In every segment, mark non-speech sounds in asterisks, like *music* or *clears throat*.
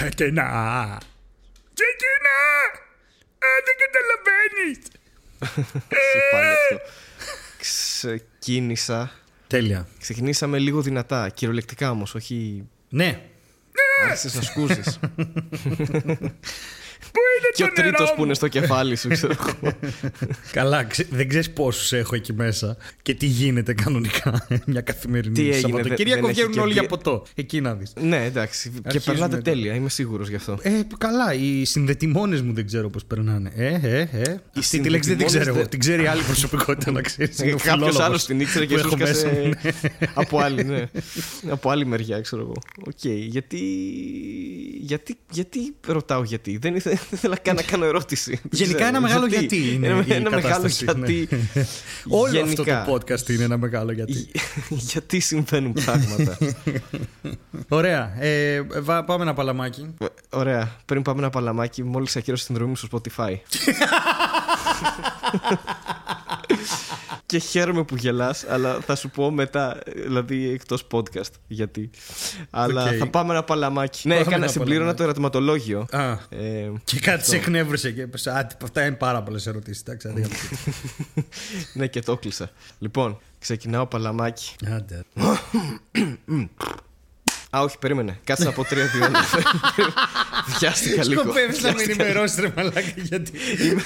Ξεκινά! Ξεκινά! Α, δεν καταλαβαίνεις! *laughs* Όχι πάλι αυτό. Ξεκίνησα. Τέλεια. Ξεκινήσαμε λίγο δυνατά. Κυριολεκτικά όμως, όχι. Ναι. Άρχισες να σκούζεις. *laughs* Πού είναι Και ο το νερό τρίτο που μου; είναι στο κεφάλι σου, ξέρω εγώ. *laughs* Καλά, ξε- δεν ξέρεις πόσους έχω εκεί μέσα και τι γίνεται κανονικά *laughs* μια καθημερινή Τι έγινε, Σαββατοκύριακο. δεν- δεν βγαίνουν έχει όλοι και για ποτό. Εκεί να δεις. ναι, εντάξει. Και Αρχίζουμε περνάτε τώρα. τέλεια, είμαι σίγουρος γι' αυτό. Ε, καλά, οι συνδαιτυμόνες μου δεν ξέρω πώς περνάνε. Ε, ε, ε. Αυτή τη λέξη δεν την συνδαιτυμόνες ξέρω εγώ. δεν- Την ξέρει άλλη προσωπικότητα, να ξέρεις. Κάποιος άλλος την ήξερε και που σου έχω μέσα έσκασε *laughs* μου, από άλλη, ναι. από άλλη μεριά, ξέρω εγώ. Οκ, γιατί, γιατί, γιατί ρωτάω γιατί. Δεν, ήθε- δεν ήθελα καν να κάνω ερώτηση. Δεν Γενικά ξέρω. ένα μεγάλο γιατί; είναι Ένα, η ένα μεγάλο κατάσταση, ναι. γιατί. *laughs* Όλο αυτό Γενικά. το podcast είναι ένα μεγάλο γιατί. *laughs* γιατί συμβαίνουν πράγματα. *laughs* Ωραία. Ε, βα- πάμε ένα παλαμάκι. Ωραία. Πριν πάμε ένα παλαμάκι, μόλις ακύρωσα την συνδρομή μου στο Spotify. Και χαίρομαι που γελάς αλλά θα σου πω μετά, δηλαδή εκτός podcast. Γιατί. Αλλά Οκ. θα πάμε ένα παλαμάκι. Πάμε ναι, έκανα, ένα συμπλήρωνα παλαμάκι. το ερωτηματολόγιο. Α, Ε, και κάτι σε εκνεύρισε και έπεσε. Α, αυτά είναι πάρα πολλές ερωτήσεις. Εντάξει, άντε, *laughs* ναι, και το κλείσα. Λοιπόν, ξεκινάω παλαμάκι. άντε. *clears throat* *clears throat* Α, όχι, περίμενε. Κάτσε να πω τρία δύο. ένα. *laughs* Βιάστηκα λίγο. Σκοπεύεις να με Βιάστηκα. ενημερώσεις, ρε Μαλάκα, γιατί.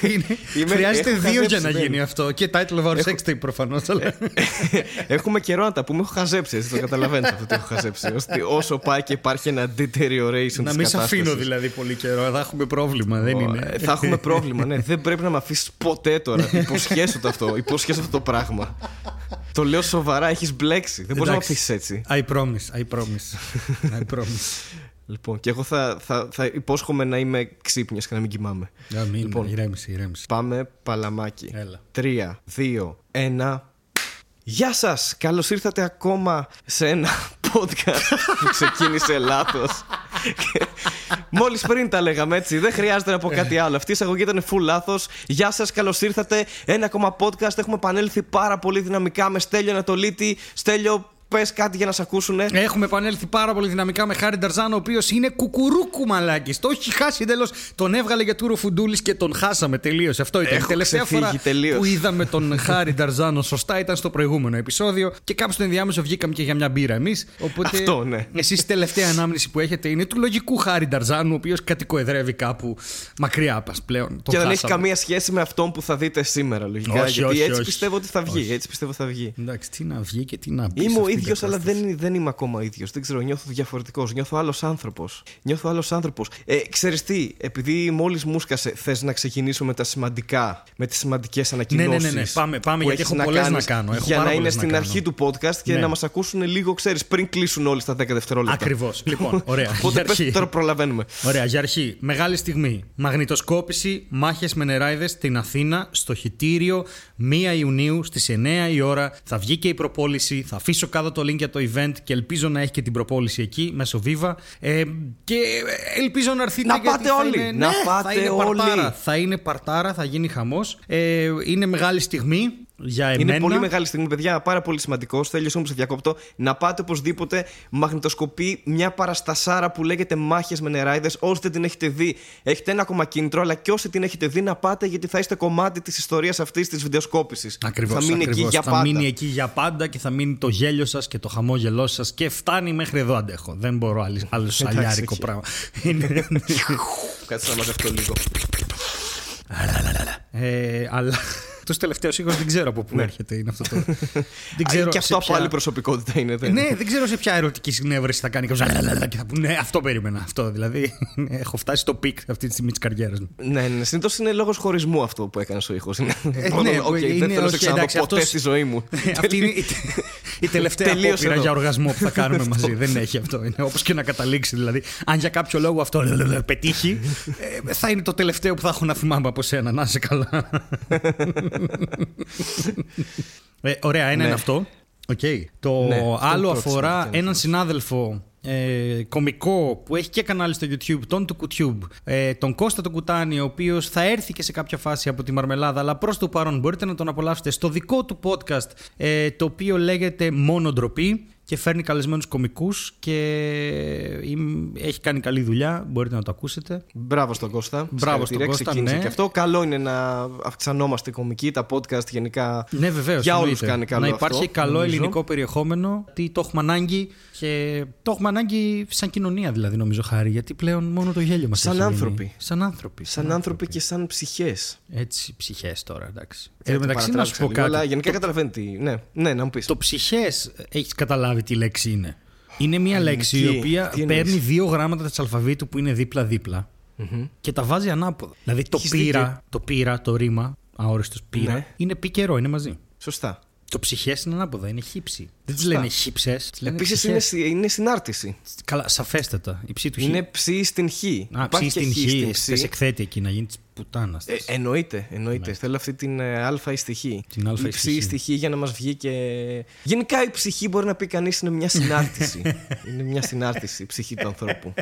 είναι- είμαι- Χρειάζεται έχω δύο για χαζέψει, να δεν. γίνει αυτό. Και title of our sex tape προφανώς. *laughs* Έχουμε καιρό να τα πούμε. Έχω χαζέψει, έτσι το καταλαβαίνεις αυτό ότι έχω χαζέψει. Ώστε όσο πάει και υπάρχει ένα deterioration Να της μην σε αφήνω κατάστασης. δηλαδή πολύ καιρό. Θα έχουμε πρόβλημα, δεν Ω, είναι. ε, Θα έχουμε πρόβλημα, ναι. *laughs* Δεν πρέπει να με αφήσεις ποτέ τώρα. Υποσχέσου το αυτό. Υποσχέσου αυτό το πράγμα. Το λέω σοβαρά, έχεις μπλέξει. Δεν μπορείς να με Εντάξει. αφήσει έτσι. I promise, I promise. I promise. *laughs* Λοιπόν, και εγώ θα, θα, θα υπόσχομαι να είμαι ξύπνιος και να μην κοιμάμαι. Να μην, Λοιπόν. ηρέμησε, ηρέμησε. Πάμε παλαμάκι. Έλα. Τρία, δύο, ένα. Γεια σας! Καλώς ήρθατε ακόμα σε ένα *laughs* podcast που ξεκίνησε λάθος. Μόλις πριν τα λέγαμε έτσι, δεν χρειάζεται να πω κάτι άλλο. Αυτή η εισαγωγή ήταν full λάθος. Γεια σας, καλώς ήρθατε. Ένα ακόμα podcast. Έχουμε επανέλθει πάρα πολύ δυναμικά με Στέλιο Ανατολίτη. Στέλιο, πες κάτι για να σε ακούσουνε. Έχουμε επανέλθει πάρα πολύ δυναμικά με Χάρη Νταρζάνο, ο οποίος είναι κουκουρούκου μαλάκης. Το έχει χάσει εντελώς. Τον έβγαλε για τούρο φουντούλης και τον χάσαμε τελείω. Αυτό ήταν. Έχω η τελευταία ξεφύγει φορά τελείως. που είδαμε τον Χάρη Νταρζάνο σωστά ήταν στο προηγούμενο επεισόδιο. Και κάπου στο ενδιάμεσο βγήκαμε και για μια μπύρα εμείς. Οπότε Αυτό, ναι. εσείς η τελευταία ανάμνηση που έχετε είναι του λογικού Χάρη Νταρζάνου, ο οποίος κατοικοεδρεύει κάπου μακριά μας πλέον. Τον και δεν έχει χάσαμε. καμία σχέση με αυτόν που θα δείτε σήμερα, λογικά. Όχι, γιατί όχι, έτσι όχι. πιστεύω ότι θα βγει. Έτσι πιστεύω ότι θα βγει. Εντάξει, τι να βγει και τι να μπει. Είμαι σε ο αυτήν την ίδιος, αλλά κατάσταση. δεν, δεν είμαι ακόμα ο ίδιος. Δεν ξέρω, νιώθω διαφορετικός. Νιώθω άλλος άνθρωπος. Νιώθω άλλος άνθρωπος. Ε, Ξέρεις τι, επειδή μόλις μου σκασε, θες να ξεκινήσω με τα σημαντικά, με τις σημαντικές ανακοινώσει. Ναι, ναι, ναι, ναι. Πάμε, πάμε, γιατί έχω πολλές να κάνω. Έχω για πάρα να είναι πολλές να στην κάνω. αρχή του podcast και Ναι. να μας ακούσουν λίγο, ξέρεις, πριν κλείσουν όλοι στα 10 δευτερόλεπτα. Ακριβώς. Λοιπόν, *laughs* ωραία. Οπότε Για πες, αρχή. τώρα προλαβαίνουμε. Ωραία, για αρχή. Μεγάλη στιγμή. Μαγνητοσκόπηση, μάχες με νεράιδες στην Αθήνα, στο χιτήριο, 1 Ιουνίου στις 9 η ώρα. Θα βγει και η προπόληση. Θα αφήσω κάτω το link για το event και ελπίζω να έχει και την προπόληση εκεί μέσω Viva. Ε, και ελπίζω να έρθετε Να γιατί πάτε θα όλοι. Είναι, Να ναι, πάτε θα είναι όλοι. Παρτάρα. Θα είναι παρτάρα, θα γίνει χαμός. Ε, είναι μεγάλη στιγμή για εμένα. Είναι πολύ μεγάλη στιγμή, παιδιά. Πάρα πολύ σημαντικό. Θέλει όμω σε διακόπτω. Να πάτε οπωσδήποτε μαγνητοσκοπεί μια παραστασάρα που λέγεται Μάχες με νεράιδες. Όσοι δεν την έχετε δει, έχετε ένα ακόμα κίνητρο. Αλλά και όσοι την έχετε δει, να πάτε γιατί θα είστε κομμάτι της ιστορίας αυτής της βιντεοσκόπησης. Ακριβώς, Θα μείνει ακριβώς. εκεί για θα πάντα. μείνει εκεί για πάντα και θα μείνει το γέλιο σας και το χαμόγελό σας και φτάνει μέχρι εδώ αντέχω. Δεν μπορώ άλλος άλλο σαλιάρικο όχι. πράγμα. Είναι- Κάτσε να μαζευτώ λίγο. ε, αλλά του τελευταίου ήχου δεν ξέρω από πού έρχεται. Είναι αυτό το. *laughs* δεν Ναι. Α, ξέρω και σε αυτό από ποια- άλλη προσωπικότητα είναι. δεν- Ναι, δεν ξέρω σε ποια ερωτική συνεύρεση θα κάνει κάποιος. Και θα πούνε, ναι, αυτό περίμενα. Αυτό δηλαδή. *laughs* Έχω φτάσει στο peak αυτή τη στιγμή της καριέρας μου. Ναι, ναι. Συνήθως είναι λόγος χωρισμού αυτό που έκανες ο ήχος. ναι, Οκ, είναι- δεν θέλω να σε όχι, ξαναδώ εντάξει, ποτέ αυτός- στη ζωή μου. *laughs* Αυτή είναι η, η τελευταία Τελείωσε απόπειρα εδώ. για οργασμό που θα κάνουμε μαζί. Δεν έχει αυτό. Είναι όπως και να καταλήξει. Δηλαδή, αν για κάποιο λόγο αυτό πετύχει, ε, θα είναι το τελευταίο που θα έχω να θυμάμαι από σένα. Να είσαι καλά. Ε, ωραία, ένα Ναι. είναι αυτό. Οκ. Το Ναι, αυτό άλλο είναι το αφορά σημαντικό. έναν συνάδελφο ε, κομικό που έχει και κανάλι στο YouTube, τον του Κουτιούμπ, ε, τον Κώστα τον Κουτάνη, ο οποίος θα έρθει και σε κάποια φάση από τη Μαρμελάδα, αλλά προς το παρόν μπορείτε να τον απολαύσετε στο δικό του podcast, ε, το οποίο λέγεται Μόνο Ντροπή. Και φέρνει καλεσμένους κομικούς και είμαι- έχει κάνει καλή δουλειά. Μπορείτε να το ακούσετε. Μπράβο στον Κώστα. Μπράβο στον Συγχαρητήρια, Κώστα, ξεκίνησε ναι. και αυτό. Καλό είναι να αυξανόμαστε κομικοί, τα podcast γενικά. Ναι, βεβαίως. Για όλους κάνει καλό Να υπάρχει αυτό, καλό νομίζω. ελληνικό περιεχόμενο. Τι το έχουμε ανάγκη και το έχουμε ανάγκη σαν κοινωνία, δηλαδή, νομίζω χάρη. Γιατί πλέον μόνο το γέλιο μας Σαν άνθρωποι. Σαν άνθρωποι. Σαν άνθρωποι και σαν ψυχές. Έτσι, ψυχές τώρα, εντάξει. Ε, μεταξύ να σου πω κάτι. Αλλά γενικά καταλαβαίνει τι. Ναι, ναι, να μου πεις. Το ψυχές έχεις καταλάβει τι λέξη είναι. Είναι μια λέξη η Ελληνική. οποία Τι εννοείς; παίρνει δύο γράμματα της αλφαβήτου που είναι δίπλα-δίπλα και τα βάζει ανάποδα. Δηλαδή το Έχεις πήρα, δίκιο. το πήρα, το ρήμα, αόριστος πήρα, Ναι. είναι πι καιρό, είναι μαζί. Σωστά. Το ψυχές είναι ανάποδα, είναι χύψη. Δεν τις Σωστά. λένε χύψες. Επίσης είναι, συ- είναι συνάρτηση. Καλά, σαφέστατα. Η ψή του χ. Είναι ψή στην χ. Α, Υπάρχει ψή και στην χ χ. ψή. Θες εκθέτει εκεί να γίνει της πουτάνας. Ε, εννοείται, εννοείται. Θέλω αυτή την ε, α η στη χ. Την α η εις στη ψή χ. στη χ για να μας βγει και. Γενικά η ψυχή μπορεί να πει κανείς είναι μια συνάρτηση. *laughs* είναι μια συνάρτηση η ψυχή του ανθρώπου.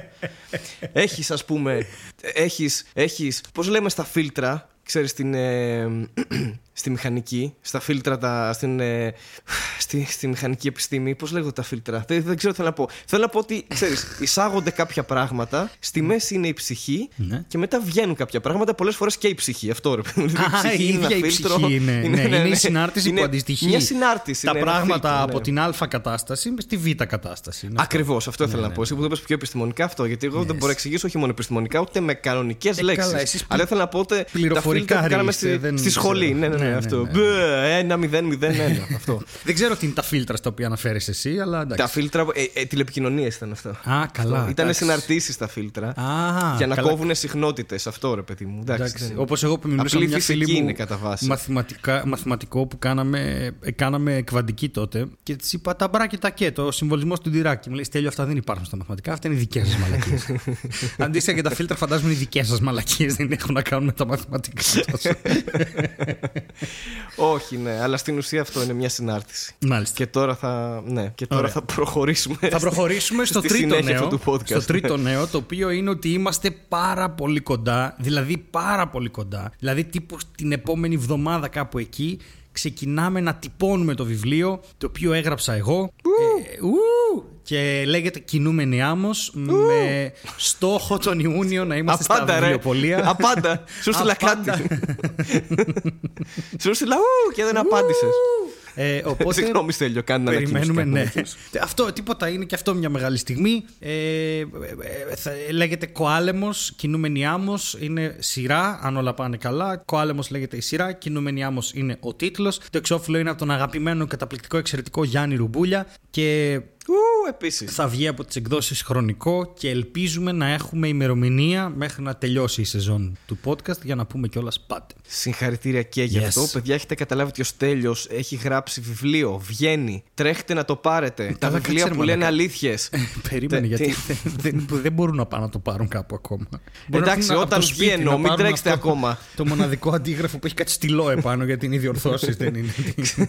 έχεις, ας πούμε. Έχει. Έχεις, Πώς λέμε στα φίλτρα, ξέρεις στην. ε, *clears throat* στη μηχανική, στα φίλτρα, τα, στην, ε, *sighs* στη, στη μηχανική επιστήμη. Πώς λέγονται τα φίλτρα, δεν, δεν ξέρω τι θέλω να πω. Θέλω να πω ότι, ξέρεις, εισάγονται κάποια πράγματα, στη μέση είναι η ψυχή Ναι. και μετά βγαίνουν κάποια πράγματα, πολλές φορές και η ψυχή. Αυτό ρε παιδί μου. Α, η ίδια η ψυχή είναι. Ναι, είναι η συνάρτηση Είναι που αντιστοιχεί Μια συνάρτηση. τα ναι, ένα πράγματα φίλτρο, από ναι. την Α κατάσταση στη Β κατάσταση. Είναι αυτό. Ακριβώς, αυτό ήθελα Ναι, να ναι, πω. Εσύ που το πες πιο επιστημονικά αυτό, γιατί εγώ δεν μπορώ να εξηγήσω όχι μόνο επιστημονικά, ούτε με κανονικές Ε, καλά, λέξεις. εσείς Αλλά ήθελα να πω ότι τα πληροφορικά φίλτρα που κάναμε είστε, στη, δεν στη σχολή. ξέρω. Ναι, ναι, ναι, Ναι, ναι, αυτό. ναι. Μπε, Ένα, μηδέν, μηδέν, ένα. *laughs* Αυτό. Δεν ξέρω τι είναι τα φίλτρα στα οποία αναφέρεις εσύ, αλλά εντάξει. Τα φίλτρα. Ε, ε, Τηλεπικοινωνίες ήταν αυτά. Α, καλά. Ήταν εντάξει. συναρτήσεις τα φίλτρα. Α, για να καλά. κόβουν συχνότητες. Αυτό ρε παιδί μου. Εντάξει, Εντάξει, δεν- όπως εγώ που μιλούσα με Απλή μια φίλη φυσική μου είναι κατά βάση. μαθηματικά, μαθηματικό που κάναμε, ε, κάναμε κβαντική τότε και της είπα τα μπρά και τα και, το συμβολισμό του Ντυράκη. Μου λέει Στέλιο, αυτά δεν υπάρχουν στα μαθηματικά, αυτά είναι δικές σας μαλακίες. *laughs* Αντίστοιχα και τα φίλτρα φαντάζομαι είναι δικές σας μαλακίες, δεν έχουν να κάνουν με τα μαθηματικά. Τόσο. *laughs* Όχι, ναι, αλλά στην ουσία αυτό είναι μια συνάρτηση. Μάλιστα. Και τώρα θα, ναι, και τώρα Ωραία. θα προχωρήσουμε. Θα προχωρήσουμε στο στη τρίτο συνέχεια νέο. αυτού του podcast. Στο τρίτο νέο, το οποίο είναι ότι είμαστε πάρα πολύ κοντά. Δηλαδή πάρα πολύ κοντά. Δηλαδή τύπου την επόμενη εβδομάδα κάπου εκεί ξεκινάμε να τυπώνουμε το βιβλίο το οποίο έγραψα εγώ. Ε, ου, και λέγεται Κινούμενη Άμμος με στόχο τον Ιούνιο να είμαστε Απάντα, στα ρε. βιβλιοπολία. Απάντα. Σου έστειλα Απάντα. κάτι. Σου έστειλα ου και δεν απάντησες. Ε, οπότε Συγγνώμη, Στέλιο, κάνει να Περιμένουμε, ναι. ανακοίνωση. Αυτό, τίποτα είναι και αυτό μια μεγάλη στιγμή. Ε, ε, ε, θα, λέγεται Κοάλεμος, κινούμενη άμμος. Είναι σειρά, αν όλα πάνε καλά. Κοάλεμος λέγεται η σειρά, κινούμενη άμμος είναι ο τίτλος. Το εξώφυλλο είναι από τον αγαπημένο, καταπληκτικό, εξαιρετικό Γιάννη Ρουμπούλια. Και Ου, επίσης. θα βγει από τις εκδόσεις χρονικό και ελπίζουμε να έχουμε ημερομηνία μέχρι να τελειώσει η σεζόν του podcast για να πούμε κιόλας πάτε. Συγχαρητήρια και γι' Yes. αυτό. Παιδιά, έχετε καταλάβει ότι ο Στέλιος έχει γράψει βιβλίο. Βγαίνει. Τρέχετε να το πάρετε. Τα καλά, βιβλία κάτσε, που λένε μαλάκα. αλήθειες. *laughs* Περίμενε, Τε- γιατί τι- δεν, δεν, δεν μπορούν να πάνε να το πάρουν κάπου ακόμα. Μπορεί Εντάξει, να έρθουν όταν από το βγει σπίτι εννοώ, να μην πάρουν τρέξετε αυτό ακόμα. Το μοναδικό αντίγραφο που έχει κάτι στυλό επάνω γιατί είναι οι διορθώσεις. δεν είναι.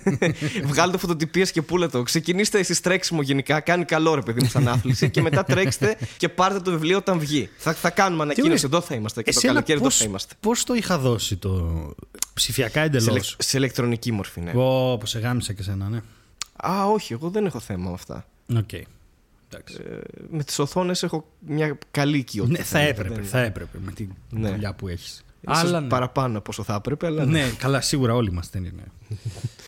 *laughs* Βγάλτε φωτοτυπίες και πούλε το. Ξεκινήστε εσείς τρέξιμο γενικά. Κάνει καλό ρε παιδί μου σαν άθληση. και μετά τρέξτε και πάρτε το βιβλίο όταν βγει. Θα, θα κάνουμε ανακοίνωση. Εδώ θα είμαστε. Και το καλοκαίρι εδώ θα είμαστε. Πώς το είχα δώσει το. Ψηφιακά Σε, εντελώς. ηλεκ- σε ηλεκτρονική μορφή, ναι. Ω, πω σε γάμησα και σένα, ναι. Α, όχι, εγώ δεν έχω θέμα με αυτά. Οκ. Εντάξει. Ε, με τις οθόνες έχω μια καλή οικειότητα. Ναι, θα έπρεπε, Δεν- θα έπρεπε με τη Ναι. δουλειά που έχεις. Ίσως Αλλά ναι. παραπάνω από όσο θα έπρεπε, αλλά ναι. Ναι, καλά, σίγουρα όλοι μας δεν είναι.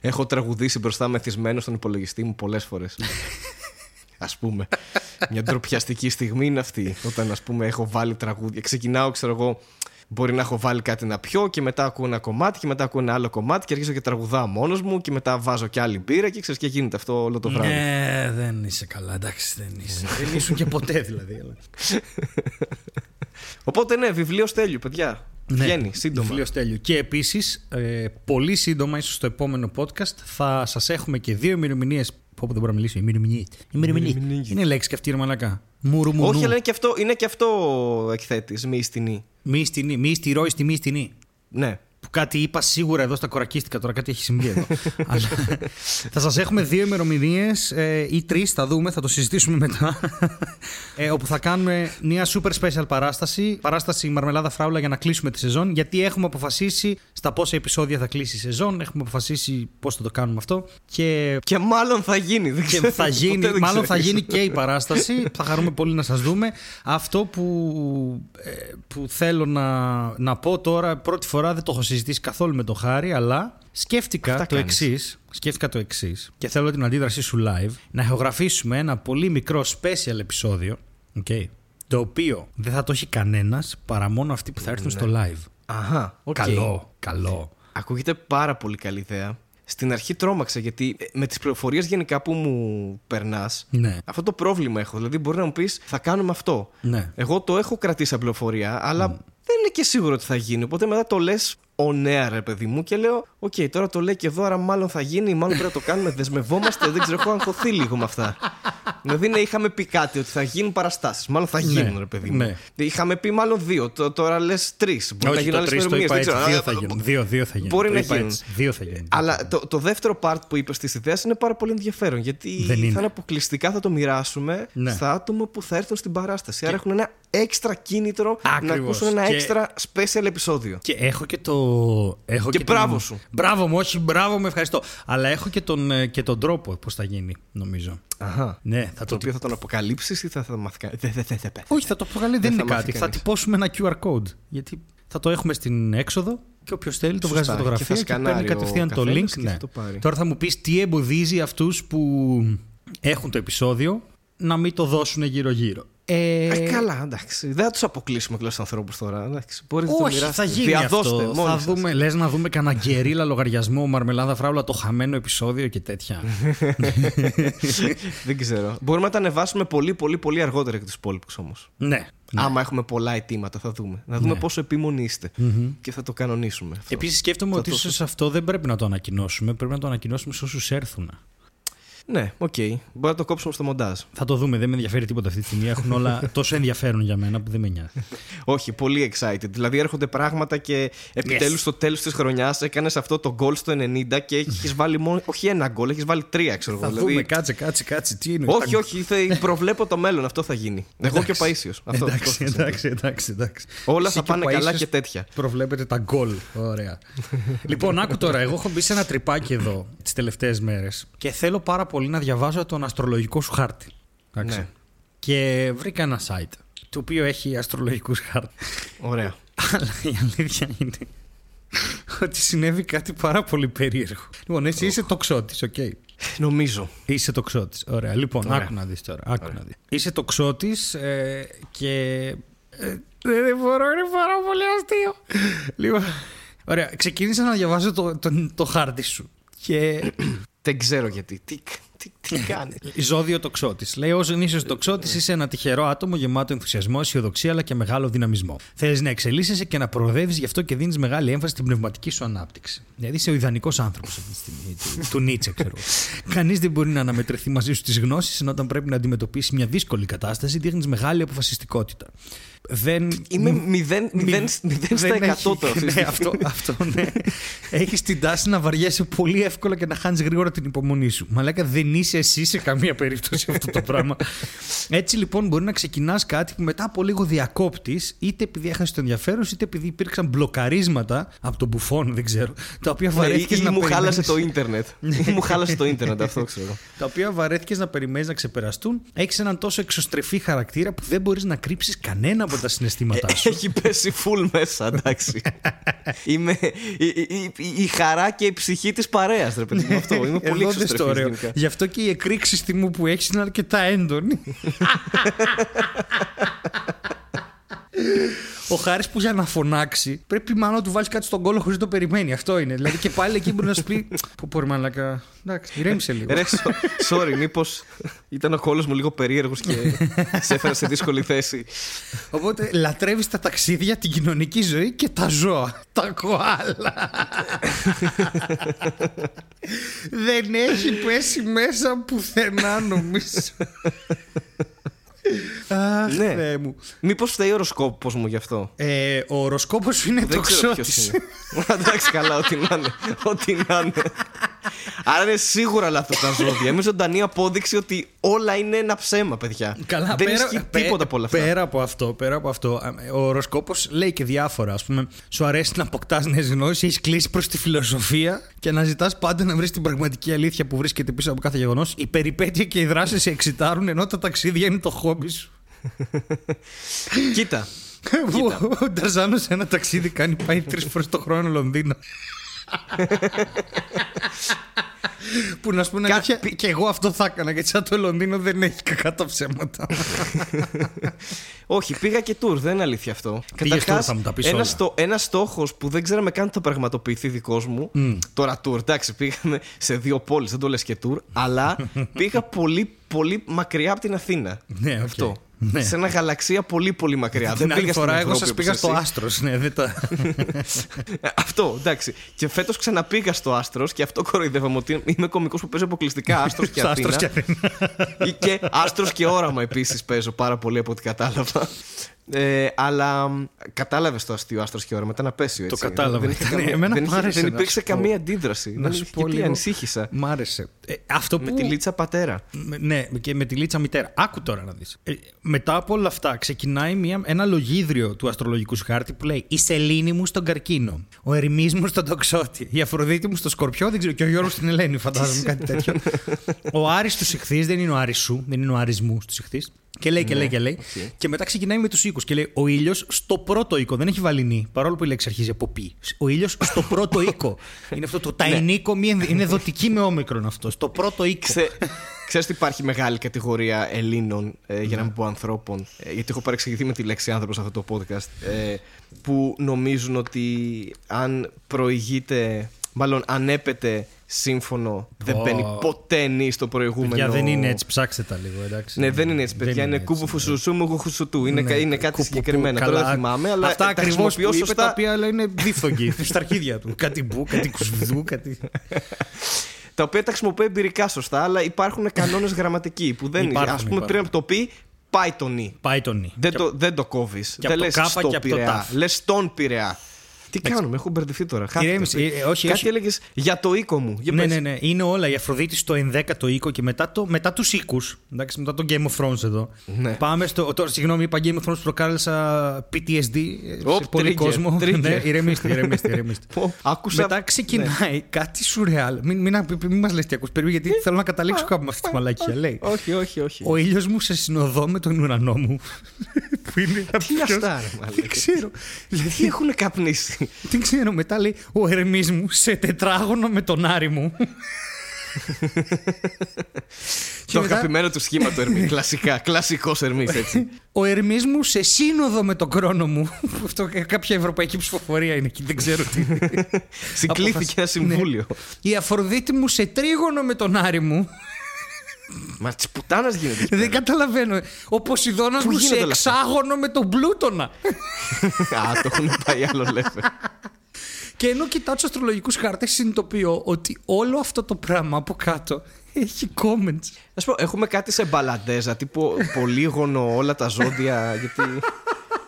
Έχω τραγουδήσει μπροστά μεθυσμένος στον υπολογιστή μου πολλές φορές. *laughs* Ας πούμε. *laughs* Μια ντροπιαστική στιγμή είναι αυτή. Όταν ας πούμε έχω βάλει τραγούδια. Ξεκινάω, ξέρω εγώ, μπορεί να έχω βάλει κάτι να πιω και μετά ακούω ένα κομμάτι και μετά ακούω ένα άλλο κομμάτι και αρχίζω και τραγουδάω μόνος μου και μετά βάζω και άλλη μπύρα και ξέρεις και γίνεται αυτό όλο το βράδυ. Ναι, δεν είσαι καλά, εντάξει, δεν είσαι. δεν ήσουν και ποτέ δηλαδή. αλλά- *laughs* Οπότε ναι, βιβλίο στέλιου, παιδιά. Ναι, Βγαίνει σύντομα. Βιβλίο Στέλιου. Και επίσης, ε, πολύ σύντομα, ίσως στο επόμενο podcast, θα σας έχουμε και δύο ημερομηνίες. Πω, πω, δεν μπορώ να μιλήσω. Ημερομηνίε. Ημερομηνίες. Είναι λέξη και αυτή, ρε Μαλακά. Μουρου μουρου. Όχι, αλλά είναι και αυτό, είναι και αυτό εκθέτης, μη στινή. Μη στινή, μη στηρό, στη μη στινή. Ναι. Που κάτι είπα σίγουρα εδώ στα κορακίστικα. Τώρα κάτι έχει συμβεί εδώ. *laughs* Αλλά θα σας έχουμε δύο ημερομηνίες ε, ή τρεις, θα δούμε, θα το συζητήσουμε μετά. ε, όπου θα κάνουμε μια super special παράσταση. Παράσταση Μαρμελάδα Φράουλα για να κλείσουμε τη σεζόν. Γιατί έχουμε αποφασίσει στα πόσα επεισόδια θα κλείσει η σεζόν. Έχουμε αποφασίσει πώς θα το κάνουμε αυτό. Και, Και μάλλον θα γίνει. Δεν και ξέρω. θα γίνει, Ποτέ δεν μάλλον θα ξέρεις. γίνει και η παράσταση. θα χαρούμε πολύ να σας δούμε. Αυτό που, ε, που θέλω να, να πω τώρα, πρώτη φορά δεν το έχω συζητήσει καθόλου με τον Χάρη, αλλά σκέφτηκα Αυτά το κάνεις. εξής. Σκέφτηκα το εξής και θέλω την αντίδρασή σου live να ηχογραφήσουμε ένα πολύ μικρό special επεισόδιο. Okay, το οποίο δεν θα το έχει κανένας παρά μόνο αυτοί που θα έρθουν στο live. Αχα, οκ. Καλό, καλό. Ακούγεται πάρα πολύ καλή ιδέα. Στην αρχή τρόμαξα γιατί ε, με τις πληροφορίες γενικά που μου περνάς, Ναι. αυτό το πρόβλημα έχω. Δηλαδή, μπορεί να μου πεις, θα κάνουμε αυτό. Ναι. Εγώ το έχω κρατήσει σαν πληροφορία, αλλά δεν είναι και σίγουρο ότι θα γίνει. Οπότε μετά το λες on air ρε παιδί μου και λέω: Οκ, τώρα το λέει και εδώ, άρα μάλλον θα γίνει, μάλλον πρέπει να το κάνουμε. Δεσμευόμαστε, δεν ξέρω, έχω αγχωθεί λίγο με αυτά. δηλαδή, ναι, είχαμε πει κάτι ότι θα γίνουν παραστάσεις. Μάλλον θα γίνουν, ρε παιδί μου. ναι. Είχαμε πει μάλλον δύο. Το- τώρα λες τρεις. Μπορεί να Όχι, γίνουν το άλλες τρεις το ημερομηνίες. είπα έτσι. Δύο Α, θα γίνουν. Δύο, δύο θα γίνουν. Μπορεί Το να είπα γίνουν. έτσι. Δύο θα γίνουν. Αλλά το, το δεύτερο part που είπες της ιδέας είναι πάρα πολύ ενδιαφέρον. Γιατί Δεν είναι. θα είναι αποκλειστικά, θα το μοιράσουμε Ναι. στα άτομα που θα έρθουν στην παράσταση. Άρα έχουν ένα έξτρα κίνητρο να Ακριβώς. ακούσουν ένα Και- έξτρα special επεισόδιο. Και έχω και το. Έχω Και την- μπράβο σου. Μπράβο μου, όχι, μπράβο μου, ευχαριστώ. Αλλά έχω και τον, ε, και τον τρόπο πώς θα γίνει, νομίζω. Αχα. Ναι, θα Το το. οποίο θα τον αποκαλύψεις ή θα, θα μάθει κάτι. Δεν δε, δε, δε, πες. Όχι, θα το βγάλει, δεν θα είναι μάθει κάτι. Θα κανείς. τυπώσουμε ένα QR code. Γιατί θα το έχουμε στην έξοδο και όποιος θέλει το Σωστά. βγάζει φωτογραφία Και και, θα σκανάρει παίρνει ο κατευθείαν το καθένας link. και Ναι. θα το πάρει. Τώρα θα μου πεις τι εμποδίζει αυτούς που έχουν το επεισόδιο να μην το δώσουν γύρω-γύρω. Ε, Ε, καλά, εντάξει. Δεν θα τους αποκλείσουμε κλασσού ανθρώπους τώρα. Εντάξει. Μπορείτε να το όχι, μοιράσετε. θα γίνει Διαδώστε αυτό. μόνοι Θα σας. δούμε, λες να δούμε κανένα γκερίλα λογαριασμό, μαρμελάδα φράουλα, το χαμένο επεισόδιο και τέτοια. *laughs* Δεν ξέρω. Μπορούμε να τα ανεβάσουμε πολύ, πολύ, πολύ αργότερα και τους υπόλοιπους όμως. ναι. Άμα έχουμε πολλά αιτήματα, θα δούμε. Να δούμε πόσο επίμονοι είστε. Και θα το κανονίσουμε. αυτό. Επίσης σκέφτομαι ότι ίσω αυτό δεν πρέπει να το ανακοινώσουμε. Πρέπει να το ανακοινώσουμε σε όσους έρθουν. Ναι, οκ. Μπορεί να το κόψουμε στο μοντάζ. Θα το δούμε, δεν με ενδιαφέρει τίποτα αυτή τη στιγμή. Έχουν όλα *laughs* τόσο ενδιαφέρον για μένα που δεν με νοιάζει. Όχι, πολύ excited. Δηλαδή έρχονται πράγματα και επιτέλους Yes. στο τέλος της χρονιάς έκανες αυτό το goal στο 90 και έχεις βάλει μόνο. Όχι ένα goal, έχεις βάλει τρία, ξέρω εγώ. Θα Δηλαδή- δούμε, κάτσε, κάτσε, κάτσε. Τι είναι. Όχι, όχι, θα- προβλέπω το μέλλον. Αυτό θα γίνει. Εγώ και ο Παΐσιος. Αυτό, Εντάξει, αυτό θα εντάξει, εντάξει, εντάξει. Όλα Εσύ θα και ο πάνε καλά Παΐσιος και τέτοια. Προβλέπετε τα γκολ. Ωραία. *laughs* λοιπόν, άκου τώρα. Εγώ έχω μπει σε ένα τρυπάκι εδώ τις τελευταίες μέρες και θέλω πάρα πολύ να διαβάζω τον αστρολογικό σου χάρτη. Εντάξει. Ναι. Και βρήκα ένα site το οποίο έχει αστρολογικούς χάρτες. Ωραία. Αλλά η αλήθεια είναι ότι συνέβη κάτι πάρα πολύ περίεργο. Λοιπόν, εσύ είσαι τοξότης, οκ. Νομίζω. Είσαι τοξότης. Ωραία. Λοιπόν, Ωραία. άκου να δεις τώρα. Άκου να δεις. Είσαι τοξότης ε, και... ε, δεν μπορώ, είναι πάρα πολύ αστείο. λοιπόν, ωραία. Ξεκίνησα να διαβάζω το, το, το χάρτη σου. Και Δεν ξέρω γιατί. Τι, τι, τι κάνει. Ζώδιο τοξότης. Λέει: Ω γνήσιος τοξότης, είσαι ένα τυχερό άτομο γεμάτο ενθουσιασμό, αισιοδοξία αλλά και μεγάλο δυναμισμό. Θέλεις να εξελίσσεσαι και να προοδεύεις, γι' αυτό και δίνεις μεγάλη έμφαση στην πνευματική σου ανάπτυξη. Δηλαδή είσαι ο ιδανικός άνθρωπος αυτή τη στιγμή. Του, του Νίτσε, ξέρω. Κανείς δεν μπορεί να αναμετρηθεί μαζί σου τις γνώσεις, ενώ όταν πρέπει να αντιμετωπίσει μια δύσκολη κατάσταση, δείχνεις μεγάλη αποφασιστικότητα. Δεν. Είμαι μηδέν, μηδέν, μηδέν στα δεν εκατό έχει- τώρα αυτή τη ναι, στιγμή. αυτό, αυτό ναι. Έχεις την τάση να βαριέσαι πολύ εύκολα και να χάνεις γρήγορα την υπομονή σου. Μαλάκα δεν είσαι εσύ σε καμία περίπτωση αυτό το πράγμα. Έτσι λοιπόν μπορεί να ξεκινάς κάτι που μετά από λίγο διακόπτη, είτε επειδή έχασες το ενδιαφέρον, είτε επειδή υπήρξαν μπλοκαρίσματα από τον μπουφόν, δεν ξέρω. Τα οποία Ναι, βαρέθηκες ή να μου χάλασε περιμένεις- το ίντερνετ. Ή μου χάλασε το ίντερνετ, αυτό ξέρω. τα οποία βαρέθηκες να περιμένεις να ξεπεραστούν. Έχεις έναν τόσο εξωστρεφή χαρακτήρα που δεν μπορείς να κρύψεις κανένα από τα συναισθήματά σου. Έχει πέσει full μέσα, εντάξει. *laughs* Είμαι η, η- η- η χαρά και η ψυχή της παρέας, ρε παιδί μου. Αυτό. Είμαι πολύ Εδώ δες το εξωστρεφής ωραίο. γενικά. Γι' αυτό και η εκρήξη θυμού που έχεις είναι αρκετά έντονη. *laughs* Ο Χάρης που για να φωνάξει πρέπει μάλλον να του βάλεις κάτι στον κόλλο χωρίς να το περιμένει. Αυτό είναι. Δηλαδή και πάλι εκεί μπορεί να σου πει. Πού μπορεί μαλακά. Εντάξει, ηρέμησε λίγο. Ρε, so- sorry, μήπως ήταν ο κόλο μου λίγο περίεργος και σε έφερα σε δύσκολη θέση. Οπότε λατρεύεις τα ταξίδια, την κοινωνική ζωή και τα ζώα. Τα κοάλα. Δεν έχει πέσει μέσα πουθενά νομίζω. Αχ, Ναι. Θεέ μου. Μήπως φταίει ο οροσκόπος μου γι' αυτό; Ε, ο οροσκόπος είναι Δεν το ξέρω ποιος ξώτη. είναι. Εντάξει, καλά, ό,τι να είναι. Ό,τι να είναι. Άρα είναι σίγουρα λάθος τα ζώδια. Είμαι ζωντανή απόδειξη ότι όλα είναι ένα ψέμα, παιδιά. Καλά, Δεν πέρα, ισχύει πέ- τίποτα από όλα αυτά. Πέρα από αυτό, πέρα από αυτό ο οροσκόπος λέει και διάφορα. Α πούμε, σου αρέσει να αποκτάς νέες γνώσεις, έχεις κλείσει προς τη φιλοσοφία και να ζητάς πάντα να βρεις την πραγματική αλήθεια που βρίσκεται πίσω από κάθε γεγονός. Η περιπέτεια και οι δράσεις σε εξητάρουν ενώ τα ταξίδια είναι το χόμπι σου. Κοίτα. *laughs* Ο- Ο Νταρζάνο σε ένα ταξίδι κάνει πάει τρεις φορές το χρόνο Λονδίνο. Που να σου πούνε Κα- αλήθεια, και εγώ αυτό θα έκανα γιατί σαν το Λονδίνο δεν έχει κακά τα ψέματα. Όχι, πήγα και tour, δεν είναι αλήθεια αυτό. Πήγες Καταρχάς, tour, θα μου τα πεις ένας, όλα. στο, ένας στόχος που δεν ξέραμε καν ότι θα πραγματοποιηθεί δικός μου. Τώρα tour, εντάξει, πήγαμε σε δύο πόλεις, δεν το λες και tour, αλλά *laughs* πήγα πολύ, πολύ μακριά από την Αθήνα. Ναι, οκ. Αυτό. Ναι. Σε ένα γαλαξία πολύ, πολύ μακριά. Την δεν άλλη πήγα στην φορά εγώ Ευρώπη σας όπως πήγα στο εσύ. Άστρος ναι, δεν τα... Ε, *laughs* Αυτό, εντάξει. Και φέτος ξαναπήγα στο Άστρος και αυτό κοροϊδεύαμε ότι είμαι κωμικός που παίζω αποκλειστικά *laughs* Άστρος και Στο Αθήνα. Άστρος και Αθήνα. Ή και άστρος και όραμα επίσης παίζω πάρα πολύ από ό,τι κατάλαβα. Ε, αλλά μ, κατάλαβες το αστείο άστρος και όραμα. Ήταν απέσιο έτσι. κατάλαβα. Δεν, είχε *laughs* Ναι, καμία- εμένα δεν, μου είχε- άρεσε, δεν να υπήρξε σου πω. καμία αντίδραση. Να Δεν σου είχε- πω γιατί λίγο- ανησύχησα. Μ' άρεσε. Ε, αυτό Με που... τη Λίτσα πατέρα. Με- Ναι, και με τη Λίτσα μητέρα. Άκου τώρα να δεις. Ε, μετά από όλα αυτά, ξεκινάει μια, ένα λογίδριο του αστρολογικού χάρτη που λέει Η Σελήνη μου στον καρκίνο. Ο Ερμή μου στον τοξότη. Η Αφροδίτη μου στο σκορπιό. Δεν ξέρω. Και ο Γιώργος στην Ελένη, φαντάζομαι κάτι τέτοιο. ο Άρης του Ιχθύ δεν είναι ο Άρης σου, δεν είναι ο Άρης μου του Ιχθύ. Και λέει και λέει και λέει. Και μετά ξεκινάει με τους οίκου. Και λέει Ο ήλιος στο πρώτο οίκο. Δεν έχει βαλινή. Παρόλο που η λέξη αρχίζει από πι. Ο ήλιος στο πρώτο οίκο. *laughs* είναι αυτό το ταϊνίκο. μη ενδ- Είναι δοτική με όμικρον αυτό. Στο πρώτο οίκο. Ξέ, ξέρεις ότι υπάρχει μεγάλη κατηγορία Ελλήνων, ε, για να μην πω ανθρώπων, ε, γιατί έχω παρεξηγηθεί με τη λέξη άνθρωπος σε αυτό το podcast, ε, που νομίζουν ότι αν προηγείται, μάλλον αν έπεται σύμφωνο, δεν Ω. μπαίνει ποτέ νη στο προηγούμενο. Παιδιά δεν είναι έτσι, ψάξτε τα λίγο, εντάξει. Ναι, δεν είναι έτσι, παιδιά. Δεν είναι έτσι. κούβου φουσουσού μου γουχουσουτού. Είναι, Ναι, κα- είναι κάτι κουπου- συγκεκριμένο. καλά. Τώρα δεν θυμάμαι, αλλά Αυτά τα ακριβώς που χρησιμοποιώ είπες, σωστά. τα οποία αλλά είναι δίφθογγοι στα αρχίδια του. κάτι μπου, κάτι κουσβδού, κάτι. Τα οποία τα χρησιμοποιώ εμπειρικά σωστά, αλλά υπάρχουν κανόνες γραμματικοί που δεν είναι. Υπάρχουν, Α πούμε, υπάρχουν. πριν από το πει, πάει το νι. Πάει τον νι. Δεν το, δεν το κόβεις. από Δεν το λες κάπα στο και από το Πειραιά. τάφ. Λες τον Πειραιά. Τι κάνουμε, έχω μπερδευτεί τώρα. χάθηκα. Ηρέμησε, ε, ε, όχι, Κάτι όχι. έλεγες για το οίκο μου. Για Ναι, πες. ναι, ναι. Είναι όλα. Η Αφροδίτη στο 11ο οίκο και μετά, το, μετά τους οίκους. Εντάξει, μετά το Game of Thrones εδώ. Ναι. Πάμε στο. Τώρα, συγγνώμη, είπα Game of Thrones, προκάλεσα PTSD ε, Οπ, σε πολύ trigger, κόσμο. trigger. ναι, ηρεμήστε, ηρεμήστε, ηρεμήστε. Πω, άκουσα. Μετά ξεκινάει κάτι σουρεάλ. Μην, μην, μην, μην μας λες τι ακούς περίπου, γιατί θέλω να καταλήξω κάπου με αυτή τη μαλακία. Λέει. Όχι, όχι, όχι. Ο ήλιος μου σε συνοδό με τον ουρανό μου. *laughs* που είναι Τι είναι ποιος- αυτά, ρε Δεν μαλάκα. ξέρω. *laughs* Τι έχουν καπνίσει; Δεν ξέρω. Μετά λέει ο Ερμής μου σε τετράγωνο με τον Άρη μου. *laughs* Το μετά- αγαπημένο του σχήμα του Ερμή. *laughs* Κλασικά. Κλασικός Ερμής, έτσι. Ο Ερμής μου σε σύνοδο με τον κρόνο μου. *laughs* Αυτό κάποια ευρωπαϊκή ψηφοφορία είναι εκεί, δεν ξέρω τι. Συγκλήθηκε ένα συμβούλιο. Η Αφροδίτη μου σε τρίγωνο με τον Άρη μου. Μα της πουτάνας γίνεται. εκεί δεν καταλαβαίνω. Ο Ποσειδώνας Πού μου σε γίνεται όλα αυτά; εξάγωνο με τον Πλούτονα. *laughs* Α, το έχουν πάει άλλο level. Και ενώ κοιτάω τους αστρολογικούς χάρτες, συνειδητοποιώ ότι όλο αυτό το πράγμα από κάτω έχει comments. Α πω, έχουμε κάτι σε μπαλαντέζα, τύπου πολύγωνο όλα τα ζώδια, γιατί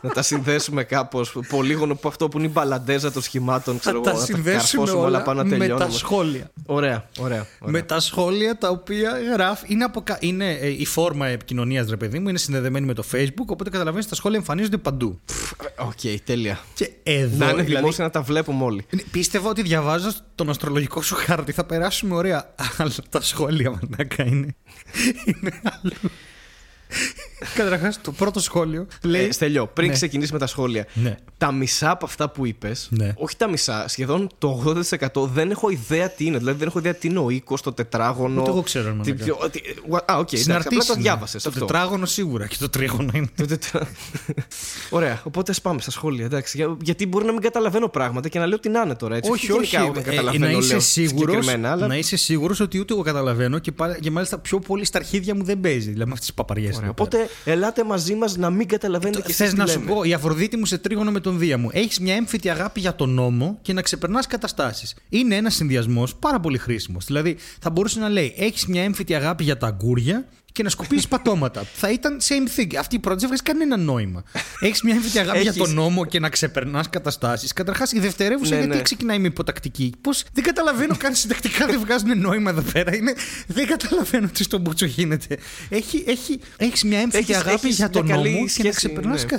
να τα συνδέσουμε κάπως. Πολύγωνο που αυτό που είναι η μπαλαντέζα των σχημάτων, ξέρω Θα εγώ, τα να τα συνδέσουμε καρφώσουμε όλα όλα πάνω να με τελειώνουμε. τα σχόλια. Ωραία, ωραία. ωραία. Με τα σχόλια τα οποία γράφει. Είναι, από, κα- είναι ε, η φόρμα επικοινωνίας, ρε παιδί μου, είναι συνδεδεμένη με το Facebook. Οπότε καταλαβαίνεις τα σχόλια εμφανίζονται παντού. Οκ, τέλεια. Και εδώ. Να είναι δηλαδή, δημόσια να τα βλέπουμε όλοι. Πίστευα ότι διαβάζω τον αστρολογικό σου χάρτη θα περάσουμε ωραία. *laughs* Αλλά τα σχόλια μαλάκα είναι. είναι άλλο. Καταρχάς, το πρώτο σχόλιο λέει. Ε, Στέλιο, πριν Ναι. ξεκινήσει με τα σχόλια, Ναι. τα μισά από αυτά που είπες, Ναι. όχι τα μισά, σχεδόν το 80% δεν έχω ιδέα τι είναι. Δηλαδή δεν έχω ιδέα τι είναι ο οίκος, το τετράγωνο. Ούτε εγώ ξέρω, ρε τι- μαλάκα. τι- τι- Α, οκ, εντάξει, απλά Συναρτήσεις το είναι. διάβασες. Το τετράγωνο σίγουρα και το τρίγωνο είναι. Το τετρα- *laughs* Ωραία, οπότε ας πάμε στα σχόλια. Εντάξει, Για- γιατί μπορεί να μην καταλαβαίνω πράγματα και να λέω τι να είναι τώρα. Έτσι. όχι, όχι. γενικά όταν Ε, καταλαβαίνω, να, είσαι λέω σίγουρος, συγκεκριμένα, αλλά... να είσαι σίγουρος ότι ούτε εγώ καταλαβαίνω και, πάλι- και μάλιστα πιο πολύ στα αρχίδια μου δεν παίζει. Δηλαδή με αυτές τις παπαριές. Ωραία, οπότε ελάτε μαζί μας να μην καταλαβαίνετε και Θες εσείς τι να σου λέμε. πω, η Αφροδίτη μου σε τρίγωνο με τον Δία μου. Έχεις μια έμφυτη αγάπη για τον νόμο και να ξεπερνάς καταστάσεις. Είναι ένας συνδυασμός πάρα πολύ χρήσιμος. Δηλαδή, θα μπορούσε να λέει: Έχεις μια έμφυτη αγάπη για τα αγκούρια και να σκουπίσει *laughs* πατώματα. θα ήταν same thing. Αυτή η πρώτη δεν βγάζει κανένα νόημα. Έχεις μια έμφυτη αγάπη για τον νόμο και να ξεπερνάς καταστάσεις. Καταρχάς, η δευτερεύουσα Ναι, γιατί ναι. ξεκινάει με υποτακτική. Πώς δεν καταλαβαίνω καν συντακτικά δεν βγάζουν νόημα εδώ πέρα. Είναι, δεν καταλαβαίνω τι στον Μπούτσο γίνεται. Έχει, έχει, έχεις μια έμφυτη Έχεις- αγάπη έχεις για τον μια καλή νόμο και να σχέση, ξεπερνάς. ναι.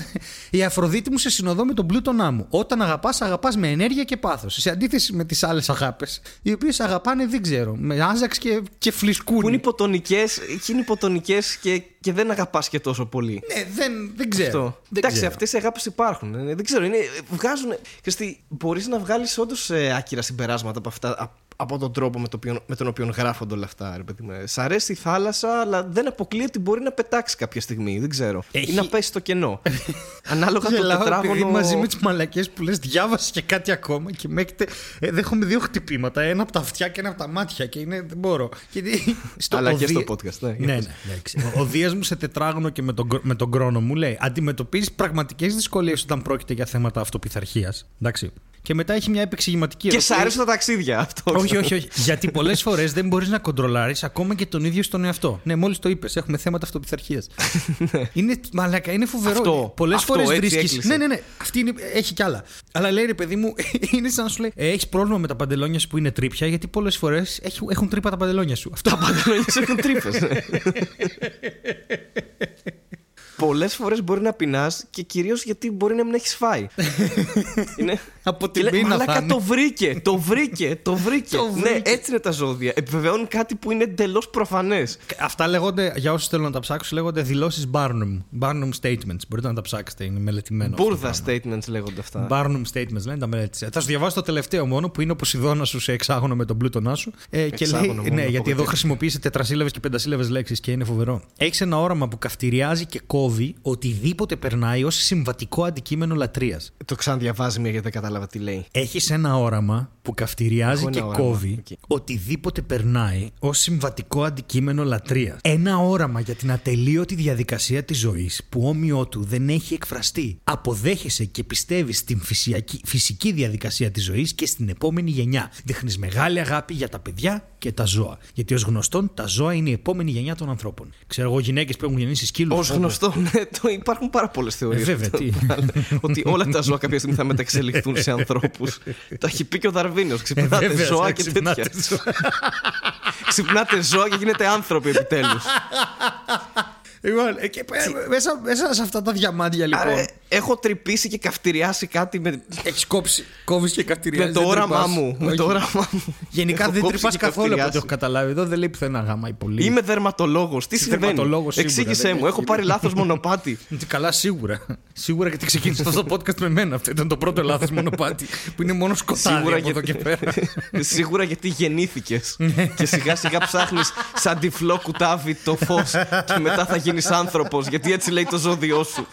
Η Αφροδίτη μου σε συνοδό με τον πλούτονά μου. Όταν αγαπάς, αγαπάς με ενέργεια και πάθος. Σε αντίθεση με τις άλλες αγάπες, οι οποίες αγαπάνε, δεν ξέρω, με άζαξ και, και φλισκούνι. Που είναι υποτονικές και είναι υποτονικές και, και δεν αγαπάς και τόσο πολύ. Ναι, δεν, δεν ξέρω. Αυτό. Δεν Εντάξει, ξέρω. αυτές οι αγάπες υπάρχουν. Ε, Δεν ξέρω, είναι, βγάζουν. Μπορείς να βγάλεις όντως άκυρα συμπεράσματα από, αυτά, α- από τον τρόπο με, το οποίο, με τον οποίο γράφονται όλα αυτά. Ρε, παιδί μου. Ε, Σ' αρέσει η θάλασσα, αλλά δεν αποκλείεται ότι μπορεί να πετάξει κάποια στιγμή. Δεν ξέρω. Έχει- Ή να πέσει στο κενό. *laughs* Ανάλογα το Γελάω επειδή τετράγωνο. μαζί με τις μαλακές που λες, διάβασες και κάτι ακόμα και με έχετε. Ε, δέχομαι δύο χτυπήματα. Ένα από τα αυτιά και ένα από τα μάτια. Και είναι. Δεν μπορώ. Γιατί *laughs* στο Αλλά και οδεία- στο podcast. Ναι, Ναι, ναι, ναι. Ο Δία μου σε τετράγωνο και με τον, κρ- με τον κρόνο μου λέει: Αντιμετωπίζεις πραγματικές δυσκολίες όταν πρόκειται για θέματα αυτοπιθαρχίας. Εντάξει. Και μετά έχει μια επεξηγηματική Και σ' ερώτηση. αρέσουν τα ταξίδια αυτό. Όχι, όχι, όχι. Γιατί πολλές φορές δεν μπορείς να κοντρολάρεις ακόμα και τον ίδιο στον εαυτό. Ναι, μόλις το είπες, έχουμε θέματα αυτοπιθαρχίας. *laughs* είναι μαλάκα, είναι φοβερό. Αυτό, Πολλές αυτό, φορές έτσι βρίσκει. έκλεισε. Ναι, ναι, ναι. Αυτή είναι, έχει κι άλλα. Αλλά λέει ρε παιδί μου, *laughs* είναι σαν να σου λέει: Έχεις πρόβλημα με τα παντελόνια σου που είναι τρύπια, γιατί πολλές φορές έχουν τρύπα τα παντελόνια σου. Αυτό. Τα παντελόνια σου έχουν τρύπες. *laughs* Πολλές φορές μπορεί να πεινάς και κυρίως γιατί μπορεί να μην έχεις φάει. *laughs* είναι... Από Και την λέει, πείνα Μαλάκα θα είναι». το βρήκε, το βρήκε, το βρήκε. Το ναι, βρήκε. έτσι είναι τα ζώδια. Επιβεβαιώνουν κάτι που είναι εντελώς προφανές. Αυτά λέγονται, για όσους θέλουν να τα ψάξουν, λέγονται δηλώσεις Barnum. Barnum statements. Μπορείτε να τα ψάξετε, είναι μελετημένο. αυτό το Μπούρδα πράγμα. statements λέγονται αυτά. Barnum statements λένε τα μελέτησε. Θα σου διαβάσω το τελευταίο μόνο που είναι ο Ποσειδώνα σου σε εξάγωνο με τον πλούτονά σου. Ε, και λέει, Εξάγωνο μόνο, ναι, γιατί εδώ απογοητεύει. χρησιμοποιήσει τετρασύλλαβε και πεντασύλλαβε λέξεις και είναι φοβερό. Έχει ένα όραμα που καυτηριάζει και κόβει οτιδήποτε περνάει ως συμβατικό αντικείμενο λατρείας. Το ξαναδιαβάζει μια γιατί δεν κατάλαβα τι λέει. Έχεις ένα όραμα που καυτηριάζει Έχω ένα και όραμα, κόβει οκ. οτιδήποτε περνάει ως συμβατικό αντικείμενο λατρείας. Ένα όραμα για την ατελείωτη διαδικασία της ζωής που όμοιό του δεν έχει εκφραστεί. Αποδέχεσαι και πιστεύεις στην φυσιακή, φυσική διαδικασία της ζωής και στην επόμενη γενιά. Δείχνεις μεγάλη αγάπη για τα παιδιά και τα ζώα. Γιατί ως γνωστόν τα ζώα είναι η επόμενη γενιά των ανθρώπων. Ξέρω εγώ γυναίκες που έχουν γεννήσει σκύλους. Ως γνωστόν, ναι, το, υπάρχουν πάρα πολλές θεωρίες. Ε, βέβαια, τι. ότι όλα τα ζώα κάποια στιγμή θα μεταξελιχθούν σε ανθρώπους. το έχει πει και ο Δαρβίνος. Ξυπνάτε ζώα και τέτοια. Ξυπνάτε ζώα και γίνετε άνθρωποι επιτέλους. Λοιπόν, ε, και, ε, μέσα, μέσα σε αυτά τα διαμάντια λοιπόν. Άρα έχω τρυπήσει και καυτηριάσει κάτι με, Έχεις κόψει, κόβεις και καυτηριάζει. με το δεν όραμά τρυπάς. μου. Με Όχι. το όραμά μου. Γενικά Έχω δεν κόψει τρυπάς και καθόλου από ό,τι καυτηριάσει. έχω καταλάβει. Εδώ δεν λέει πουθενά γάμα ή πολύ. Είμαι δερματολόγος. Τι Είσαι συμβαίνει; δερματολόγος σίγουρα, Εξήγησέ δεν μου. έχει. Έχω πάρει λάθος μονοπάτι. *laughs* Καλά, σίγουρα. Σίγουρα γιατί ξεκίνησε αυτό το podcast με μένα. Αυτό ήταν το πρώτο λάθος μονοπάτι. Που είναι μόνο σκοτάδι Σίγουρα από εδώ γιατί- και πέρα. *laughs* Σίγουρα γιατί γεννήθηκες. Ναι. και σιγά σιγά ψάχνεις σαν τυφλό κουτάβι το φως. και μετά θα γίνεις άνθρωπος. Γιατί έτσι λέει το ζώδιό σου.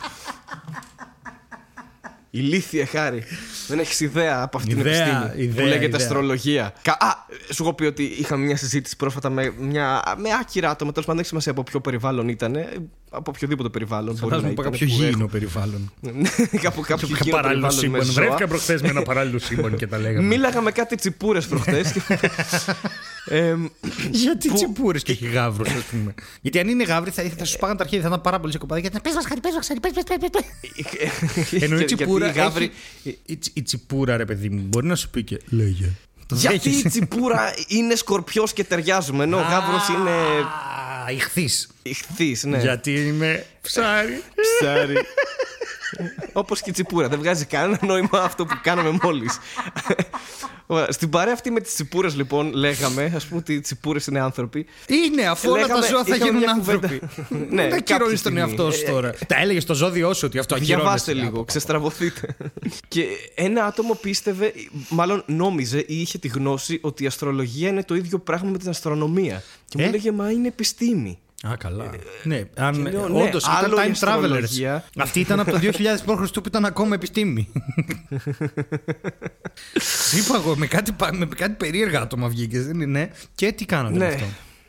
Ηλίθιε χάρη. Δεν έχεις ιδέα από αυτή την Ιδέα, επιστήμη ιδέα, που λέγεται ιδέα. αστρολογία. Κα- Α, σου έχω πει ότι είχαμε μια συζήτηση πρόσφατα με, μια, με άκυρα άτομα. Τέλος πάντων, δεν έχει σημασία από ποιο περιβάλλον ήταν. Από οποιοδήποτε περιβάλλον. μπορεί Φαντάζομαι να από ήταν, κάποιο που γήινο περιβάλλον. *laughs* έχω- από κάποιο Κάποιο γήινο παράλληλο περιβάλλον με σύμπαν. ζώα. Βρέθηκα προχθές με ένα παράλληλο σύμπαν και τα λέγαμε. Μίλαγα με κάτι τσιπούρες προχθές. *laughs* Γιατί Που- τσιπούρες και έχει γάβρου, ας πούμε. Γιατί αν είναι γάβροι θα, θα σου πάγαν τα αρχίδια, θα ήταν πάρα πολύ σε κοπάδια. Γιατί να πες μας χάρη, πες μας χάρη, πες, πες, πες. Ενώ η τσιπούρα. η γάβρη- έχει- η, τσι- η τσιπούρα, ρε παιδί μου, μπορεί να σου πει και. Λέγε. Το Γιατί δέχεσαι. η τσιπούρα είναι σκορπιός και ταιριάζουμε, ενώ ο γάβρος είναι Α, ηχθής. ηχθής. Ναι. Γιατί είμαι ψάρι. Ψάρι. Όπως και η τσιπούρα. Δεν βγάζει κανένα νόημα αυτό που κάναμε μόλις. Στην παρέα αυτή με τις τσιπούρες, λοιπόν, λέγαμε, ας πούμε ότι οι τσιπούρες είναι άνθρωποι. Είναι, αφού όλα τα Λέγαμε- ζώα θα είχαμε γίνουν μια άνθρωποι. κουβέντα. *laughs* Ναι, Ναι, δεν ακυρώνεις κάποια τον στιγμή. εαυτό σου Ε, τώρα. Τα έλεγες στο ζώδιό σου ότι αυτό ακυρώνει. Διαβάστε λίγο, ξεστραβωθείτε. και ένα άτομο πίστευε, μάλλον νόμιζε ή είχε τη γνώση ότι η αστρολογία είναι το ίδιο πράγμα με την αστρονομία. Και Ε; μου έλεγε, Μα είναι επιστήμη. Α, καλά. Ναι, αν και λέω, ναι, όντως άλλο ήταν η time travelers. αστρολογία. Αυτή ήταν από το 2000 π.Χ. που ήταν ακόμα επιστήμη. Σου *laughs* είπα εγώ, με κάτι, πα- με κάτι περίεργα άτομα βγήκες, δεν είναι. Και τι κάνατε με Ναι. αυτό;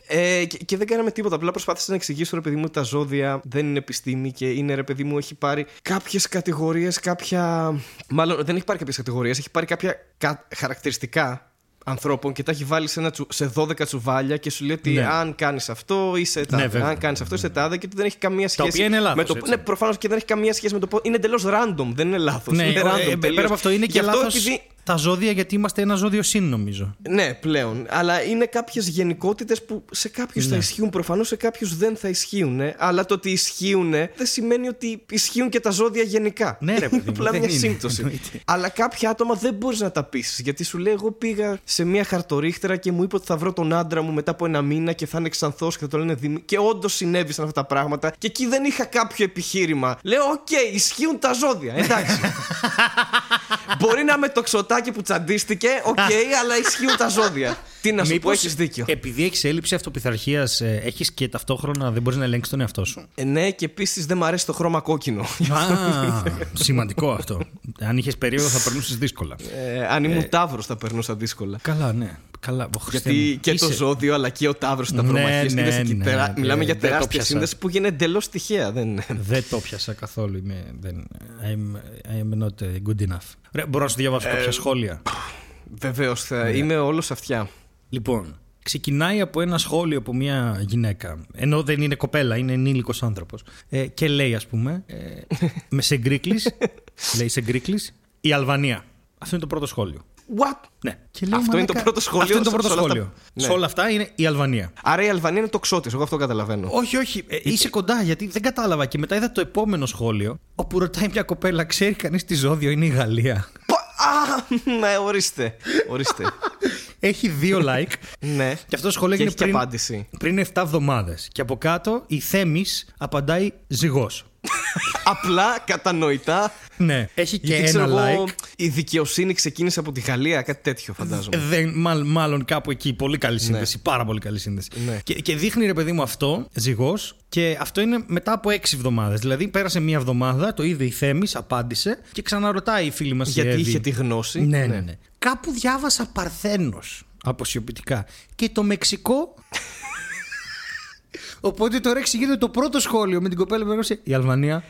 Ε, και, και δεν κάναμε τίποτα. Απλά προσπάθησα να εξηγήσω ρε παιδί μου ότι τα ζώδια δεν είναι επιστήμη και είναι ρε παιδί μου έχει πάρει κάποιες κατηγορίες, κάποια. Μάλλον δεν έχει πάρει κάποιες κατηγορίες, έχει πάρει κάποια κα- χαρακτηριστικά ανθρώπων και τα έχει βάλει σε, ένα τσου- σε 12 τσουβάλια και σου λέει ότι Ναι. αν κάνεις αυτό είσαι τάδε. βέβαια. αν κάνεις αυτό είσαι τάδε και ότι δεν έχει καμία σχέση. οποία είναι λάθος, με το, έτσι. Ναι, προφανώς και δεν έχει καμία σχέση με το πώς. Είναι εντελώς random, δεν είναι λάθος. Ναι, είναι ε, random. ε, πέρα τελείως. από αυτό είναι Γι' και αυτό λάθος επειδή- τα ζώδια γιατί είμαστε ένα ζώδιο συν νομίζω. Ναι, πλέον. Αλλά είναι κάποιες γενικότητες που σε κάποιους Ναι. θα ισχύουν, προφανώς σε κάποιους δεν θα ισχύουν. Αλλά το ότι ισχύουν δεν σημαίνει ότι ισχύουν και τα ζώδια γενικά. Ναι, ρε παιδί μου, Απλά δεν μια είναι. σύμπτωση. Εννοείται. Αλλά κάποια άτομα δεν μπορείς να τα πείσει. Γιατί σου λέει, Εγώ πήγα σε μια χαρτορίχτρα και μου είπε ότι θα βρω τον άντρα μου μετά από ένα μήνα και θα είναι ξανθός και θα τον λένε Δημήτρη. Και όντως συνέβησαν αυτά τα πράγματα. Και εκεί δεν είχα κάποιο επιχείρημα. Λέω, Οκ, ισχύουν τα ζώδια. Εντάξει. *laughs* Μπορεί να είμαι το ξωτάκι που τσαντίστηκε, οκ, αλλά ισχύουν τα ζώδια. *laughs* Τι να σου πω, Μήπως έχεις δίκιο. Επειδή έχεις έλλειψη αυτοπειθαρχίας, έχεις και ταυτόχρονα δεν μπορείς να ελέγξεις τον εαυτό σου; Ε, ναι, και επίσης δεν μου αρέσει το χρώμα κόκκινο. Α, σημαντικό αυτό. Αν είχες περίοδο θα περνούσες δύσκολα. Ε, αν ήμουν ταύρος θα περνούσα δύσκολα. Καλά, ναι. Καλά, Ω, Χριστέ Γιατί μου. και το Είσαι- ζώδιο αλλά και ο ταύρος στα Ναι, προμαχίες. ναι, ναι, Μιλάμε ναι, για δεν το τεράστια πιάσα. σύνδεση που γίνεται εντελώς τυχαία. Δεν... Δεν το πιάσα καθόλου. Είμαι, δεν, I'm, I'm not uh, good enough. Ρε, μπορώ να σου διαβάσω Ε, κάποια σχόλια; Βεβαίως, θα είμαι όλος αυτιά. Λοιπόν, ξεκινάει από ένα σχόλιο από μια γυναίκα. Ενώ δεν είναι κοπέλα, είναι ενήλικος άνθρωπος. Ε, και λέει, ας πούμε, ε, *laughs* με σε γκρίκλι. λέει σε γκρίκλι, η Αλβανία. Αυτό είναι το πρώτο σχόλιο. What? Ναι. Και λέω, Αυτό είναι «Μαλάκα, το πρώτο σχόλιο Αυτό είναι το σε- πρώτο σε όλα αυτά- σχόλιο. Ναι. Σε όλα αυτά είναι η Αλβανία. Άρα η Αλβανία είναι το ξώτη, εγώ αυτό καταλαβαίνω. Όχι, όχι. ε, είσαι κοντά γιατί δεν κατάλαβα. Και μετά είδα το επόμενο σχόλιο όπου ρωτάει μια κοπέλα, ξέρει κανείς τι ζώδιο είναι η Γαλλία; Πα- Α, ναι, ορίστε. Ορίστε. *laughs* Έχει δύο like. ναι. Και αυτό το σχόλιο Και έγινε έχει και πριν, απάντηση. πριν 7 εβδομάδες. Και από κάτω η Θέμης απαντάει ζυγός. Απλά κατανοητά. ναι, έχει και Γιατί ένα ξέρω εγώ, like. η δικαιοσύνη ξεκίνησε από τη Γαλλία, κάτι τέτοιο φαντάζομαι. Ε, Δεν, μάλλ- μάλλον κάπου εκεί. Πολύ καλή σύνδεση. Πάρα πολύ καλή σύνδεση. Ναι. Και, και δείχνει ρε παιδί μου αυτό, ζυγός, και αυτό είναι μετά από έξι εβδομάδες. Δηλαδή πέρασε μία εβδομάδα, το είδε η Θέμης, απάντησε και ξαναρωτάει η φίλη μας Γιατί είχε τη γνώση. Ναι, ναι, ναι. Κάπου διάβασα Παρθένος αποσιοποιητικά. Και το Μεξικό. Οπότε τώρα εξηγείται το πρώτο σχόλιο με την κοπέλα που έγραψε η Αλβανία.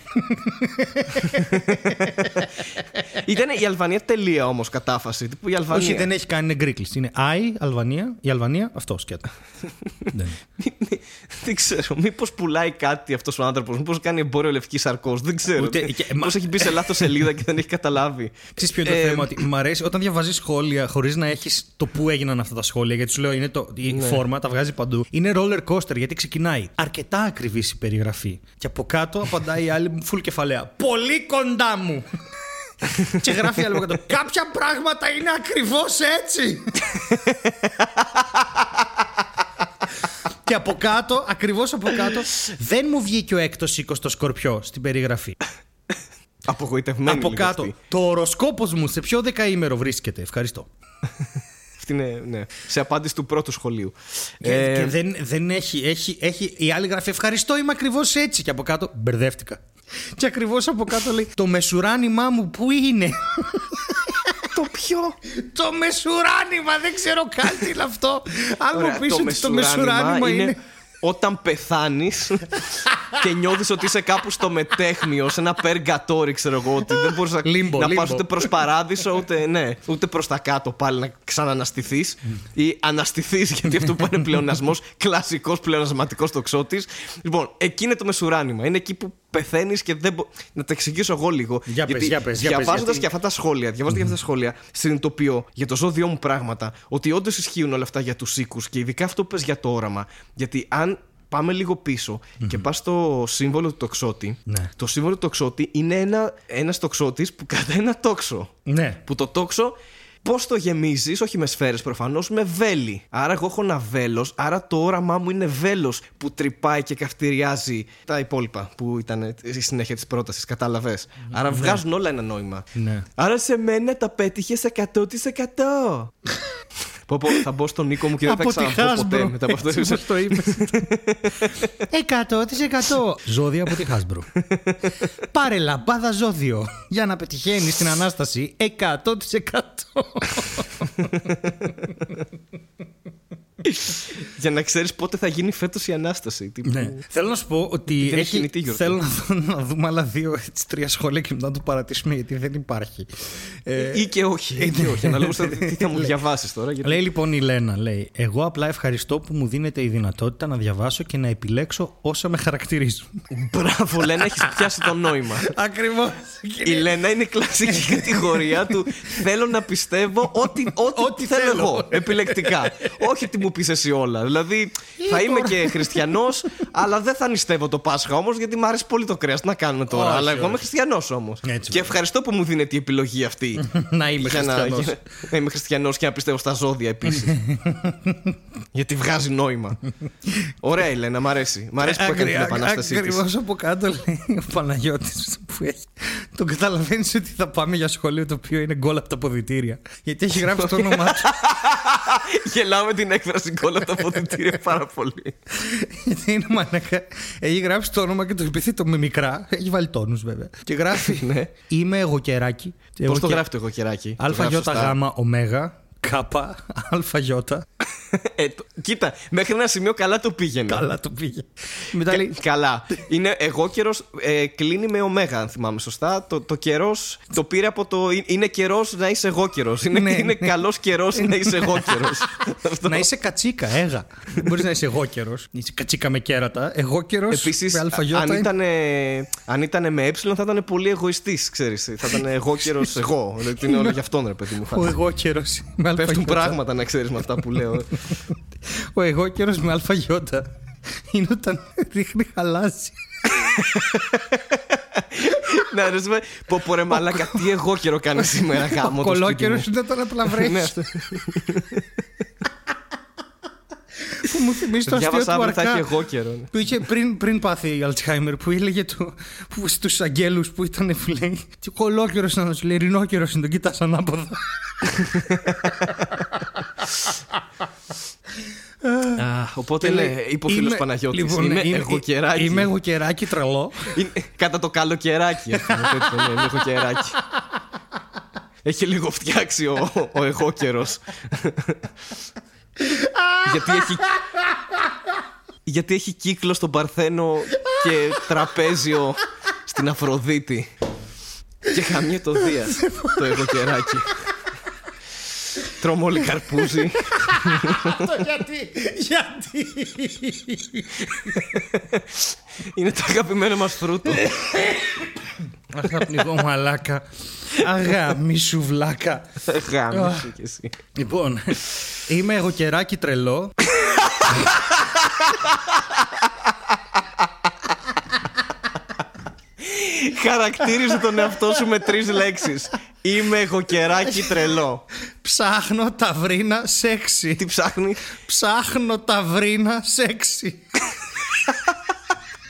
Ήταν η Αλβανία τελεία όμως κατάφαση. Τύπου η Αλβανία. Όχι, δεν έχει κάνει είναι γκρίκλι. Είναι I, Αλβανία, η Αλβανία, αυτό σκέτο. δεν. *laughs* δεν ξέρω. Μήπως πουλάει κάτι αυτός ο άνθρωπος. Μήπως κάνει εμπόριο λευκής σαρκός. Δεν ξέρω. Ούτε- και- Μήπως μα- έχει μπει σε λάθος σελίδα και δεν έχει καταλάβει. Ξέρεις ποιο είναι το Ε, θέμα, ότι μου αρέσει όταν διαβάζεις σχόλια χωρίς να έχεις το πού έγιναν αυτά τα σχόλια. Γιατί σου λέω είναι το, η Ναι. φόρμα, τα βγάζει παντού. Είναι roller coaster γιατί ξεκινάει αρκετά ακριβή η περιγραφή. Και από κάτω απαντάει η άλλη full κεφαλαία. Πολύ κοντά μου! *laughs* και γράφει άλλο κάτω. Κάποια πράγματα είναι ακριβώς έτσι! Και από κάτω, ακριβώς από κάτω, δεν μου βγήκε ο έκτος οίκος στο σκορπιό στην περιγραφή. Απογοητευμένη. από λίγο κάτω, Αυτή. το οροσκόπος μου σε ποιο δεκαήμερο βρίσκεται. Ευχαριστώ. Αυτή είναι, ναι. Σε απάντηση του πρώτου σχολείου. Και, Ε, και δεν, δεν έχει, έχει, έχει. Η άλλη γράφει Ευχαριστώ, είμαι ακριβώς έτσι. Και από κάτω μπερδεύτηκα. Και ακριβώς από κάτω λέει Το μεσουράνημά μου που είναι; το πιο. το μεσουράνημα, δεν ξέρω καν τι είναι αυτό. Αν Ωραία, μου πει ότι το μεσουράνημα μεσουράνημα είναι. Όταν πεθάνεις και νιώθεις ότι είσαι κάπου στο μετέχνιο, σε ένα περγατόρι, ξέρω εγώ, ότι δεν μπορείς να, Λίμπο, να λίμπο. πας ούτε προς παράδεισο, ούτε, ναι, ούτε προς τα κάτω πάλι να ξαναναστηθείς ή αναστηθείς, γιατί αυτό που είναι πλεονασμός, κλασικός πλεονασματικός τοξότης. Λοιπόν, εκεί είναι το μεσουράνημα. Είναι εκεί που πεθαίνεις και δεν μπορεί. Να τα εξηγήσω εγώ λίγο. Για πες, γιατί για πες, για πες, διαβάζοντας γιατί- και αυτά τα σχόλια, διαβάζοντας και αυτά τα σχόλια, συνειδητοποιώ για το ζώδιό μου πράγματα ότι όντως ισχύουν όλα αυτά για τους οίκους και ειδικά αυτό που πες για το όραμα. Γιατί αν πάμε λίγο πίσω και πας στο σύμβολο του τοξότη, Ναι. το σύμβολο του τοξότη είναι ένα ένας τοξότης που κρατάει ένα τόξο. Ναι. Που το τόξο Πώς το γεμίζεις, όχι με σφαίρες προφανώς, με βέλη. Άρα, εγώ έχω ένα βέλος, άρα το όραμά μου είναι βέλος που τρυπάει και καυτηριάζει τα υπόλοιπα που ήταν η συνέχεια της πρότασης. Κατάλαβες; Άρα, βγάζουν όλα ένα νόημα. Ναι. Άρα, σε μένα τα πέτυχες 100%. *laughs* Πω, πω, θα μπω στον Νίκο μου και δεν θα Από τη ξαναπώ ποτέ Hasbro. μετά από αυτό. Έτσι όπως *laughs* το είπες. 100% Ζώδια από τη Hasbro. Πάρε λαμπάδα ζώδιο για να πετυχαίνεις την Ανάσταση 100%. *laughs* Για να ξέρεις πότε θα γίνει φέτος η ανάσταση. Τύπου... Ναι. Θέλω να σου πω ότι Δεν έχει, έχει γιορτή. θέλω να, *laughs* δω- να δούμε άλλα δύο έτσι, τρία σχόλια και μετά να το παρατήσουμε γιατί δεν υπάρχει. Ε, Ή και όχι. Ή και όχι. Αναλόγως στο τι θα μου *laughs* διαβάσεις τώρα. Γιατί... Λέει λοιπόν η Λένα, λέει, εγώ απλά ευχαριστώ που μου δίνετε η δυνατότητα να διαβάσω και να επιλέξω όσα με χαρακτηρίζουν. Μπράβο, Λένα, έχεις πιάσει το νόημα. Ακριβώς. Η Λένα είναι η κλασική κατηγορία του Θέλω να πιστεύω ό,τι, ό,τι, Ό,τι θέλω θέλω. εγώ. Επιλεκτικά. Όχι τι μου πεις εσύ όλα. Δηλαδή, θα είμαι και χριστιανός, αλλά δεν θα νηστεύω το Πάσχα όμως, γιατί μου αρέσει πολύ το κρέας. Τι να κάνουμε τώρα. Όχι, αλλά εγώ όχι. είμαι χριστιανός όμως. Έτσι, Και ευχαριστώ που μου δίνετε η επιλογή αυτή. *laughs* να είμαι για να, χριστιανός. για να είμαι χριστιανός και να πιστεύω στα ζώδια επίσης. *laughs* γιατί βγάζει νόημα. Ωραία, η Λένα, μ' αρέσει. Μ' αρέσει που έκανε την επανάστασή της. Ακριβώς από κάτω λέει ο Παναγιώτης που έχει. Τον καταλαβαίνεις ότι θα πάμε για σχολείο το οποίο είναι γκολ από τα ποδητήρια. Γιατί έχει γράψει το όνομά του. *laughs* Γελάω με την έκφραση κόλλα από τα ποδητήρια πάρα πολύ. Γιατί είναι μαλάκα. Έχει γράψει το όνομα και το επίθετο με μικρά. Έχει βάλει τόνους βέβαια. Και γράφει. Ναι. *laughs* Είμαι εγώ κεράκι. Πώς το γράφει το εγώ κεράκι; Το Α, γράφει Ι, σωστά. Γ, Ω, Κ, Α, Ι. Ε, το- κοίτα, μέχρι ένα σημείο καλά το πήγαινε. Καλά το πήγε. Μετά Κα- λέει. Καλά. Είναι εγώ καιρός. Ε, κλείνει με ωμέγα, αν θυμάμαι σωστά. Το, το καιρός το πήρε από το. «Ε- Είναι καιρός να είσαι εγώ καιρός. Είναι, Ναι, είναι ναι. καλός καιρός να είσαι εγώ καιρός. *laughs* Να είσαι κατσίκα, έγα. Δεν μπορείς να είσαι εγώ καιρός. Είσαι κατσίκα με κέρατα. Εγώ καιρός. Επίσης, με αλφαγιώτα. αν, είναι- ήταν, αν ήταν με ε, θα ήταν πολύ εγωιστής, ξέρεις. Θα ήταν εγώ καιρός εγώ. *laughs* Δηλαδή είναι όλο για αυτόν, ρε παιδί μου. Ο εγώ καιρός. Με Πέφτουν αλφαγιώτα. πράγματα να ξέρεις με αυτά που λέω. Ο εγώ καιρός με αλφαγιώτα. Είναι όταν ρίχνει χαλάζι. Να ρωτήσουμε, πω πω ρε μαλάκα, τι εγώ καιρό κάνει σήμερα γάμο. Ο το σπίτι κολόκερο μου. είναι όταν Ναι, απλαβρέχει. Αυτό. Που μου θυμίζει το *laughs* αστείο Διάβασα του αύριο θα έχει Αρκά. εγώ καιρό. Που είχε πριν, πριν πάθει Αλτσχάιμερ, που έλεγε το, που στους αγγέλους που ήταν, που λέει. Τι κολόκερο να σου λέει, ρινόκερο είναι, τον κοιτάς ανάποδα. *laughs* Α, Οπότε Και ναι, λέει, είπε ο φίλος είμαι- Παναγιώτης. λοιπόν, είμαι είμαι- εγώ καιράκι. Είμαι εγώ καιράκι τρελό. *laughs* Είναι- Κατά το καλοκαιράκι. ας πούμε, τέτοιο, ναι, Είμαι εγώ καιράκι. Έχει λίγο φτιάξει ο, ο εγώ καιρός. Γιατί έχει Γιατί έχει κύκλο στον Παρθένο και τραπέζιο στην Αφροδίτη. Και χαμιέ το Δίας το εγώ καιράκι. Τρώμε όλοι καρπούζι. γιατί, γιατί. Είναι το αγαπημένο μας φρούτο. Αχ, θα πνιγώ μαλάκα. Αγάμι σου βλάκα. Γάμισε κι εσύ. Λοιπόν, είμαι εγώ καιράκι τρελό. Χαρακτήριζε τον εαυτό σου με τρεις λέξεις. Είμαι εγώ καιράκι τρελό. Ψάχνω ταυρίνα σεξι. Τι ψάχνει; Ψάχνω ταυρίνα σεξι.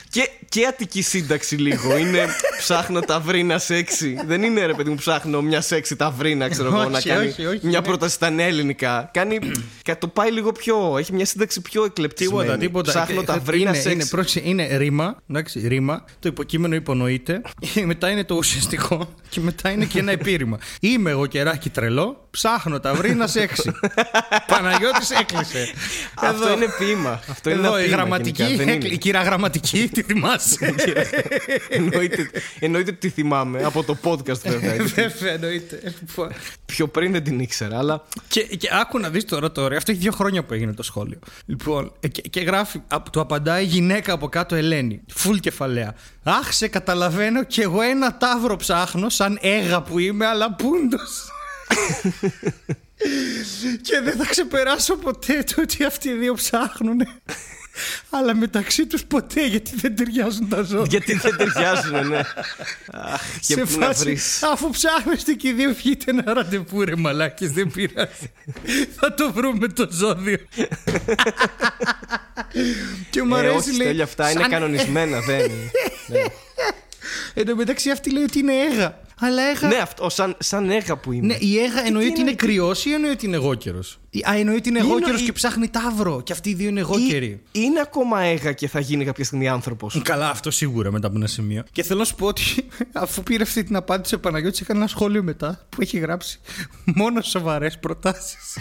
Και, και αττική σύνταξη λίγο. Είναι ψάχνω τα βρίνα σεξι. Δεν είναι ρε παιδί μου ψάχνω μια σεξι τα βρίνα, ξέρω εγώ, Όχι, να κάνει όχι, όχι, μια ναι. πρόταση στα νέα ελληνικά. Κάνει. και το πάει λίγο πιο. Έχει μια σύνταξη πιο εκλεπτισμένη. Τίποτα, τίποτα. Ψάχνω Ε, τα ε, βρίνα είναι, σεξι. είναι, πρόκειται, είναι ρήμα, εντάξει, ρήμα. Το υποκείμενο υπονοείται. Και μετά είναι το ουσιαστικό. *laughs* Και μετά είναι και ένα επίρρημα. Είμαι εγώ καιράκι τρελό. Ψάχνω τα βρίνα σεξι. *laughs* Παναγιώτης έκλεισε. Αυτό Εδώ. είναι ποίημα. Αυτό είναι Εδώ ένα η ποίημα γραμματική, γενικά, δεν είναι. έκλει- η κυρία γραμματική, τη θυμάσαι; *laughs* εννοείται, εννοείται ότι τη θυμάμαι από το podcast *laughs* βέβαια. Βέβαια, εννοείται. Λοιπόν, Πιο πριν δεν την ήξερα, αλλά. Και, και άκου να δεις τώρα το ωραίο. Αυτό έχει δύο χρόνια που έγινε το σχόλιο. Λοιπόν, ε, και, και γράφει, α, του απαντάει η γυναίκα από κάτω Ελένη. Φουλ κεφαλαία. Αχ, σε καταλαβαίνω κι εγώ ένα τάβρο ψάχνω, σαν έγα που είμαι, αλλά πούντος. *laughs* και δεν θα ξεπεράσω ποτέ το ότι αυτοί οι δύο ψάχνουν. Αλλά μεταξύ τους ποτέ γιατί δεν ταιριάζουν τα ζώδια. Γιατί δεν ταιριάζουν, ναι. Αχ, και Σε πού να φάση, βρεις. αφού ψάχνεστε και οι δύο βγείτε ένα ραντεβού ρε μαλάκες δεν πειράζει θα το βρούμε το ζώδιο *laughs* και μου Ε, αρέσει όχι, λέει Στέλιο, αυτά είναι σαν- κανονισμένα, δεν. *laughs* ναι. Εν τω μεταξύ αυτή λέει ότι είναι έγα αλλά έγα ναι, αυτό, σαν, σαν έγα που είμαι. Ναι, η έγα εννοεί τι ότι είναι είναι- κρυός ή εννοεί ότι είναι εγώκερο. Α, εννοεί ότι είναι Ή εγώκερο εννοεί- και ψάχνει τάβρο. Και αυτοί οι δύο είναι Ή- εγώκεροι. είναι ακόμα έγα και θα γίνει κάποια στιγμή άνθρωπος. Καλά, αυτό σίγουρα μετά από ένα σημείο. Και θέλω να σου πω ότι *laughs* αφού πήρε αυτή την απάντηση ο Παναγιώτης έκανε ένα σχόλιο μετά που έχει γράψει μόνο σοβαρές προτάσεις. *laughs*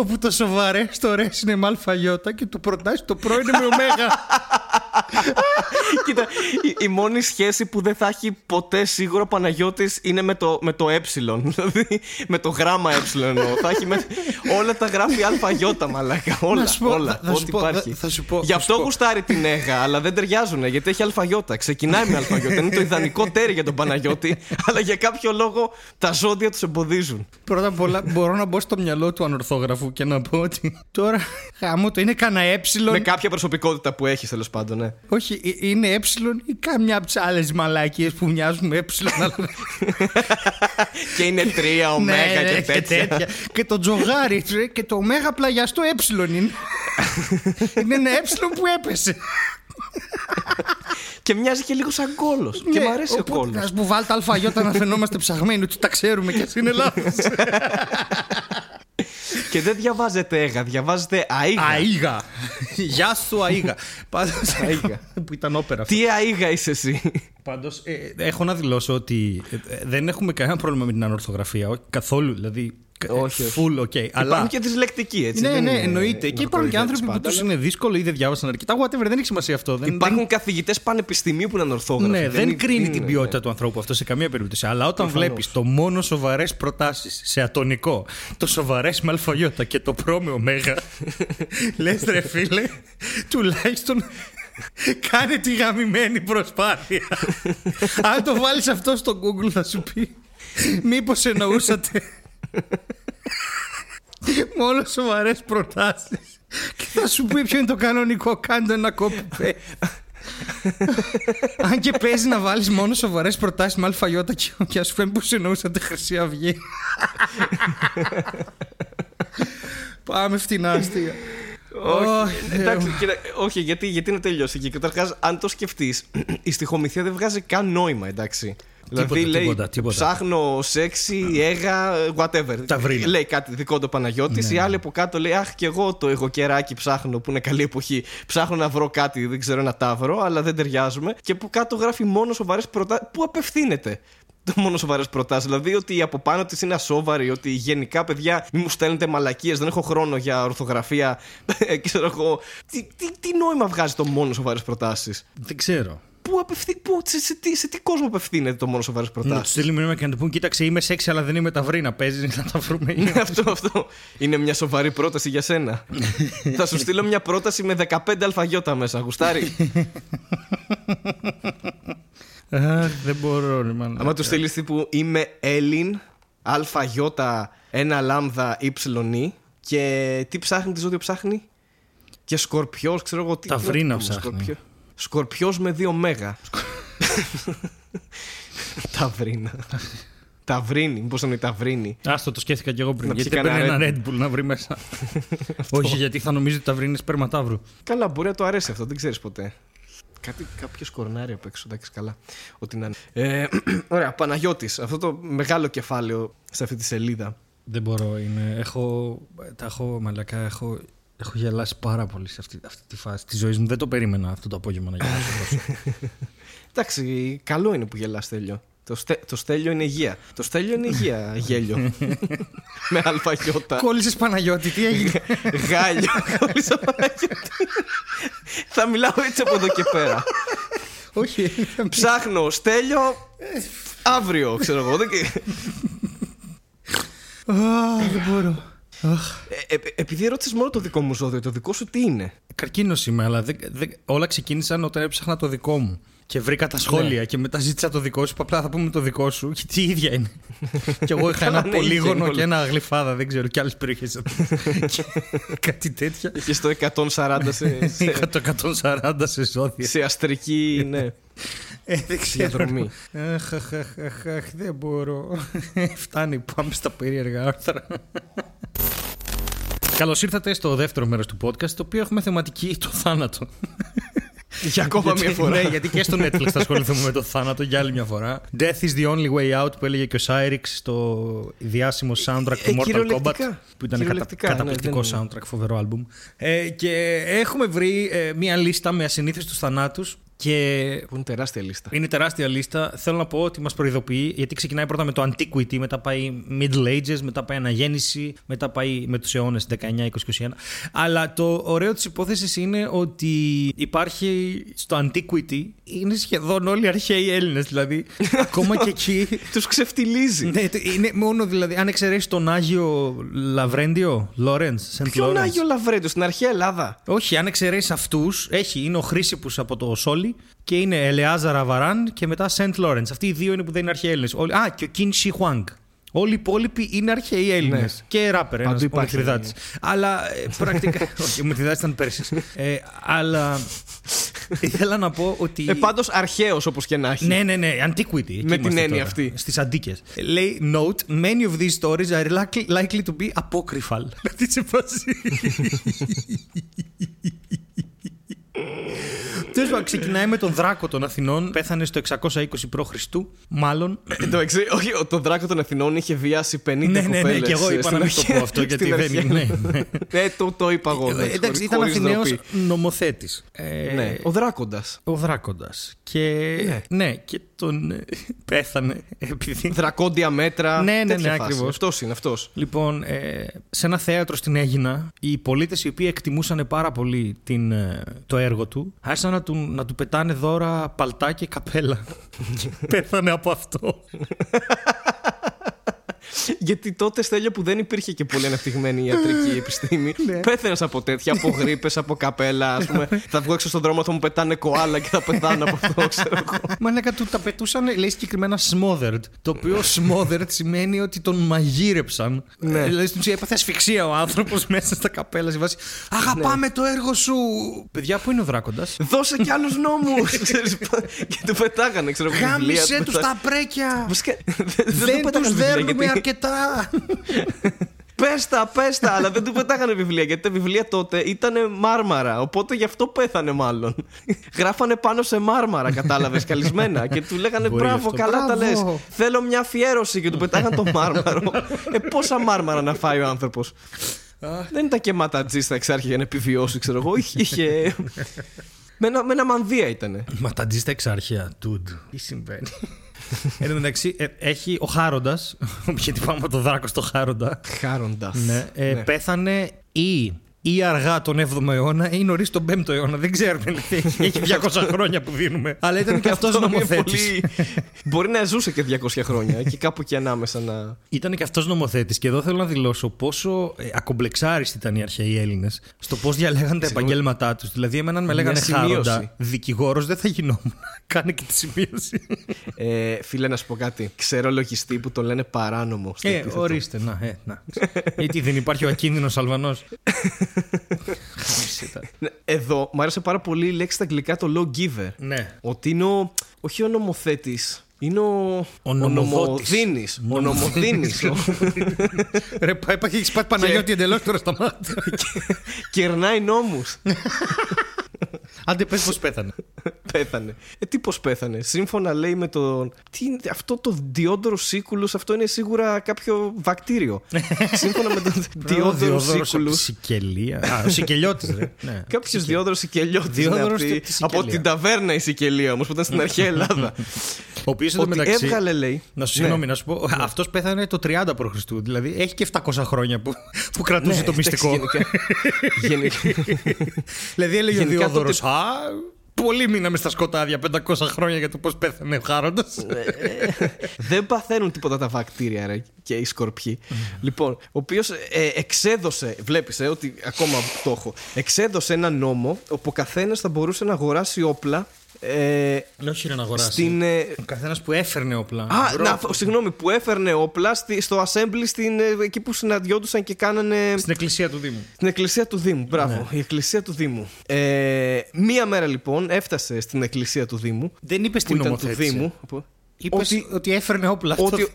όπου το σοβαρέ στο ρε είναι με αλφαγιώτα και το προτάσεις το πρώην είναι με ωμέγα. *laughs* Κοίτα, η, η μόνη σχέση που δεν θα έχει ποτέ σίγουρο ο Παναγιώτης είναι με το, με το ε. Δηλαδή με το γράμμα ε εννοώ. θα έχει με, όλα τα γράφει αλφαγιώτα μαλάκα. Όλα, Να σου πω, όλα. θα- θα σου ό,τι πω, υπάρχει. θα- θα σου πω, Γι' θα αυτό σου πω. γουστάρει την έγα, αλλά δεν ταιριάζουν γιατί έχει αλφαγιώτα. Ξεκινάει με αλφαγιώτα. Είναι το ιδανικό τέρι για τον Παναγιώτη, αλλά για κάποιο λόγο τα ζώδια τους εμποδίζουν. Πρώτα απ' όλα μπορώ να μπω στο μυαλό του ανορθόγραφου και να πω ότι τώρα γάμο το είναι κανένα ε. Με κάποια προσωπικότητα που έχεις τέλος πάντων, ναι. Όχι, ε- είναι ε ή κάμια από τις άλλες μαλάκιε που μοιάζουν με ε. αλλά- *laughs* και είναι τρία, ωμέγα Ναι, και τέτοια. Και το τζογάρι ρε, και το ωμέγα πλαγιαστό ε είναι. *laughs* είναι ένα ε που έπεσε. Και μοιάζει και λίγο σαν κόλος. και Ναι, μου αρέσει ο οπότε, κόλος. Ας μου βάλτε αλφαγιώτα να φαινόμαστε ψαγμένοι ότι τα ξέρουμε και ας είναι λάθος. *laughs* και δεν διαβάζετε έγα, διαβάζετε αίγα. Αΐγα. Γεια σου Αΐγα. Πάντως, *laughs* Αΐγα. που ήταν όπερα αυτό. Τι αίγα είσαι εσύ. Πάντως, ε, έχω να δηλώσω ότι ε, ε, δεν έχουμε κανένα πρόβλημα με την ανορθογραφία. όχι, Καθόλου. Δηλαδή, κα- Όχι, όχι. full ok. Αλλά... Υπάρχουν και δυσλεκτικοί, έτσι. Ναι, δεν ναι, είναι εννοείται. Και υπάρχουν και ορθογραφικές άνθρωποι που πάντα, τους αλλά είναι δύσκολο ή δεν διάβασαν αρκετά. Whatever, δεν έχει σημασία αυτό. Δεν, Υπάρχουν καθηγητές πανεπιστημίου που είναι ανορθόγραφοι. Ναι, δεν, είναι- κρίνει είναι, την ναι. ποιότητα του ανθρώπου αυτό σε καμία περίπτωση. Αλλά όταν βλέπεις το μόνο σοβαρές προτάσεις σε ατονικό, το σοβαρές με αλφαγιώτα και το προ με ωμέγα, *laughs* λες ρε φίλε, τουλάχιστον κάνε τη γαμημένη προσπάθεια. Αν το βάλεις αυτό στο Google θα σου πει μήπως εννοούσατε μόνο σοβαρές προτάσεις. Και θα σου πει ποιο είναι το κανονικό. Κάντε ένα copy paste. Αν και παίζει να βάλεις μόνο σοβαρές προτάσεις με αλφαγιώτα και, και ας πούμε που εννοούσατε Χρυσή Αυγή. Πάμε φτηνά αστεία. Όχι, Ω, εντάξει, κοίτα, όχι γιατί, γιατί να τελειώσει. Και καταρχάς, αν το σκεφτείς, *clears throat* η στοιχομηθεία δεν βγάζει καν νόημα, εντάξει. δηλαδή λέει τίποτα, τίποτα. ψάχνω σεξι, έγα, whatever. Ταυρίνα. Λέει κάτι δικό το Παναγιώτης. Η άλλη από κάτω λέει Αχ, και εγώ το εγώ κεράκι ψάχνω που είναι καλή εποχή. Ψάχνω να βρω κάτι, δεν ξέρω ένα τάβρο, αλλά δεν ταιριάζουμε. Και που κάτω γράφει μόνος σοβαρέ προτάσει. Πού απευθύνεται το μόνο σοβαρές προτάσεις. Δηλαδή ότι από πάνω της είναι ασόβαρη, ότι γενικά παιδιά μην μου στέλνετε μαλακίες, δεν έχω χρόνο για ορθογραφία. ξέρω εγώ. Τι, τι, τι νόημα βγάζει το μόνο σοβαρές προτάσεις; Δεν ξέρω. Πού απευθύ, πού, σε, σε, τι, σε τι κόσμο απευθύνεται το μόνο σοβαρές Να τους προτάσει. στείλει μήνυμα και να του πούν: Κοίταξε, είμαι σεξ, αλλά δεν είμαι ταυρίνα. Παίζεις να τα βρούμε. *laughs* αυτό, αυτό. Είναι μια σοβαρή πρόταση για σένα. Θα σου στείλω μια πρόταση με 15 αλφαγιώτα μέσα, γουστάρι. *laughs* Αχ, δεν μπορώ, ρε μάνα. Άμα τους στείλεις τύπου Είμαι Έλλην, αλφαγιώτα, ένα λάμδα ύψιλον και τι ψάχνει, τι ζώδιο ψάχνει; Και σκορπιός, ξέρω εγώ τι. Ταυρίνα τι να πούμε, ψάχνει. σκορπιό- Σκορπιός με δύο μέγα. Ταυρίνα. Ταυρίνη, μήπω είναι η Ταυρίνη. Άστο, το σκέφτηκα κι εγώ πριν. Να Γιατί πιει δεν παίρνει κανένα ένα Red Bull να βρει μέσα. Όχι, γιατί θα νομίζει ότι τα βρει είναι σπερματάβρου. Καλά, μπορεί να το αρέσει αυτό, δεν ξέρεις ποτέ. Κάτι, κάποιος κορνάρι απ' έξω, εντάξει, καλά. Ό,τι να είναι. Ε, *clears throat* ωραία, Παναγιώτης, αυτό το μεγάλο κεφάλαιο σε αυτή τη σελίδα. Δεν μπορώ. Είναι, έχω, τα έχω, μαλακά, έχω, έχω γελάσει πάρα πολύ σε αυτή, αυτή τη φάση της ζωής μου. Δεν το περίμενα αυτό το απόγευμα να γελάσω τόσο. *laughs* Εντάξει, καλό είναι που γελάς Στέλιο. Το, στε, το Στέλιο είναι υγεία. Το Στέλιο είναι υγεία, γέλιο. *laughs* Με αλφαγιώτα. Κόλλησες Παναγιώτη, τι έγινε; *laughs* Γάλιο. χωρίς Παναγιώτη. Θα μιλάω έτσι από εδώ και πέρα. Όχι. Ψάχνω Στέλιο αύριο, ξέρω εγώ. Δεν- Αχ, δεν μπορώ. Αχ. Ε, ε, επειδή ρώτησες μόνο το δικό μου ζώδιο, το δικό σου τι είναι; Καρκίνος είμαι, αλλά δεν, δεν- όλα ξεκίνησαν όταν έψαχνα το δικό μου. Και βρήκα τα σχόλια και μετά ζήτησα το δικό σου. Είπα, Απλά θα πούμε το δικό σου. Γιατί η ίδια είναι. *laughs* και εγώ είχα ένα Καλά, ναι, ίδια είναι πολύγωνο όλα. και ένα γλυφάδα. Δεν ξέρω, και άλλες περιοχές. *laughs* Κάτι τέτοια. Είχε το 140 σε, σε, *laughs* Είχα το 140 σε ζώδια. σε αστρική, ναι, Ε, δεν ξέρω. διαδρομή. Αχ, αχ, αχ, αχ, αχ, δεν μπορώ. Φτάνει, πάμε στα περίεργα άρθρα. Καλώς ήρθατε στο δεύτερο μέρος του podcast, το οποίο έχουμε θεματική το θάνατο. Για ακόμα μια φορά. ναι, γιατί και στο Netflix θα ασχοληθούμε με το θάνατο για άλλη μια φορά. Death is the only way out που έλεγε και ο Σάιριξ στο διάσημο soundtrack Ε, του Mortal Kombat. κυριολεκτικά. Που ήταν κατα... Κυριολεκτικά, ναι, καταπληκτικό δεν- soundtrack, φοβερό άλμπουμ. Ε, και έχουμε βρει ε, μια λίστα με ασυνήθιστους θανάτους Και Που είναι τεράστια λίστα. είναι τεράστια λίστα. Θέλω να πω ότι μας προειδοποιεί, γιατί ξεκινάει πρώτα με το Antiquity, μετά πάει Middle Ages, μετά πάει Αναγέννηση, μετά πάει με τους αιώνες 19, 20, 21. Αλλά το ωραίο της υπόθεσης είναι ότι υπάρχει στο Antiquity, είναι σχεδόν όλοι οι αρχαίοι Έλληνες. Δηλαδή, *laughs* ακόμα και εκεί. Τους ξεφτιλίζει. Ναι, το- είναι μόνο δηλαδή, αν εξαιρέσεις τον Άγιο Λαβρέντιο, Λόρεντς, Σεντ Ποιον Άγιο Λαβρέντο στην αρχαία Ελλάδα; όχι, αν εξαιρέσεις αυτούς, έχει. Είναι ο Χρήσιπου από το Σόλι και είναι Ελεάζαρα Βαράν και μετά Σεντ Λόρεντ. Αυτοί οι δύο είναι που δεν είναι αρχαίοι Έλληνες. Α, και ο Κιν Σι Χουάνγκ. Όλοι οι υπόλοιποι είναι αρχαίοι Έλληνες. Ναι. Και ράπερ, ένας Παντού υπάρχει, Μυθριδάτη. Αλλά ε, πρακτικά. *laughs* όχι, ο Μυθριδάτη ήταν πέρσι. Ε, αλλά ήθελα να πω ότι. Ε, Πάντως αρχαίος όπως και να έχει. Ναι, ναι, ναι, antiquity. εκεί Με την είμαστε έννοια τώρα, αυτή. Στις αντίκες. Λέει, note, many of these stories are likely, likely to be apocryphal. *laughs* Τις σε φάση. Τέλο πάντων, ξεκινάει με τον Δράκο των Αθηνών. Πέθανε στο 620 π.Χ. Μάλλον. Ε, το εξή, όχι, ο- το δράκο των Αθηνών είχε βιάσει 50 ναι, ναι, ναι, κοπέλες, και εγώ ε, είπα στην να μην το αρχαία- πω αυτό γιατί στην δεν αρχαία- είναι. Ναι, ναι. Ε, *laughs* το, το είπα εγώ. Ε, εντάξει, Εντάξει, χωρίς- ήταν χωρίς Αθηναίος ντροπή. νομοθέτης. Ναι, ο δράκοντας. Ο Δράκοντας. Και. Ναι. και τον. ε, Πέθανε επειδή. Δρακόντια μέτρα. Ναι, ναι, ναι, τέτοια φάση. ακριβώς. Αυτός είναι αυτός. Λοιπόν, ε, σε ένα θέατρο στην Έγινα, οι πολίτες οι οποίοι εκτιμούσαν πάρα πολύ την, ε, το έργο του, άρχισαν να του, να του πετάνε δώρα παλτά και καπέλα. Και *laughs* Πέθανε από αυτό. *laughs* Γιατί τότε στέλιο που δεν υπήρχε και πολύ αναπτυγμένη ιατρική επιστήμη. Ναι. Πέθανε από τέτοια, από γρήπες, από καπέλα. Α πούμε, θα βγω έξω στον δρόμο, θα μου πετάνε κοάλα και θα πεθάνω από αυτό, ξέρω εγώ. Μα λέγα του τα πετούσαν, λέει συγκεκριμένα smothered. Το οποίο smothered σημαίνει ότι τον μαγείρεψαν. Ναι. Ε, Δηλαδή στην ουσία έπαθε ασφυξία ο άνθρωπος *laughs* μέσα στα καπέλα. Σε βάση Αγαπάμε το έργο σου. Παιδιά, πού είναι ο δράκοντας; Δώσε κι άλλους νόμους! *laughs* και του πετάγανε, ξέρω εγώ. βιβλία, Γάμισε τους τους πετά- τα πρέκια. Βασικά, δεν- Δεν του του πετάγανε βιβλία, δέρνουμε γιατί- αρκετά. Πες τα, πες τα, αλλά δεν του πετάγανε βιβλία γιατί τα βιβλία τότε ήταν μάρμαρα. Οπότε γι' αυτό πέθανε μάλλον. Γράφανε πάνω σε μάρμαρα, κατάλαβες, καλισμένα. Και του λέγανε Μπορεί μπράβο, αυτό. καλά τα λες. Μπράβο. Θέλω μια αφιέρωση και του πετάγανε το μάρμαρο. ε, πόσα μάρμαρα να φάει ο άνθρωπος. δεν ήταν και ματατζή στα εξάρχεια για να επιβιώσει, ξέρω εγώ. Είχε. είχε- με, ένα, με ένα μανδύα ήτανε. Μα τα τζι στα εξάρχεια, dude. Τι συμβαίνει; Εν τω μεταξύ, ε, έχει ο Χάροντας. *laughs* Γιατί πάμε από το δράκος στο Χάροντα. Χάροντας. Ναι, ε, Πέθανε ή, ή αργά τον 7ο αιώνα ή νωρίς τον 5ο αιώνα. Δεν ξέρουμε. *laughs* Έχει έχει 200 χρόνια που δίνουμε. Αλλά ήταν και *laughs* αυτός νομοθέτης. *laughs* Μπορεί να ζούσε και 200 χρόνια και κάπου εκεί ανάμεσα να. Ήταν και αυτός νομοθέτης. Και εδώ θέλω να δηλώσω πόσο ε, ακομπλεξάριστοι ήταν οι αρχαίοι Έλληνες στο πώς διαλέγαν τα επαγγέλματά τους. Δηλαδή, εμένα αν με Μια λέγανε σημείωση. Χάροντα, δικηγόρος δεν θα γινόμουν. Κάνε και τη σημείωση. Ε, φίλε, να σου πω κάτι. Ξέρω λογιστή που τον λένε παράνομο. στο Ε, επίθετο. ορίστε, να, ε, να. Γιατί δεν υπάρχει ο ακίνδυνος Αλβανός. Ναι, Εδώ μου άρεσε πάρα πολύ η λέξη στα αγγλικά το law giver. ναι. Ότι είναι ο, όχι ο νομοθέτης. Είναι ο, Ο νομοδότης. νομοδίνης. Ο νομοδίνης. ο- *laughs* Ρε, πάει, έχει πάει Παναγιώτη εντελώς τώρα στα μάτια. *laughs* Κερνάει νόμους. *laughs* Άντε, πες πώς πέθανε. πέθανε. Ε, τι πώς πέθανε. Σύμφωνα λέει με τον. Τι είναι αυτό το διόντρο σίκουλους, αυτό είναι σίγουρα κάποιο βακτήριο. *laughs* Σύμφωνα με τον διόντρο σίκουλους. Σικελία. Α, ο Σικελιώτης, ρε. Ναι. *laughs* Κάποιος διόδρο Σικελιώτης. Διόδωρος από, από τη Σικελία. από την ταβέρνα η Σικελία όμως που ήταν στην αρχαία Ελλάδα. *laughs* Ο οποίος Ότι μεταξύ. έβγαλε, λέει. Να σου Ναι. συγγνώμη, να σου πω. Αυτός πέθανε το 30 π.Χ. Δηλαδή έχει και 700 χρόνια που, που κρατούσε το Ναι, εντάξει, μυστικό. γενικά- γενικά- δηλαδή έλεγε ο Γενικά Διόδωρο. τότε- Α, πολύ μείναμε στα σκοτάδια 500 χρόνια για το πώς πέθανε ο Χάροντα. Δεν παθαίνουν τίποτα τα βακτήρια ρε, και οι σκορπιοί. λοιπόν, ο οποίος εξέδωσε, βλέπεις ε, ότι ακόμα το έχω, εξέδωσε ένα νόμο όπου ο καθένας θα μπορούσε να αγοράσει όπλα. Ε, Όχι, ρε να αγοράσει. στην. ε, Ο καθένας που έφερνε όπλα. Α, Μπρο. να, συγγνώμη, που έφερνε όπλα στη- στο assembly στην, ε, εκεί που συναντιόντουσαν και κάνανε. Στην εκκλησία του Δήμου. Στην εκκλησία του Δήμου, μπράβο. Ναι. Η εκκλησία του Δήμου. Ε, μία μέρα λοιπόν έφτασε στην εκκλησία του Δήμου. Δεν είπες Που στην ήταν του νομοθέτηση. Δήμου. Που- Είπες ότι, ότι έφερνε όπλα. Αυτό ότι-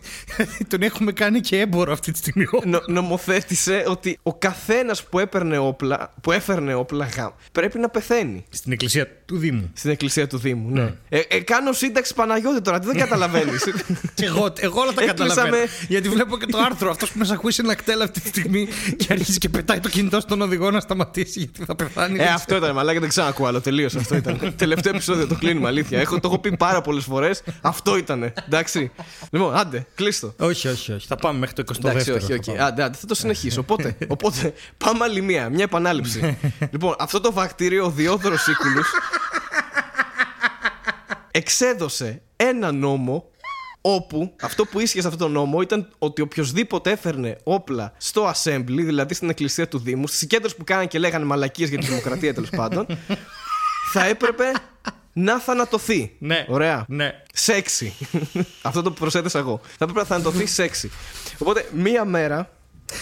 τον έχουμε κάνει και έμπορο αυτή τη στιγμή. *laughs* νο, νομοθέτησε ότι ο καθένας που έπαιρνε όπλα, που έφερνε όπλα γάμ, πρέπει να πεθαίνει. Στην εκκλησία του Δήμου. Στην εκκλησία του Δήμου, ναι. Ε, ε, κάνω σύνταξη Παναγιώτη τώρα, τι δεν καταλαβαίνεις. *laughs* Και εγώ, εγώ όλα τα Έκλεισα καταλαβαίνω. με- Γιατί βλέπω και το άρθρο. Αυτός που μας ακούει σε ένα κτέλ αυτή τη στιγμή και αρχίζει και πετάει το κινητό στον οδηγό να σταματήσει γιατί θα πεθάνει. ε, αυτό ήταν, μαλάκα δεν ξανακούω άλλο. Τελείω αυτό ήταν. *laughs* Τελευταίο επεισόδιο το κλείνουμε, αλήθεια. Έχω, το έχω πει πάρα πολλές φορές. Αυτό ήταν. Εντάξει. Λοιπόν, άντε, κλείστο. Όχι, όχι, όχι. Θα πάμε μέχρι το 22ο. Εντάξει, όχι, όχι. Άντε, άντε, θα το συνεχίσω. Οπότε, *laughs* οπότε πάμε άλλη μία, μια επανάληψη. λοιπόν, αυτό το βακτήριο, ο Διόδωρος Σίκουλου, εξέδωσε ένα νόμο όπου αυτό που ίσχυε σε αυτό το νόμο ήταν ότι οποιοδήποτε έφερνε όπλα στο assembly, δηλαδή στην εκκλησία του Δήμου, στις συγκέντρωση που κάνανε και λέγανε μαλακίες για τη δημοκρατία τέλος πάντων, θα έπρεπε να θανατωθεί. Ναι. Ωραία. Ναι. Σεξι. *laughs* Αυτό το προσέθεσα εγώ. Θα έπρεπε να θανατωθεί σεξι. Οπότε μία μέρα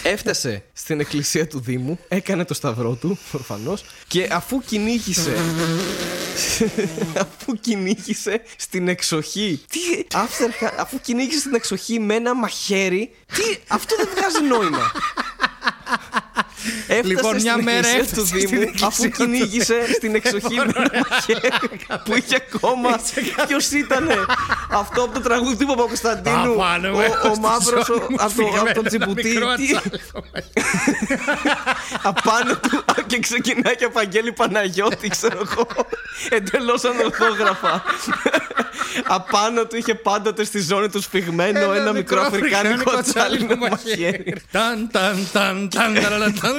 έφτασε στην εκκλησία του Δήμου, έκανε το σταυρό του, προφανώς, και αφού κυνήγησε. *laughs* αφού κυνήγησε στην εξοχή. Τι. Άφθερχα, αφού κυνήγησε στην εξοχή με ένα μαχαίρι. Τι. Αυτό δεν βγάζει νόημα. Έφτασε Λοιπόν, μια στην μέρα εκκλησία έφτασε του στην Δήμου εκκλησία αφού του κυνήγησε στην εξοχή με ένα μαχαίρι που είχε ακόμα. *laughs* Ποιος ήταν αυτό από το τραγούδι του Παπα-Κωνσταντίνου. Απάνω Ο, μέσα ο στη μαύρος ζώνη μου από το- από φυγμένο τον ένα Τσιμπουτί. μικρό Τι- ατσάλικο. *laughs* Απάνω του και ξεκινάει και Απαγγέλη Παναγιώτη, ξέρω εγώ. Εντελώς ανορθόγραφα. *laughs* Απάνω του είχε πάντοτε στη ζώνη του σφιγμένο ένα, μικρό αφρικάνικο τσάλινο μαχαίρι. Ταν, ταν, ταν, ταν, ταν, ταν.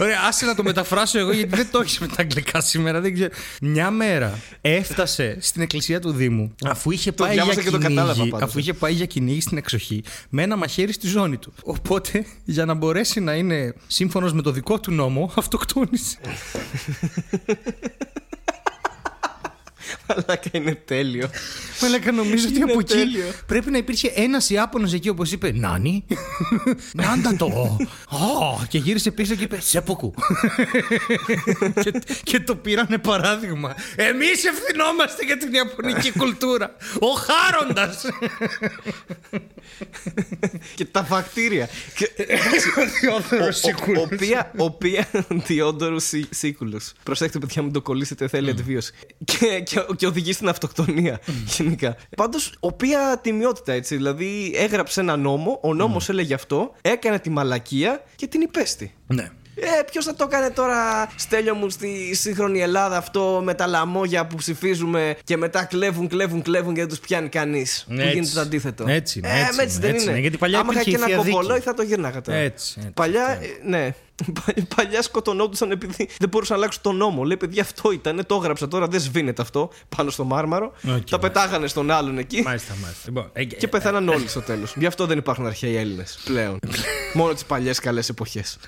Ωραία, άσε να το μεταφράσω εγώ γιατί δεν το έχεις με τα αγγλικά σήμερα. Δεν ξέρω. Μια μέρα έφτασε στην εκκλησία του Δήμου αφού είχε πάει για διάβασα και το κατάλαβα κυνήγι, πάντως. αφού είχε πάει για κυνήγι στην εξοχή με ένα μαχαίρι στη ζώνη του. Οπότε για να μπορέσει να είναι σύμφωνος με το δικό του νόμο, αυτοκτόνησε. *laughs* Μαλάκα είναι τέλειο. Μαλάκα νομίζω ότι Είναι από εκεί τέλειο. πρέπει να υπήρχε ένας Ιάπωνος εκεί όπως είπε Νάνι. *laughs* Νάντα το. Ω, Και γύρισε πίσω και είπε Σέποκου. *laughs* και, και το πήρανε παράδειγμα. Εμείς ευθυνόμαστε για την Ιαπωνική κουλτούρα. Ο Χάροντας. και τα βακτήρια. Και- Διόδωρος Ο- οποία, οποία Διόντορου Σίκουλου. Προσέξτε, παιδιά, μην το κολλήσετε, θέλει αντιβίωση. Και, και, και οδηγεί στην αυτοκτονία, γενικά. Πάντως, οποία τιμιότητα έτσι. Δηλαδή, έγραψε ένα νόμο, ο νόμος έλεγε αυτό, έκανε τη μαλακία και την υπέστη. ναι. Ε, ποιος θα το έκανε τώρα, Στέλιο μου, στη σύγχρονη Ελλάδα αυτό με τα λαμόγια που ψηφίζουμε και μετά κλέβουν, κλέβουν, κλέβουν και δεν τους πιάνει κανείς. Που Έτσι. γίνεται το αντίθετο. Έτσι είναι, Ε, έτσι έτσι είναι, δεν έτσι είναι. είναι. Γιατί παλιά Άμα είχα υπήρχε και η ένα Θεία κομπολόι Δίκη. θα το γύρναγα τώρα. Έτσι, έτσι, Παλιά, αυτό ε, ναι. *laughs* Πα- Παλιά σκοτωνόντουσαν επειδή δεν μπορούσαν να αλλάξουν τον νόμο. Λέει, παιδιά, αυτό ήταν, το έγραψα τώρα, δεν σβήνεται αυτό πάνω στο μάρμαρο. Οκ, τα μάλιστα. πετάγανε στον άλλον εκεί. Μάλιστα, μάλιστα. Λοιπόν, ε, Και πεθαίναν όλοι στο τέλος. Γι' αυτό δεν υπάρχουν αρχαίοι Έλληνες πλέον. *laughs* Μόνο τις παλιές καλές εποχές.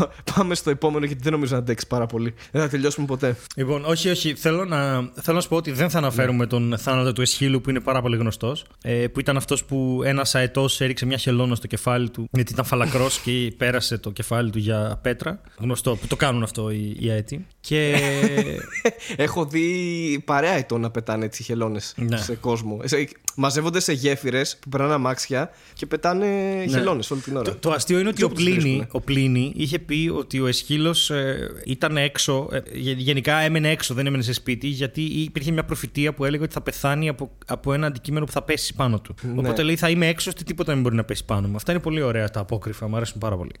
*laughs* Πάμε στο επόμενο γιατί δεν νομίζω να αντέξει πάρα πολύ. Δεν θα τελειώσουμε ποτέ. Λοιπόν, όχι, όχι. Θέλω να, θέλω να σου πω ότι δεν θα αναφέρουμε τον θάνατο του Εσχύλου που είναι πάρα πολύ γνωστός. Ε, που ήταν αυτός που ένας αετός έριξε μια χελώνα στο κεφάλι του, γιατί ήταν φαλακρός και πέρασε το κεφάλι του για πέτρα. Γνωστό, που το κάνουν αυτό οι, οι αετοί. Και. *laughs* Έχω δει παρέα ετών να πετάνε έτσι χελώνες Ναι. σε κόσμο. Σε- Μαζεύονται σε γέφυρες που περνάνε αμάξια και πετάνε ναι. χελώνες όλη την ώρα. Το, το αστείο είναι ότι Και ο όπου τους Πλίνη, βρίσκουνε. ο Πλίνη είχε πει ότι ο Εσχύλος ε, ήταν έξω, ε, γε- γενικά έμενε έξω, δεν έμενε σε σπίτι, γιατί υπήρχε μια προφητεία που έλεγε ότι θα πεθάνει από, από ένα αντικείμενο που θα πέσει πάνω του. Ναι. Οπότε λέει θα είμαι έξω, ώστε τίποτα δεν μπορεί να πέσει πάνω μου. Αυτά είναι πολύ ωραία τα απόκριφα, μου αρέσουν πάρα πολύ.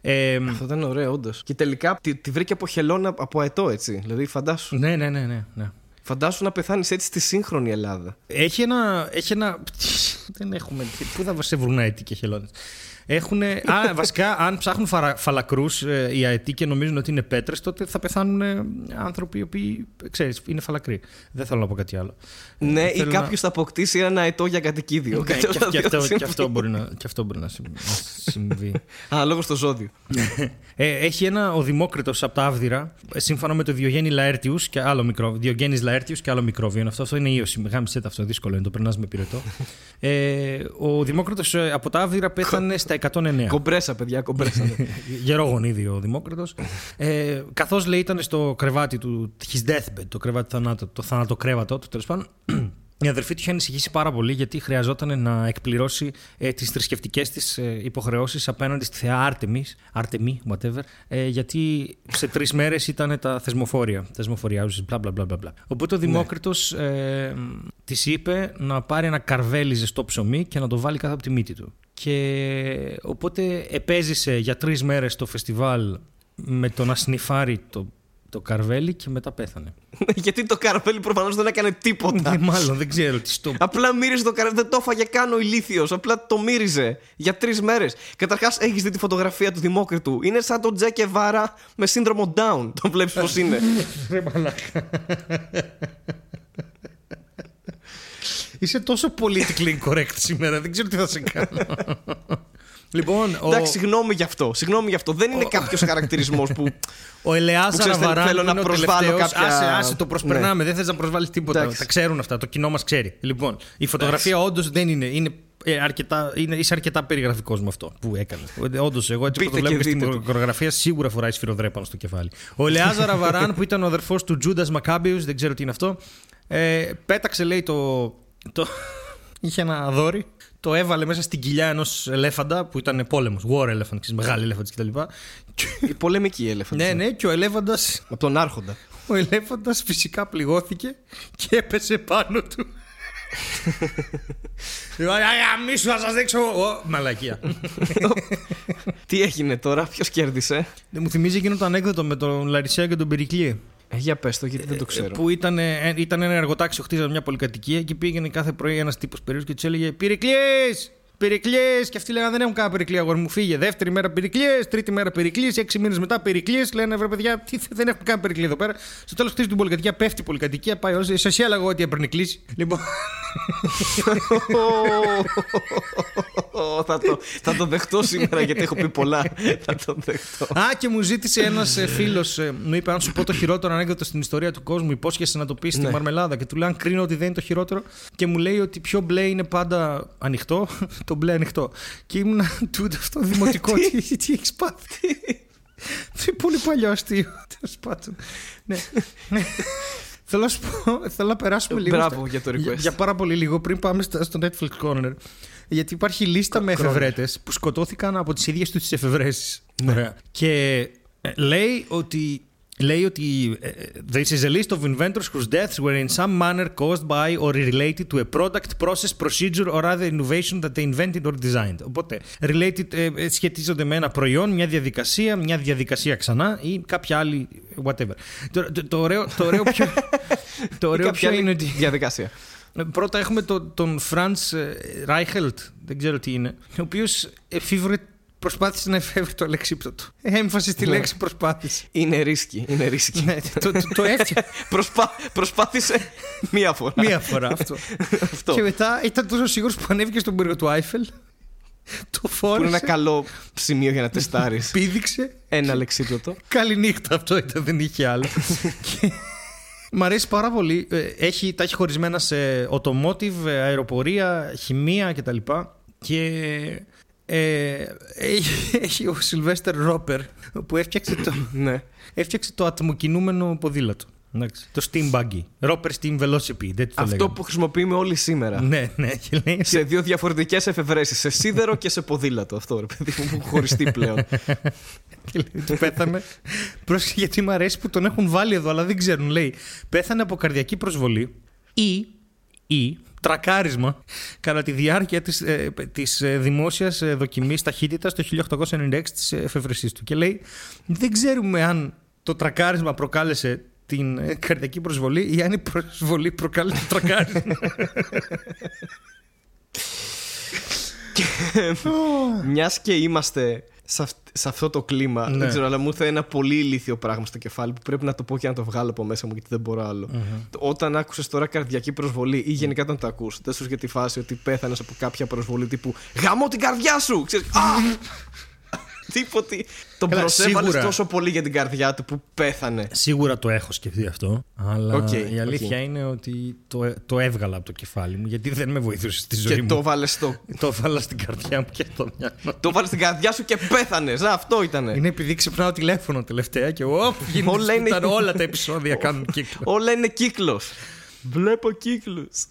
Ε, Αυτό ήταν ωραίο, όντως. Και τελικά τη, τη βρήκε από χελώνα από αετό, έτσι. Δηλαδή, φαντάσου. ναι, ναι, ναι, ναι, ναι. Φαντάσου να πεθάνεις έτσι στη σύγχρονη Ελλάδα. Έχει ένα. Έχει ένα... *laughs* Δεν έχουμε. Πού θα σε βρουν αετοί και χελώνε. Έχουν. Α, βασικά, αν ψάχνουν φαλακρούς οι αετοί και νομίζουν ότι είναι πέτρες, τότε θα πεθάνουν ε, άνθρωποι οι οποίοι ξέρεις, είναι φαλακροί. Δεν θέλω να πω κάτι άλλο. Ναι, ή θέλω να- κάποιος θα αποκτήσει ένα αετό για κατοικίδιο. Ναι, Κάτι και, από τα και δύο αυτό, συμβεί. και, αυτό μπορεί να, και αυτό μπορεί να συμ- να συμβεί. *laughs* Α, λόγω στο ζώδιο. Ε, έχει ένα ο Δημόκριτος από τα Άβδηρα, ε, σύμφωνα με το Διογένη Λαέρτιους και άλλο μικρόβιο. Διογένης Λαέρτιους και άλλο μικρόβιο. Είναι Αυτό, αυτό είναι ίωση. Γάμισε αυτό, δύσκολο είναι, το περνάς με πυρετό. ε, ο Δημόκριτος από τα Άβδηρα πέθανε στα 109. Κομπρέσα, παιδιά, κομπρέσα. ναι. *laughs* Γερό γονίδιο ο Δημόκριτος. Ε, Καθώς λέει ήταν στο κρεβάτι του, his deathbed, το κρεβάτι θανάτου, το θανατοκρέβατο του τέλος πάντων. *clears throat* Η αδερφή του είχε ανησυχήσει πάρα πολύ γιατί χρειαζόταν να εκπληρώσει ε, τις θρησκευτικές της ε, υποχρεώσεις απέναντι στη θεά Άρτεμις, Άρτεμι, whatever, ε, γιατί σε τρεις μέρες ήταν τα θεσμοφόρια. Θεσμοφοριάζουσες, μπλα μπλα μπλα μπλα. Οπότε ο Δημόκριτος ε, της είπε να πάρει ένα καρβέλι ζεστό ψωμί και να το βάλει κάτω από τη μύτη του. Και οπότε επέζησε για τρεις μέρες το φεστιβάλ με το να σνιφάρει το το καρβέλι και μετά πέθανε. *laughs* Γιατί το καρβέλι προφανώς δεν έκανε τίποτα. Ναι, μάλλον δεν ξέρω τι στο. Απλά μύριζε το καρβέλι, δεν το έφαγε καν ο ηλίθιος. Απλά το μύριζε για τρεις μέρες. Καταρχάς, έχεις δει τη φωτογραφία του Δημόκριτου. Είναι σαν τον Τζέκε Βάρα με σύνδρομο Down. Το βλέπεις πώς είναι. *laughs* Ρε μαλάκα. Είσαι τόσο politically incorrect σήμερα, δεν ξέρω τι θα σε κάνω. Λοιπόν, ο... Εντάξει, συγγνώμη γι' αυτό. Συγγνώμη γι' αυτό. Δεν είναι κάποιος χαρακτηρισμός που. Ο Ελεάζα Βαράν θέλω να είναι ο προσβάλλω τελευταίος. κάποια- Άσε, άσε, το προσπερνάμε. Ναι. Δεν θες να προσβάλλεις τίποτα. Εντάξει. Τα ξέρουν αυτά. Το κοινό μας ξέρει. Λοιπόν, η φωτογραφία όντως δεν είναι. είναι ε, αρκετά, είναι, είσαι αρκετά περιγραφικός με αυτό που έκανες. Όντως, εγώ έτσι που το Μπείτε βλέπω και και στην δείτε το. χορογραφία σίγουρα φοράει σφυροδρέπανο στο κεφάλι. Ο Ελεάζα *laughs* Βαράν που ήταν ο αδερφός του Τζούντας Μακάμπιους, δεν ξέρω τι είναι αυτό, ε, πέταξε λέει το. Το είχε ένα δόρυ. Το έβαλε μέσα στην κοιλιά ενός ελέφαντα που ήταν πόλεμος. War elephant, ξέρεις, μεγάλη ελέφαντα κτλ. Η πολεμική έλεφαντα. Ναι, ναι, και ο ελέφαντα Από τον Άρχοντα. ο ελέφαντας φυσικά πληγώθηκε και έπεσε πάνω του. Λοιπόν, μη σου θα σας δείξω Ω, Μαλακία *laughs* Τι έγινε τώρα, ποιος κέρδισε; Δεν μου θυμίζει εκείνο το ανέκδοτο με τον Λαρισέα και τον Περικλή Ε, για πες το, γιατί δεν το ξέρω. Που ήταν, ε, ήταν ένα εργοτάξιο, χτίζανε μια πολυκατοικία και πήγαινε κάθε πρωί ένας τύπος περίεργος και τους έλεγε Περικλή! Περικλή! Και αυτοί λέγανε Δεν έχουν κανένα περικλή, αγόρι μου φύγε. Δεύτερη μέρα περικλή, τρίτη μέρα περικλή, έξι μήνες μετά περικλή. Λένε βρε παιδιά, τι, δεν έχουν κανένα περικλή εδώ πέρα. Στο τέλος χτίζει την πολυκατοικία, πέφτει η πολυκατοικία, πάει ω. Σα έλεγα εγώ ότι έπαιρνε κλίση. Λοιπόν, Ω, θα, το, θα το δεχτώ σήμερα γιατί έχω πει πολλά. θα το δεχτώ. Α, και μου ζήτησε ένας φίλος, μου είπε: Αν σου πω το χειρότερο ανέκδοτο στην ιστορία του κόσμου, υπόσχεσαι να το πεις στη Ναι. Μαρμελάδα. Και του λέω: Αν κρίνω ότι δεν είναι το χειρότερο. Και μου λέει ότι πιο μπλε είναι πάντα ανοιχτό. Το μπλε ανοιχτό. Και ήμουν *laughs* τούτο αυτό δημοτικό. τι; Τι έχεις πάθει; Τι; Πολύ παλιό αστείο. Τέλος πάντων. Ναι. Ναι. Θέλω να σου πω, θέλω να περάσουμε λίγο. Μπράβο στα- για το Για, request. για πάρα πολύ λίγο πριν πάμε στα- στο Netflix Corner. Γιατί υπάρχει λίστα με Corner. εφευρέτες που σκοτώθηκαν από τις ίδιες τους τις εφευρέσεις. Ωραία. Και ε, λέει ότι. Λέει ότι ε, This is a list of inventors whose deaths were in some manner caused by or related to a product, process, procedure or other innovation that they invented or designed. Οπότε, related ε, ε, σχετίζονται με ένα προϊόν, μια διαδικασία, μια διαδικασία ξανά ή κάποια άλλη whatever. Το, το, το ωραίο, το ωραίο ποιο, *laughs* το Ή ωραίο κάποια ποιο άλλη είναι ότι... Διαδικασία. Ε, Πρώτα έχουμε το, τον Φραντ Ράιχελτ, δεν ξέρω τι είναι, ο οποίος εφήβρε, προσπάθησε να εφεύρει το αλεξίπτωτο. Έμφαση στη Ναι. λέξη προσπάθησε. Είναι ρίσκι. Είναι ρίσκι. ναι, το, το, το έφτιαξε *laughs* Προσπά, προσπάθησε μία φορά. μία φορά αυτό. *laughs* Αυτό. Και μετά ήταν τόσο σίγουρος που ανέβηκε στον πύργο του Άιφελ. Το Που είναι ένα φόρεσε, καλό σημείο για να τεστάρεις. *laughs* πήδηξε. ένα λεξίπτωτο. Καληνύχτα αυτό ήταν, δεν είχε άλλο. Και Μ' αρέσει πάρα πολύ. Ε, Έχει, τα έχει χωρισμένα σε automotive, ε, αεροπορία, χημεία κτλ. Και ε, έχει, *laughs* έχει ο Σιλβέστερ Ρόπερ που έφτιαξε το, *laughs* Ναι. έφτιαξε το ατμοκινούμενο ποδήλατο. Εντάξει, το Steam Buggy. Ρόπερ Steam Velocipede. έτσι το Αυτό λέγανε. που χρησιμοποιούμε όλοι σήμερα. Ναι, ναι. Και λέει, Σε δύο διαφορετικές εφευρέσεις. Σε σίδερο και σε ποδήλατο. Αυτό ρε παιδί μου που έχει χωριστεί πλέον. *laughs* Και λέει ότι πέθανε. Πρόσεχε γιατί μου αρέσει που τον έχουν βάλει εδώ, αλλά δεν ξέρουν. Λέει, πέθανε από καρδιακή προσβολή ή, ή τρακάρισμα κατά τη διάρκεια της, ε, της ε, δημόσιας ε, δοκιμής ταχύτητας το 1896 της εφευρεσής του. Και λέει, δεν ξέρουμε αν το τρακάρισμα προκάλεσε την ε, καρδιακή προσβολή ή αν η προσβολή προκάλεσε το τρακάρισμα. *laughs* Μιας και είμαστε σε, αυ- σε αυτό το κλίμα, Ναι. δεν ξέρω, αλλά μου ήρθε ένα πολύ ηλίθιο πράγμα στο κεφάλι που πρέπει να το πω και να το βγάλω από μέσα μου γιατί δεν μπορώ άλλο. Το- Όταν άκουσες τώρα καρδιακή προσβολή ή γενικά όταν το ακούς, δεν σου έρχεται τη φάση ότι πέθανες από κάποια προσβολή τύπου Γαμώ την καρδιά σου! Ξέρεις, Α! Τίποτε. Τον Καλά, προσέβαλε σίγουρα. τόσο πολύ για την καρδιά του που πέθανε. Σίγουρα το έχω σκεφτεί αυτό, αλλά Οκέι, η αλήθεια οκέι. είναι ότι το, το έβγαλα από το κεφάλι μου γιατί δεν με βοηθούσε στη ζωή Και μου. το βάλες στο. *laughs* Το έβαλα στην καρδιά μου και στο μυαλό. το βάλες στην καρδιά σου και πέθανε. Αυτό ήτανε. Είναι επειδή ξυπνάω τηλέφωνο τελευταία και οπ, *laughs* γίνεται Όλα είναι- ήταν όλα τα επεισόδια *laughs* κάνουν κύκλο. Όλα είναι κύκλος. Βλέπω κύκλους.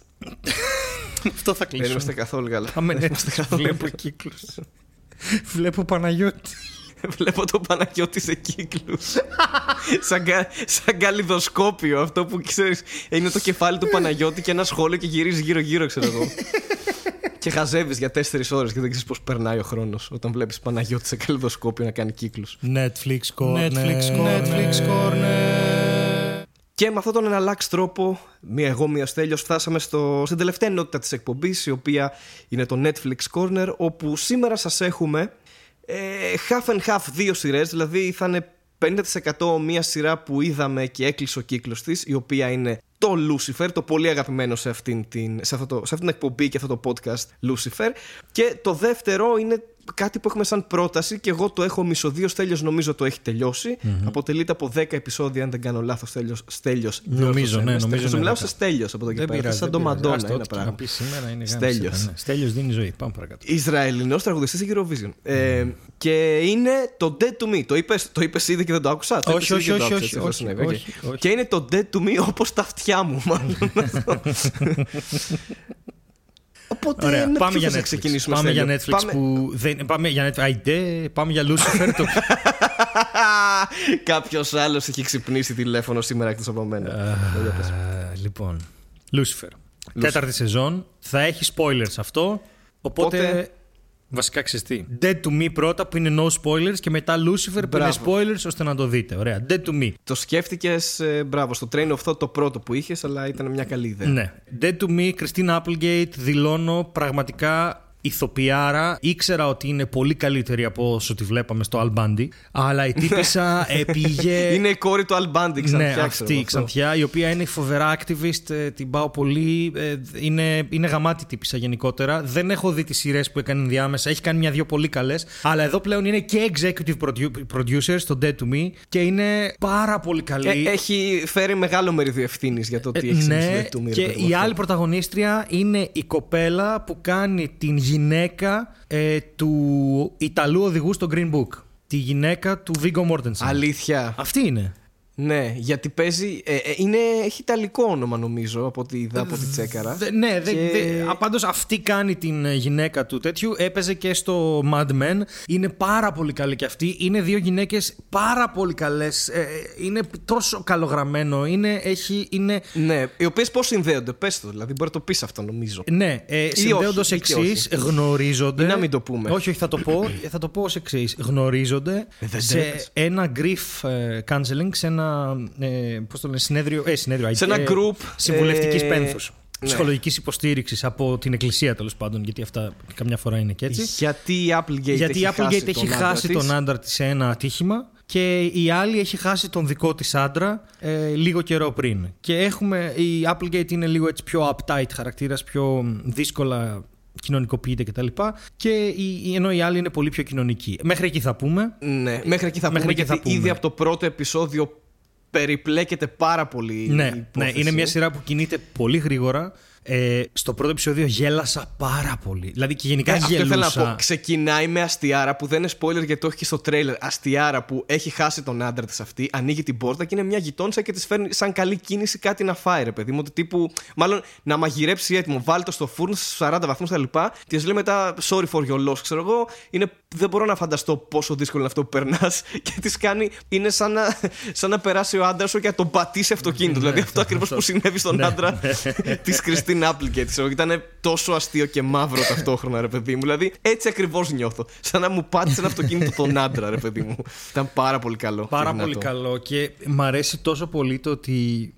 Αυτό θα Δεν κλείσουμε. είμαστε καθόλου καλά. Πάμε Δεν ναι, είμαστε καθόλου Βλέπω κύκλους. Βλέπω Παναγιώτη. Βλέπω το Παναγιώτη σε κύκλους. σαν, κα, σαν καλλιδοσκόπιο. Αυτό που ξέρεις είναι το κεφάλι του Παναγιώτη και ένα σχόλιο και γυρίζεις γύρω-γύρω, ξέρω εγώ. και χαζεύεις για τέσσερις ώρες και δεν ξέρεις πώς περνάει ο χρόνος όταν βλέπεις Παναγιώτη σε καλλιδοσκόπιο να κάνει κύκλους. Netflix Corner. Netflix Corner. Netflix Corner. Και με αυτόν τον εναλλάξ τρόπο, μία εγώ, μία Στέλιος, φτάσαμε στο, στην τελευταία ενότητα της εκπομπής, η οποία είναι το Netflix Corner, όπου σήμερα σας έχουμε ε, half and half δύο σειρές, δηλαδή θα είναι 50% μία σειρά που είδαμε και έκλεισε ο κύκλος της, η οποία είναι το Lucifer, το πολύ αγαπημένο σε αυτήν την, σε αυτό το, σε αυτήν την εκπομπή και αυτό το podcast Lucifer. Και το δεύτερο είναι κάτι που έχουμε σαν πρόταση και εγώ το έχω μισοδεί. Στέλιος νομίζω το έχει τελειώσει. Αποτελείται από 10 επεισόδια, αν δεν κάνω λάθος. Στέλιος, Στέλιος Νομίζω, διόρθωσέ ναι, με. νομίζω Στέλιος, είναι μιλάω 10. σε Στέλιος από εδώ και Δεν πέρα. πειράζει. Σαν δεν το πειράζει. Μαντόνα Άστο, ένα ό,τι και πράγμα. Να πεις σήμερα είναι Στέλιος. γάμισε, ναι. Στέλιος δίνει ζωή. Πάμε παρακάτω. Ισραηλινός τραγουδιστής στην Eurovision. Ε, και είναι το Dead to Me. Το είπες, το είπες ήδη και δεν το άκουσα; Το Όχι, είπες ήδη όχι, και το όχι, άκουσα, όχι, έτσι, όχι, αυτό συνέβη, όχι, οκέι. όχι. Και είναι το Dead to Me όπως τα αυτιά μου, μάλλον. *laughs* *laughs* Οπότε Ωραία, με πάμε ποιο για θες να Netflix. ξεκινήσουμε Πάμε για Στέλιο; Netflix Πάμε- που δεν. Πάμε για Netflix. Αϊντε, πάμε για Lucifer. το... *laughs* Κάποιος άλλος έχει ξυπνήσει τηλέφωνο σήμερα εκτός από μένα. Για πες. Α, λοιπόν. Lucifer. Τέταρτη σεζόν. Θα έχει spoilers αυτό. Οπότε. Οπότε- Βασικά ξέρεις τι; Dead to Me πρώτα που είναι no spoilers και μετά Lucifer που είναι Μπράβο. spoilers ώστε να το δείτε. Ωραία. Dead to Me. Το σκέφτηκες, μπράβο, στο train of thought το πρώτο που είχες, αλλά ήταν μια καλή ιδέα. Ναι. Dead to Me, Christine Applegate, δηλώνω πραγματικά ηθοποιάρα. Ήξερα ότι είναι πολύ καλύτερη από όσο τη βλέπαμε στο Al Bundy. Αλλά η τύπησα πήγε. *laughs* Είναι η κόρη του Al Bundy, ξανθιά. ναι, ξέρω αυτή εγώ η Ξανθιά, η οποία είναι φοβερά activist, ε, την πάω πολύ. ε, είναι, είναι γαμάτη τύπησα γενικότερα. Δεν έχω δει τις σειρές που έκανε ενδιάμεσα. Έχει κάνει μια-δυο πολύ καλές. Αλλά εδώ πλέον είναι και executive produ- producer στο Dead to Me και είναι πάρα πολύ καλή. Ε, έχει φέρει μεγάλο μερίδιο ευθύνης για το τι έχεις συμβεί ναι, στο του και η άλλη πρωταγωνίστρια είναι η κοπέλα που κάνει την γυναίκα ε, του Ιταλού οδηγού στο Green Book. Τη γυναίκα του Viggo Mortensen. Αλήθεια. Αυτή είναι. Ναι, γιατί παίζει. Ε, ε, είναι, έχει ιταλικό όνομα νομίζω από ό,τι είδα από τη τσέκαρα. Δε- ναι, δε, Και- δε, α, πάντως αυτή κάνει την ε, γυναίκα του τέτοιου. Έπαιζε και στο Mad Men. Είναι πάρα πολύ καλή και αυτή. Είναι δύο γυναίκες πάρα πολύ καλές. Ε, είναι τόσο καλογραμμένο. Είναι, έχει, είναι... Ναι, οι οποίες πώς συνδέονται, πες το, δηλαδή μπορεί να το πεις αυτό νομίζω. Ναι, ε, συνδέοντα όχι, ή και εξής, όχι. γνωρίζονται. Ή να μην το πούμε. Όχι, όχι, θα το πω, θα το πω ως εξής. Γνωρίζονται δεν σε τρέπεσαι. ένα grief ε, counseling, σε ένα. Ε, πώς το λένε, συνέδριο. Ε, συνέδριο Σε ένα ε, group, Συμβουλευτικής ε, πένθους. ναι. Ψυχολογικής υποστήριξης από την Εκκλησία τέλος πάντων, γιατί αυτά καμιά φορά είναι και έτσι. Γιατί η Applegate γιατί έχει η Applegate χάσει έχει τον χάσει άντρα τον της. άντρα της σε ένα ατύχημα και η άλλη έχει χάσει τον δικό της άντρα ε, λίγο καιρό πριν. Και έχουμε, η Applegate είναι λίγο έτσι πιο uptight χαρακτήρας, πιο δύσκολα κοινωνικοποιείται κτλ. Και η, η- ενώ η άλλη είναι πολύ πιο κοινωνική. Μέχρι εκεί θα πούμε. Ναι, μέχρι εκεί θα Μέχρι πούμε εκεί θα γιατί πούμε. ήδη από το πρώτο επεισόδιο περιπλέκεται πάρα πολύ η Ναι, ναι, υπόθεση. είναι μια σειρά που κινείται πολύ γρήγορα. Ε, στο πρώτο επεισόδιο γέλασα πάρα πολύ. Δηλαδή και γενικά Ε, αυτό γελούσα. ήθελα να πω. Ξεκινάει με αστιάρα που δεν είναι spoiler γιατί το έχει και στο τρέιλερ. Αστιάρα που έχει χάσει τον άντρα της αυτή, ανοίγει την πόρτα και είναι μια γειτόνισσα και της φέρνει σαν καλή κίνηση κάτι να φάει, ρε παιδί μου. Ότι τύπου, μάλλον να μαγειρέψει έτοιμο, βάλει το στο φούρνο στου 40 βαθμούς κτλ. Της λέει μετά, sorry for your loss, ξέρω εγώ. Είναι, δεν μπορώ να φανταστώ πόσο δύσκολο είναι αυτό που περνάς. *laughs* Και της κάνει, είναι σαν να, σαν να περάσει ο άντρας σου και να τον πατήσει αυτοκίνητο. δηλαδή αυτό ακριβώς που *laughs* συνέβη στον άντρα της Κριστίν Applegate. ξέρω. Ήταν τόσο αστείο και μαύρο ταυτόχρονα, ρε παιδί μου. Δηλαδή έτσι ακριβώς νιώθω. Σαν να μου πάτησε ένα αυτοκίνητο τον άντρα, ρε παιδί μου. Ήταν πάρα πολύ καλό. και Πάρα δυνατό. πολύ καλό και μ' αρέσει τόσο πολύ το ότι πηγε-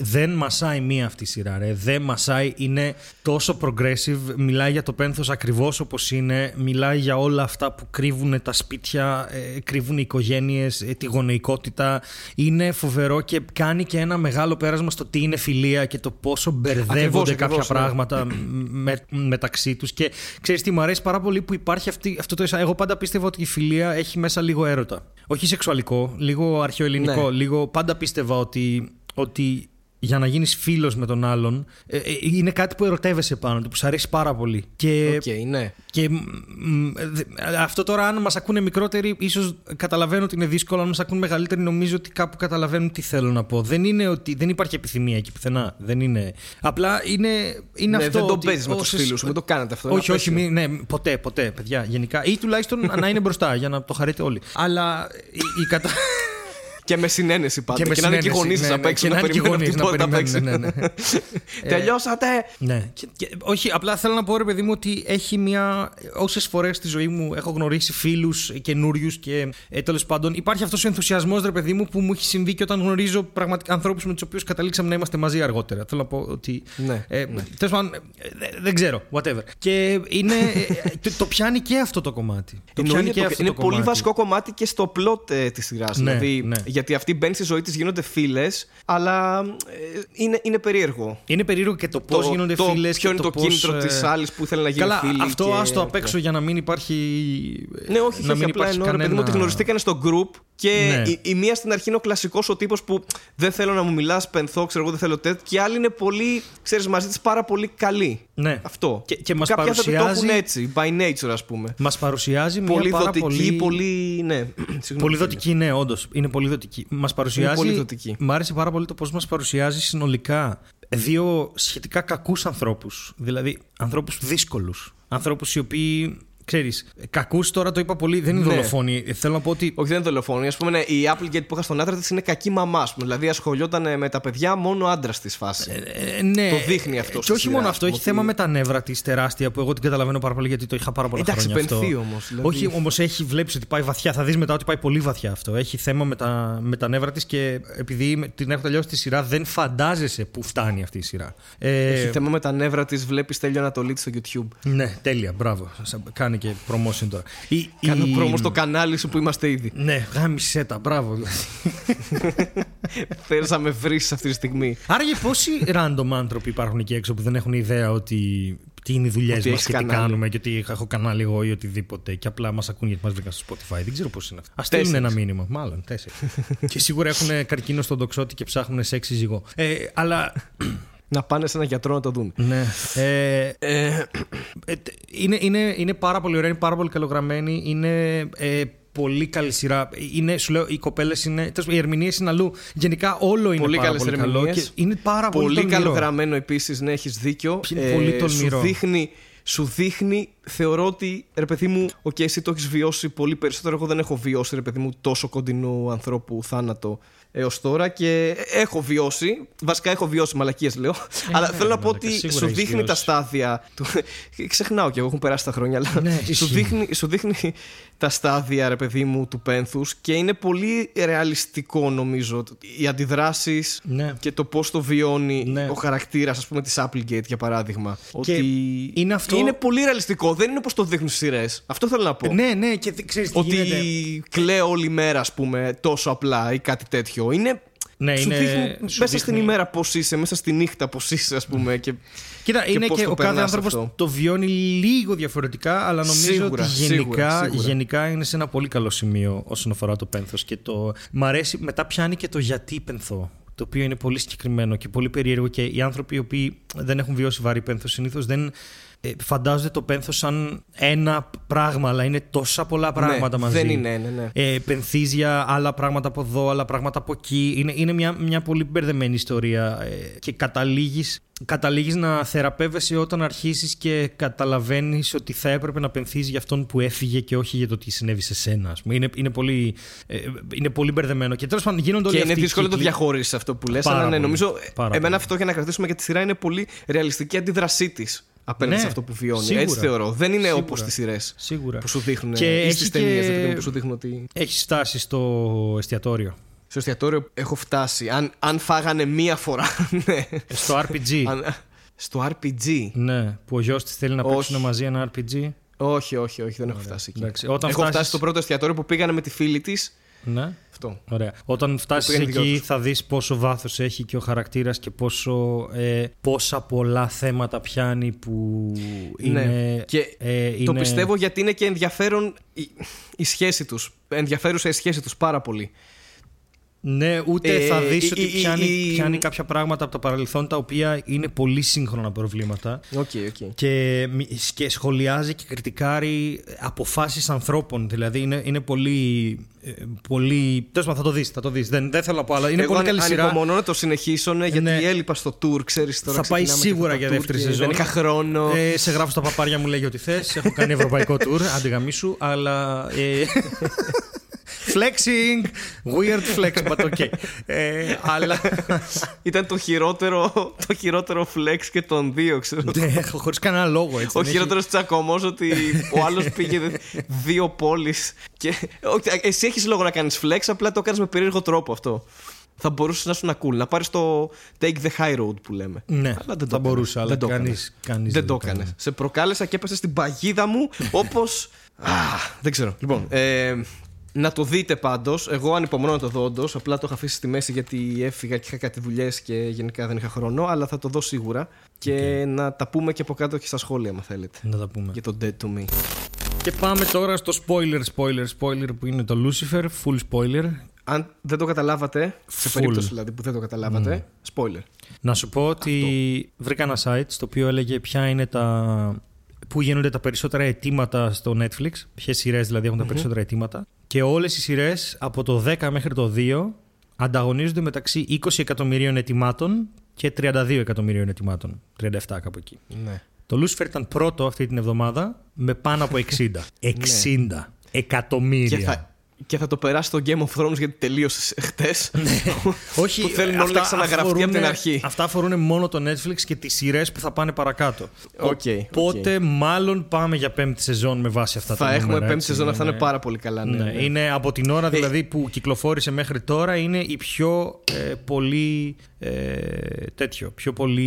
δεν μασάει μία αυτή η σειρά ρε. Δεν μασάει, είναι τόσο progressive, μιλάει για το πένθος ακριβώς όπως είναι, μιλάει για όλα αυτά που κρύβουν τα σπίτια, ε, κρύβουν οι οικογένειες, ε, τη γονεϊκότητα. Είναι φοβερό και κάνει και ένα μεγάλο πέρασμα στο τι είναι φιλία και το πόσο μπερδεύονται Ακριβώς, κάποια ακριβώς, ναι. πράγματα με, μεταξύ τους και ξέρεις τι μου αρέσει πάρα πολύ που υπάρχει αυτή, αυτό το εισά- εγώ πάντα πίστευα ότι η φιλία έχει μέσα λίγο έρωτα όχι σεξουαλικό, λίγο αρχαιοελληνικό Ναι. λίγο πάντα πίστευα ότι, ότι για να γίνεις φίλος με τον άλλον, ε, ε, είναι κάτι που ερωτεύεσαι πάνω του, που σου αρέσει πάρα πολύ. Και, Οκέι, ναι. και μ, μ, δε- αυτό τώρα, αν μας ακούνε μικρότεροι, ίσως καταλαβαίνω ότι είναι δύσκολο. Αν μας ακούν μεγαλύτεροι, νομίζω ότι κάπου καταλαβαίνουν τι θέλω να πω. Δεν είναι ότι δεν υπάρχει επιθυμία εκεί πουθενά. Δεν είναι. Απλά είναι, είναι Ναι, αυτό. δεν το ότι παίζεις με τους όσες- φίλους σου, μην το κάνετε αυτό. είναι όχι, όχι, απαίσιο. μη, ναι, ποτέ, ποτέ, παιδιά, γενικά. Ή τουλάχιστον να είναι μπροστά για να το χαρείτε όλοι. Αλλά η, η κατα... Και με συνένεση πάντα. Και, με να είναι και οι συνένεση, γονεί ναι, απ' ναι, έξω και να να είναι και οι περιμένουν γονείς την να πόρτα απ' έξω. περιμένουν, ναι, ναι. *laughs* Τελειώσατε! Ναι. Και, και- όχι, απλά θέλω να πω ρε παιδί μου ότι έχει μια. Όσες φορές στη ζωή μου έχω γνωρίσει φίλους καινούριους και ε, τέλος πάντων υπάρχει αυτός ο ενθουσιασμός ρε παιδί μου που μου έχει συμβεί και όταν γνωρίζω πραγματικά ανθρώπους με τους οποίους καταλήξαμε να είμαστε μαζί αργότερα. Θέλω να πω ότι. Ναι, ε, Τέλος πάντων, ε, δε- δεν ξέρω, whatever. Και είναι. ε, το, το πιάνει και αυτό το κομμάτι. Το Εννοείται, πιάνει και το- αυτό είναι το πολύ κομμάτι. βασικό κομμάτι και στο πλότ ε, της σειράς. Ναι, δηλαδή, ναι. Γιατί αυτή μπαίνει στη ζωή της, γίνονται φίλες, αλλά ε, είναι, είναι περίεργο. Είναι περίεργο και το πώς Το- γίνονται το φίλες. Ποιο είναι το κίνητρο της άλλης που ήθελε να γίνει Καλά, φίλη. αυτό και- άστο απ' έξω για να μην υπάρχει. Ναι, όχι, να όχι, μην απλά υπάρχει εννοώ ρε παιδί μου κανένα- ότι γνωριστήκανε στο group και Ναι. η, η μία στην αρχή είναι ο κλασικός ο τύπος που δεν θέλω να μου μιλάς, πενθώ, ξέρω εγώ, δεν θέλω τέτοιο. Και η άλλη είναι πολύ, ξέρεις, μαζί της πάρα πολύ καλή. Ναι. Αυτό. Και- και μας Κάποιοι άνθρωποι το παρουσιάζει- έχουν έτσι, by nature, ας πούμε. Μας παρουσιάζει μια Πολύ πάρα δοτική, πολύ. πολύ. Ναι, *clears throat* συγγνώμη, Πολύ φίλε. δοτική, ναι, όντως. Είναι πολύ δοτική. Μας παρουσιάζει. πολύ δοτική. Μ' άρεσε πάρα πολύ το πώς μας παρουσιάζει συνολικά δύο σχετικά κακούς ανθρώπους. Δηλαδή, ανθρώπους δύσκολους. Ανθρώπους οι οποίοι. Ξέρεις, κακούς τώρα το είπα πολύ, δεν είναι Ναι. δολοφόνοι. Ε, Θέλω να πω ότι. Όχι, δεν είναι δολοφόνη. Α πούμε, ναι, η Applegate που είχα στον άντρα της είναι κακή μαμά. ας πούμε. Δηλαδή, ασχολιόταν με τα παιδιά μόνο άντρας της φάση. Ε, ναι. Το δείχνει αυτό Και στη όχι σειρά, μόνο ας αυτό, πούμε, έχει ότι- θέμα με τα νεύρα της τεράστια που εγώ την καταλαβαίνω πάρα πολύ γιατί το είχα πάρα πολλά Εντάξει, χρόνια. πενθεί αυτό. όμως, δηλαδή. Όχι, όμως έχει βλέπει ότι πάει βαθιά. Θα δεις μετά ότι πάει πολύ βαθιά αυτό. Έχει θέμα με τα, με τα νεύρα της και επειδή με- την έχω τελειώσει τη σειρά, δεν φαντάζεσαι πού φτάνει αυτή η σειρά. Ε, Έχει θέμα με τα νεύρα της, βλέπεις τέλειο Ανατολίτη στο YouTube. Ναι, τέλεια, μπράβο. Σα- Κάνει και promotion τώρα. Η, Κάνω η- πρόμο στο κανάλι σου που είμαστε ήδη. Ναι, γάμισε τα, μπράβο. *laughs* Θέλεις να με βρεις αυτή τη στιγμή. Άραγε πόσοι random άνθρωποι υπάρχουν εκεί έξω που δεν έχουν ιδέα ότι τι είναι οι δουλειές Ότι μας έχεις και τι κανάλι. κάνουμε και ότι έχω κανάλι εγώ ή οτιδήποτε. Και απλά μας ακούν γιατί μας βρήκαν στο Spotify. Δεν ξέρω πώς είναι αυτό. Α στείλουν Τέσσερις. ένα μήνυμα. Μάλλον τέσσερις. *laughs* και σίγουρα έχουν καρκίνο στον τοξότη και ψάχνουν σεξ ζυγό. Ε, αλλά. Να πάνε σε έναν γιατρό να το δουν. ναι. Ε, Ε, ε, τε- είναι, είναι, είναι πάρα πολύ ωραία, είναι πάρα πολύ καλογραμμένη. Είναι ε, πολύ καλή σειρά. Είναι, σου λέω, οι κοπέλες είναι. τέλος πάντων, Οι ερμηνείες είναι αλλού. Γενικά όλο είναι Πολύ πάρα καλές πολύ καλό. ερμηνείες. Και είναι πάρα πολύ, πολύ τολμηρό. καλογραμμένο επίσης, ναι, έχεις δίκιο. Είναι πολύ τολμηρό. Σου δείχνει, σου δείχνει, θεωρώ ότι ρε παιδί μου, οκέι, εσύ το έχεις βιώσει πολύ περισσότερο. Εγώ δεν έχω βιώσει, ρε παιδί μου, τόσο κοντινού ανθρώπου θάνατο έως τώρα και έχω βιώσει. Βασικά έχω βιώσει, μαλακίες λέω. αλλά ναι, θέλω να ρε πω μαλάκα, ότι σίγουρα σου έχεις δείχνει τα βιώσει. στάδια. Του... *laughs* Ξεχνάω κι εγώ, έχουν περάσει τα χρόνια. Αλλά Ναι, σου, ισχύει. δείχνει, σου δείχνει τα στάδια, ρε παιδί μου, του πένθους και είναι πολύ ρεαλιστικό νομίζω. Οι αντιδράσεις Ναι. και το πώς το βιώνει Ναι. ο χαρακτήρας, ας πούμε, της Applegate για παράδειγμα. Και ότι είναι αυτό- είναι πολύ ρεαλιστικό. Δεν είναι όπως το δείχνουν στις σειρές. Αυτό θέλω να πω. Ναι, ναι, και ξέρεις τι ότι γίνεται. κλαίω όλη μέρα, ας πούμε, τόσο απλά ή κάτι τέτοιο. Είναι. Ναι, σου είναι- δείχνει σου μέσα στην δείχνει- ημέρα πώς είσαι, μέσα στη νύχτα πώς είσαι, ας πούμε. Και... Κοίτα, και είναι πώς και το ο κάθε περνάς άνθρωπος αυτό. το βιώνει λίγο διαφορετικά, αλλά νομίζω Σίγουρα, ότι γενικά, σίγουρα, σίγουρα. γενικά είναι σε ένα πολύ καλό σημείο όσον αφορά το πένθος και το... Μ' αρέσει, μετά πιάνει και το γιατί πενθώ. Το οποίο είναι πολύ συγκεκριμένο και πολύ περίεργο και οι άνθρωποι οι οποίοι δεν έχουν βιώσει βαρύ πένθος συνήθως δεν ε, φαντάζονται το πένθος σαν ένα πράγμα, αλλά είναι τόσα πολλά πράγματα ναι, μαζί. Δεν είναι, ναι, ναι. Ε, πενθίζια, άλλα πράγματα από εδώ, άλλα πράγματα από εκεί. Είναι, είναι μια, μια πολύ μπερδεμένη ιστορία ε, και καταλήγεις, καταλήγεις να θεραπεύεσαι όταν αρχίσεις και καταλαβαίνεις ότι θα έπρεπε να πενθείς για αυτόν που έφυγε και όχι για το τι συνέβη σε σένα. ας πούμε. Είναι, είναι, πολύ, ε, είναι πολύ μπερδεμένο και τέλος πάντων γίνονται όλοι Και είναι αυτοί οι δύσκολο να το κύκλοι. διαχωρίσεις αυτό που λες. Πάρα Αλλά ναι, πολύ. νομίζω. Πάρα εμένα πολύ. αυτό για να κρατήσουμε και τη σειρά είναι πολύ ρεαλιστική αντίδρασή της απέναντι Ναι, σε αυτό που βιώνει. σίγουρα. Έτσι θεωρώ. Δεν είναι Σίγουρα. όπως τις σειρές Σίγουρα. που σου δείχνουν. Και ή έχει στις ταινίες και- που σου δείχνουν ότι. Έχει φτάσει στο εστιατόριο. Στο εστιατόριο έχω φτάσει. Αν, αν φάγανε μία φορά. *laughs* ναι. Στο RPG. Αν- στο RPG. ναι, που ο γιος της θέλει να Όχι. παίξουν μαζί ένα RPG. Όχι, όχι, όχι, δεν έχω φτάσει εκεί. εντάξει. Όταν έχω φτάσεις- φτάσει στο πρώτο εστιατόριο που πήγανε με τη φίλη της. Ναι. Αυτό. Ωραία. Όταν φτάσεις πήγαινε δυο εκεί, τους. θα δεις πόσο βάθος έχει και ο χαρακτήρας και πόσο, ε, πόσα πολλά θέματα πιάνει που είναι. Ναι. Και ε, Το είναι- πιστεύω γιατί είναι και ενδιαφέρον η, η σχέση τους. Ενδιαφέρουσα η σχέση τους πάρα πολύ. Ναι, ούτε Ε, θα δεις η- ότι η- πιάνει, η- πιάνει κάποια πράγματα από το παρελθόν τα οποία είναι πολύ σύγχρονα προβλήματα. Οκέι, οκέι. Και, μι- και σχολιάζει και κριτικάρει αποφάσεις ανθρώπων. Δηλαδή είναι, είναι πολύ. ε, πολύ τέλος πάντων, θα το δεις, θα το δεις. Δεν, δεν θέλω να πω, αλλά είναι Εγώ πολύ αν- καλή σειρά. Ανυπομονώ να το συνεχίσω ναι, γιατί Ναι. έλειπα στο tour, ξέρεις τώρα. Θα πάει ξεκινάμε και σίγουρα τα για tour δεύτερη και σεζόν. Δεν είχα χρόνο. Ε, σε γράφω στα παπάρια μου, λέγει ό,τι θες. Έχω κάνει ευρωπαϊκό tour, *laughs* άντε γαμήσου, αλλά. Ε, flexing, weird flex, but okay. Ε, αλλά. Ήταν το χειρότερο, το χειρότερο flex και των δύο, ξέρω. Ναι, χωρίς κανένα λόγο έτσι. Ο δεν χειρότερος τσακωμός ότι ο άλλος πήγε δύο πόλεις. Και... Όχι, Εσύ έχεις λόγο να κάνεις flex, απλά το κάνεις με περίεργο τρόπο αυτό. Θα μπορούσες να σου να cool, να πάρεις το take the high road που λέμε. Ναι, Αλλά δεν το θα έκανες. μπορούσα, αλλά δεν το κανείς- έκανες. κανείς δεν δεν το το έκανες. έκανε. Σε προκάλεσα και έπεσε στην παγίδα μου *laughs* όπω. δεν ξέρω. Λοιπόν, ε, να το δείτε πάντως. Εγώ ανυπομονώ να το δω όντως. Απλά το είχα αφήσει στη μέση γιατί έφυγα και είχα κάτι δουλειές και γενικά δεν είχα χρόνο. Αλλά θα το δω σίγουρα. Και να τα πούμε και από κάτω και στα σχόλια, αν θέλετε. Να τα πούμε. Για το Dead to Me. Και πάμε τώρα στο spoiler, spoiler, spoiler που είναι το Lucifer, full spoiler. Αν δεν το καταλάβατε, σε Full. περίπτωση δηλαδή που δεν το καταλάβατε, spoiler. Να σου πω ότι βρήκα ένα site στο οποίο έλεγε ποια είναι τα. Πού γίνονται τα περισσότερα αιτήματα στο Netflix, ποιες σειρές δηλαδή έχουν τα περισσότερα αιτήματα. Και όλες οι σειρές από το 10 μέχρι το 2 ανταγωνίζονται μεταξύ 20 εκατομμυρίων αιτημάτων και 32 εκατομμυρίων αιτημάτων. 37 κάπου εκεί. Ναι. Το Lucifer ήταν πρώτο αυτή την εβδομάδα με πάνω από 60. 60 *laughs* εκατομμύρια. Και θα, και θα το περάσει το Game of Thrones γιατί τελείωσες χτες. *laughs* Όχι, που θέλουν όλοι να ξαναγραφτεί από αφορούν- την αρχή. Αυτά αφορούν μόνο το Netflix και τις σειρές που θα πάνε παρακάτω. Οκέι, Οπότε, μάλλον πάμε για πέμπτη σεζόν με βάση αυτά τα θα έχουμε νούμερα, πέμπτη έτσι, σεζόν, αυτά ναι. είναι πάρα πολύ καλά. Ναι, Ναι, ναι. Είναι από την ώρα δηλαδή που κυκλοφόρησε μέχρι τώρα είναι η πιο ε, πολύ ε, τέτοιο, πιο πολύ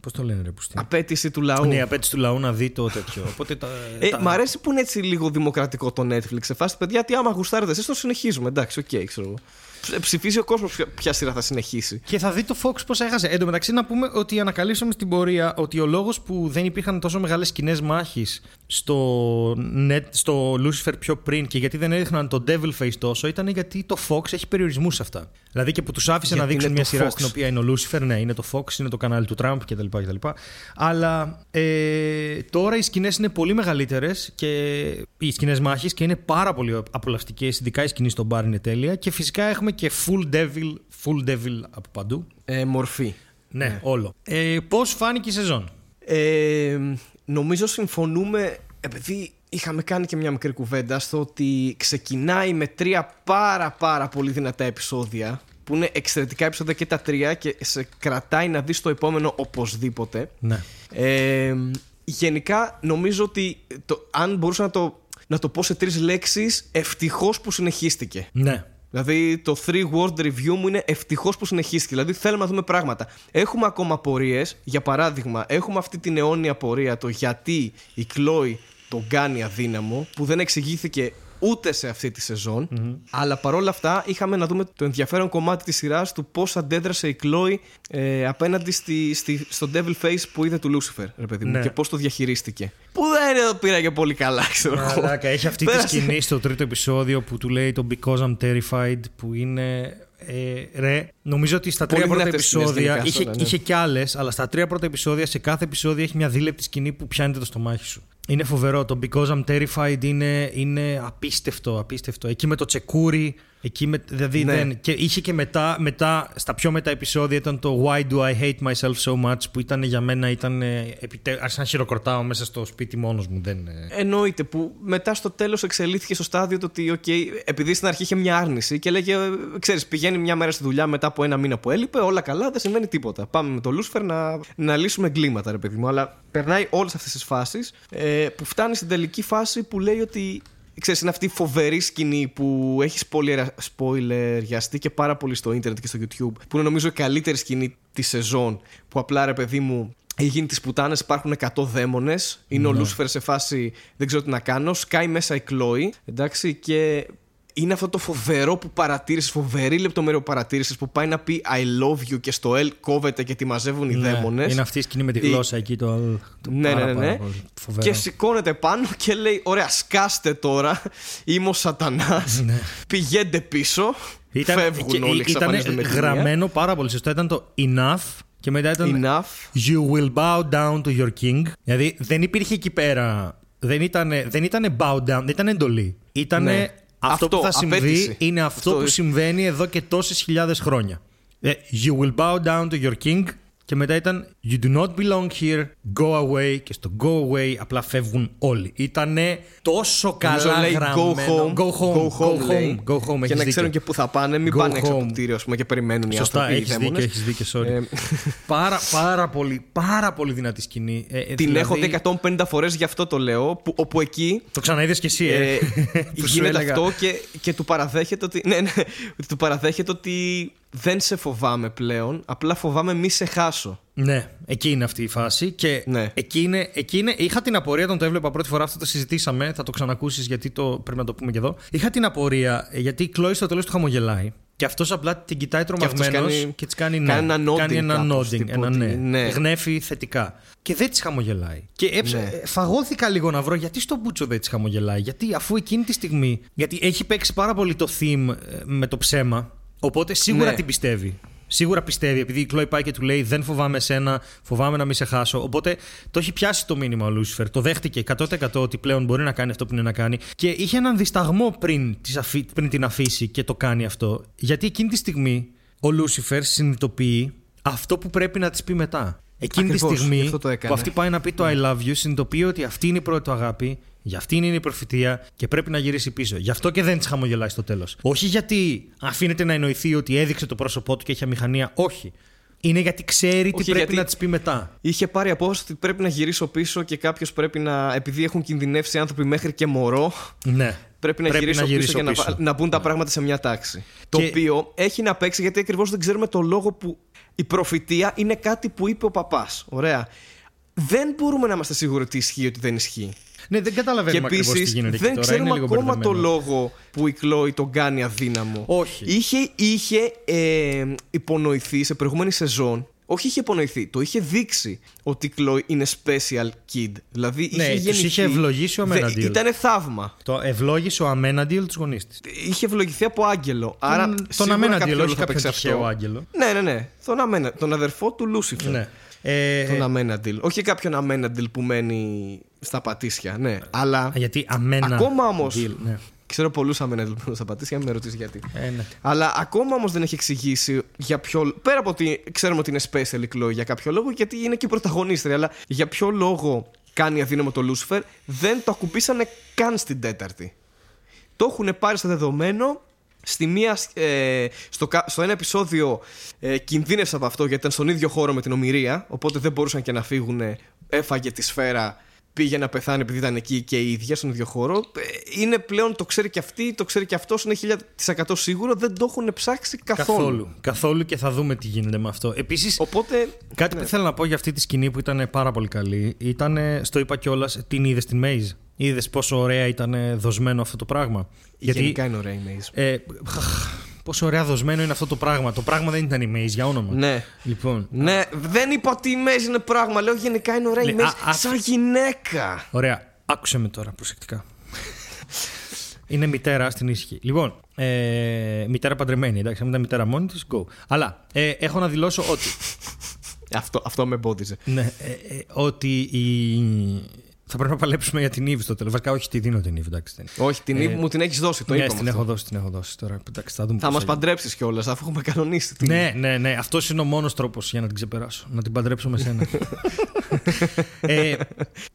πώς το λένε ρε πούστη. Απαίτηση του λαού. Ναι, η απαίτηση του λαού να δει το τέτοιο. Οπότε τα, Ε, τα- Μ' αρέσει που είναι έτσι λίγο δημοκρατικό το Netflix. Σε φάση, παιδιά, τι άμα γουστάρετε εσείς, το συνεχίζουμε. Εντάξει, οκέι, ξέρω εγώ. Ψ- Ψηφίζει ο κόσμος ποια σειρά θα συνεχίσει. Και θα δει το Fox πώς έχασε. Εν τω μεταξύ, να πούμε ότι ανακαλύψαμε στην πορεία ότι ο λόγος που δεν υπήρχαν τόσο μεγάλες σκηνές μάχης στο, net, στο Lucifer πιο πριν και γιατί δεν έδειχναν το Devil Face τόσο ήταν γιατί το Fox έχει περιορισμούς σε αυτά. Δηλαδή και που τους άφησε Γιατί να δείξουν είναι μια το σειρά Fox. στην οποία είναι ο Lucifer, ναι, είναι το Fox, είναι το κανάλι του Trump κτλ. κτλ. Αλλά ε, τώρα οι σκηνές είναι πολύ μεγαλύτερες και οι σκηνές μάχης και είναι πάρα πολύ απολαυστικές. Ειδικά η σκηνή στο μπαρ είναι τέλεια. Και φυσικά έχουμε και full devil, full devil από παντού. Ε, μορφή. Ναι, όλο. Ε, Πώς φάνηκε η σεζόν; Ε, νομίζω συμφωνούμε, επειδή είχαμε κάνει και μια μικρή κουβέντα στο ότι ξεκινάει με τρία πάρα πάρα πολύ δυνατά επεισόδια που είναι εξαιρετικά επεισόδια και τα τρία και σε κρατάει να δεις το επόμενο οπωσδήποτε. Ναι. Ε, γενικά νομίζω ότι το, αν μπορούσα να το, να το πω σε τρεις λέξεις ευτυχώς που συνεχίστηκε. Ναι. Δηλαδή το three word review μου είναι ευτυχώς που συνεχίστηκε. Δηλαδή θέλουμε να δούμε πράγματα. Έχουμε ακόμα απορίες. Για παράδειγμα, έχουμε αυτή την αιώνια απορία το γιατί η Chloe τον κάνει αδύναμο, που δεν εξηγήθηκε ούτε σε αυτή τη σεζον Αλλά παρόλα αυτά είχαμε να δούμε το ενδιαφέρον κομμάτι της σειράς του πώς αντέδρασε η Chloe ε, απέναντι στη, στη, στο Devil Face που είδε του Lucifer, ρε παιδί μου, Ναι. και πώς το διαχειρίστηκε. Που δεν το πήρα και πολύ καλά, ξέρω εγώ. Μαλάκα, έχει αυτή τη Πέρασε. σκηνή στο τρίτο επεισόδιο που του λέει το Because I'm Terrified που είναι. Ε, ρε, νομίζω ότι στα Πολύ τρία πρώτα δυνατές σκηνές επεισόδια. γενικά σε Είχε, όλα, ναι. είχε κι άλλες, αλλά στα τρία πρώτα επεισόδια, σε κάθε επεισόδιο έχει μια δίλεπτη σκηνή που πιάνεται το στομάχι σου. Είναι φοβερό. Το Because I'm Terrified είναι, είναι απίστευτο, απίστευτο. Εκεί με το τσεκούρι. Εκεί με, δηλαδή Ναι. δεν, και είχε και μετά, μετά, στα πιο μετά επεισόδια ήταν το Why do I hate myself so much που ήταν για μένα, ήταν, ε, επιτε... άρχισα να χειροκροτάω μέσα στο σπίτι μόνος μου. Δεν, ε, Εννοείται που μετά στο τέλος εξελίχθηκε στο στάδιο το ότι, οκέι, επειδή στην αρχή είχε μια άρνηση και λέγε, ξέρεις, πηγαίνει μια μέρα στη δουλειά μετά από ένα μήνα που έλειπε, όλα καλά, δεν συμβαίνει τίποτα. Πάμε με το Λούσιφερ να, να λύσουμε εγκλήματα, ρε παιδί μου. Αλλά περνάει όλες αυτές τις φάσεις ε, που φτάνει στην τελική φάση που λέει ότι. Ξέρεις, είναι αυτή η φοβερή σκηνή που έχει σποϊλεριαστεί και πάρα πολύ στο ίντερνετ και στο YouTube που είναι νομίζω η καλύτερη σκηνή της σεζόν που απλά ρε παιδί μου έχει γίνει τις πουτάνες, υπάρχουν 100 δαίμονες είναι ο Λούσφερ σε φάση δεν ξέρω τι να κάνω σκάει μέσα η Κλόη εντάξει και είναι αυτό το φοβερό που παρατήρησες, φοβερή λεπτομέρεια που παρατήρησες που πάει να πει I love you και στο L κόβεται και τη μαζεύουν οι Ναι, δαίμονες Είναι αυτή η σκηνή με τη Η- γλώσσα εκεί. Το, το ναι, πάρα, ναι, ναι, πάρα ναι. πολύ φοβερό. Και σηκώνεται πάνω και λέει: Ωραία, σκάστε τώρα. Είμαι ο Σατανάς. Ναι. Πηγαίνετε πίσω. Ήταν, Φεύγουν και όλοι, ήταν εξαφανίζονται με τη μία. γραμμένο πάρα πολύ σωστά. Ήταν το enough και μετά ήταν Enough. You will bow down to your king. Δηλαδή δεν υπήρχε εκεί πέρα. Δεν ήταν, δεν ήτανε bow down, δεν ήταν εντολή. Ήταν Ναι. Αυτό, που Αυτό, θα συμβεί απέτηση. είναι αυτό, Αυτό. που συμβαίνει εδώ και τόσες χιλιάδες χρόνια. Ε, You will bow down to your king. Και μετά ήταν You do not belong here, go away. Και στο go away απλά φεύγουν όλοι. Ήτανε τόσο Νομίζω καλά λέει γραμμένο. go home, go home, go home, λέει. go home. και έχεις να ξέρουν δίκιο. και πού θα πάνε, μην Go πάνε έξω από home. το κτίριο ας πούμε, και περιμένουν οι Σωστά, άνθρωποι. οι έχεις δίκιο, δαίμονες. έχεις δίκιο, sorry. Ε, πάρα, πάρα, πολύ, πάρα πολύ δυνατή σκηνή. Ε, ε, Την δηλαδή, έχω δει 150 φορές, γι' αυτό το λέω. Που, όπου εκεί Το ξαναείδες κι εσύ, ε. ε, *laughs* Που σου γίνεται έλεγα. αυτό και, και του παραδέχεται ότι. Ναι, ναι, ότι *laughs* του παραδέχεται ότι δεν σε φοβάμαι πλέον. Απλά φοβάμαι μη σε χάσω. Ναι, εκεί είναι αυτή η φάση. Και Ναι. εκεί, είναι, εκεί είναι. Είχα την απορία όταν το έβλεπα πρώτη φορά, αυτό το συζητήσαμε. Θα το ξανακούσεις γιατί το, πρέπει να το πούμε και εδώ. Είχα την απορία ε, γιατί η Κλόη στο τέλος του χαμογελάει. Και αυτός απλά την κοιτάει τρομαγμένος και, κάνει- της κάνει ναι. κάνει ένα nodding Κάνει ένα κάπως, nodding, τύπου ένα ότι ναι. ναι. Γνέφει θετικά. Και δεν της χαμογελάει. Και έψα, Ναι. ε, φαγώθηκα λίγο να βρω γιατί στον Μπούτσο δεν της χαμογελάει. Γιατί αφού εκείνη τη στιγμή. Γιατί έχει παίξει πάρα πολύ το theme ε, με το ψέμα. Οπότε σίγουρα Ναι. την πιστεύει. Σίγουρα πιστεύει, επειδή η Κλόη πάει και του λέει Δεν φοβάμαι εσένα, φοβάμαι να μην σε χάσω. Οπότε το έχει πιάσει το μήνυμα ο Λούσιφερ. Το δέχτηκε 100% ότι πλέον μπορεί να κάνει αυτό που είναι να κάνει. Και είχε έναν δισταγμό πριν, τις αφή- πριν την αφήσει και το κάνει αυτό. Γιατί εκείνη τη στιγμή ο Λούσιφερ συνειδητοποιεί αυτό που πρέπει να της πει μετά. Εκείνη Ακριβώς, τη γι' στιγμή αυτό το έκανε. που αυτή πάει να πει το I love you, συνειδητοποιεί ότι αυτή είναι η πρώτη του αγάπη, για αυτήν είναι η προφητεία και πρέπει να γυρίσει πίσω. Γι' αυτό και δεν της χαμογελάει στο τέλος. Όχι γιατί αφήνεται να εννοηθεί ότι έδειξε το πρόσωπό του και έχει αμηχανία. Όχι. Είναι γιατί ξέρει τι Όχι, πρέπει γιατί- να της πει μετά. Είχε πάρει απόφαση ότι πρέπει να γυρίσω πίσω και κάποιος πρέπει να. Επειδή έχουν κινδυνεύσει άνθρωποι μέχρι και μωρό, Ναι. πρέπει να γυρίσω, πίσω και να, βα- να μπουν τα πράγματα σε μια τάξη. Το Και- οποίο έχει να παίξει γιατί ακριβώς δεν ξέρουμε το λόγο που η προφητεία είναι κάτι που είπε ο παπάς. Ωραία. Δεν μπορούμε να είμαστε σίγουροι ότι ισχύει ότι δεν ισχύει. Ναι, δεν Και καταλαβαίνουμε ακριβώς τι επίσης γίνεται εκεί δεν τώρα. ξέρουμε είναι λίγο ακόμα το μπερδεμένο. λόγο που η Κλόη τον κάνει αδύναμο. Όχι. Είχε, είχε ε, υπονοηθεί σε προηγούμενη σεζόν. Όχι είχε υπονοηθεί, το είχε δείξει ότι η Κλόη είναι special kid. Δηλαδή Ναι, είχε τους γεννηθεί. είχε ευλογήσει ο Amenadiel. Ήταν θαύμα. Το ευλόγησε ο Αμέναντιλ τους γονείς της. Είχε ευλογηθεί από άγγελο. Άρα τον σίγουρα Αμέναντιλ, κάποιο όχι λόγο θα κάποιον παίξει τυχαίο αυτό. άγγελο. Ναι, ναι, ναι. Τον, αμένα, τον αδερφό του Λούσιφερ. Ναι. Ε, Τον Αμέναντιλ. Όχι κάποιον Αμέναντιλ που μένει στα πατήσια. Ναι. Αλλά. γιατί αμένα. Ακόμα όμως. Ναι. Ξέρω πολλούς Αμέναντιλ που μένουν στα πατήσια, μην με ρωτήσει γιατί. Ε, ναι. Αλλά ακόμα όμως δεν έχει εξηγήσει για ποιο. Πέρα από ότι ξέρουμε ότι είναι special η Chloe για κάποιο λόγο, γιατί είναι και η πρωταγωνίστρια. Αλλά για ποιο λόγο κάνει αδύναμο το Lucifer, δεν το ακουμπήσανε καν στην τέταρτη. Το έχουν πάρει στο δεδομένο. Στη μία, ε, στο, κα- στο ένα επεισόδιο ε, κινδύνευσε από αυτό γιατί ήταν στον ίδιο χώρο με την ομοιρία. Οπότε δεν μπορούσαν και να φύγουν. Έφαγε τη σφαίρα, πήγε να πεθάνει επειδή ήταν εκεί και η ίδια στον ίδιο χώρο. Ε, Είναι πλέον, το ξέρει και αυτή, το ξέρει και αυτός, είναι 1000% σίγουρο. Δεν το έχουν ψάξει καθόλου. Καθόλου. Καθόλου και θα δούμε τι γίνεται με αυτό. Επίσης, Οπότε. Κάτι που θέλω να πω για αυτή τη σκηνή που ήταν πάρα πολύ καλή ήταν, στο είπα κιόλας, την είδες στην Maze. Είδες πόσο ωραία ήταν δοσμένο αυτό το πράγμα. Γενικά είναι ωραία η Maze. Ε, πόσο ωραία δοσμένο είναι αυτό το πράγμα. Το πράγμα δεν ήταν η Maze για όνομα. Ναι. Λοιπόν. Ναι, δεν είπα ότι η Maze είναι πράγμα. Λέω γενικά είναι ωραία η Ναι, Maze. α, α- Σαν γυναίκα. Ωραία. Άκουσε με τώρα προσεκτικά. είναι μητέρα στην ήσυχη. Λοιπόν, ε, μητέρα παντρεμένη, εντάξει, αν ήταν μητέρα μόνη της, go. Αλλά ε, έχω να δηλώσω ότι. Αυτό, αυτό με εμπόδιζε. ναι, ε, ε, ότι η... θα πρέπει να παλέψουμε για την Eve στο τέλος. Βασικά, όχι, τη δίνω την Eve, εντάξει. δεν είναι. Όχι, την Ε, Eve μου την έχεις δώσει, το ναι, είπαμε. την αυτό. έχω δώσει, την έχω δώσει τώρα. Εντάξει, θα δούμε Θα πώς μας έγινε. παντρέψεις κιόλας, αφού έχουμε κανονίσει. την Ναι, ναι, ναι. Αυτός είναι ο μόνος τρόπος για να την ξεπεράσω. Να την παντρέψω με σένα. *laughs* ε,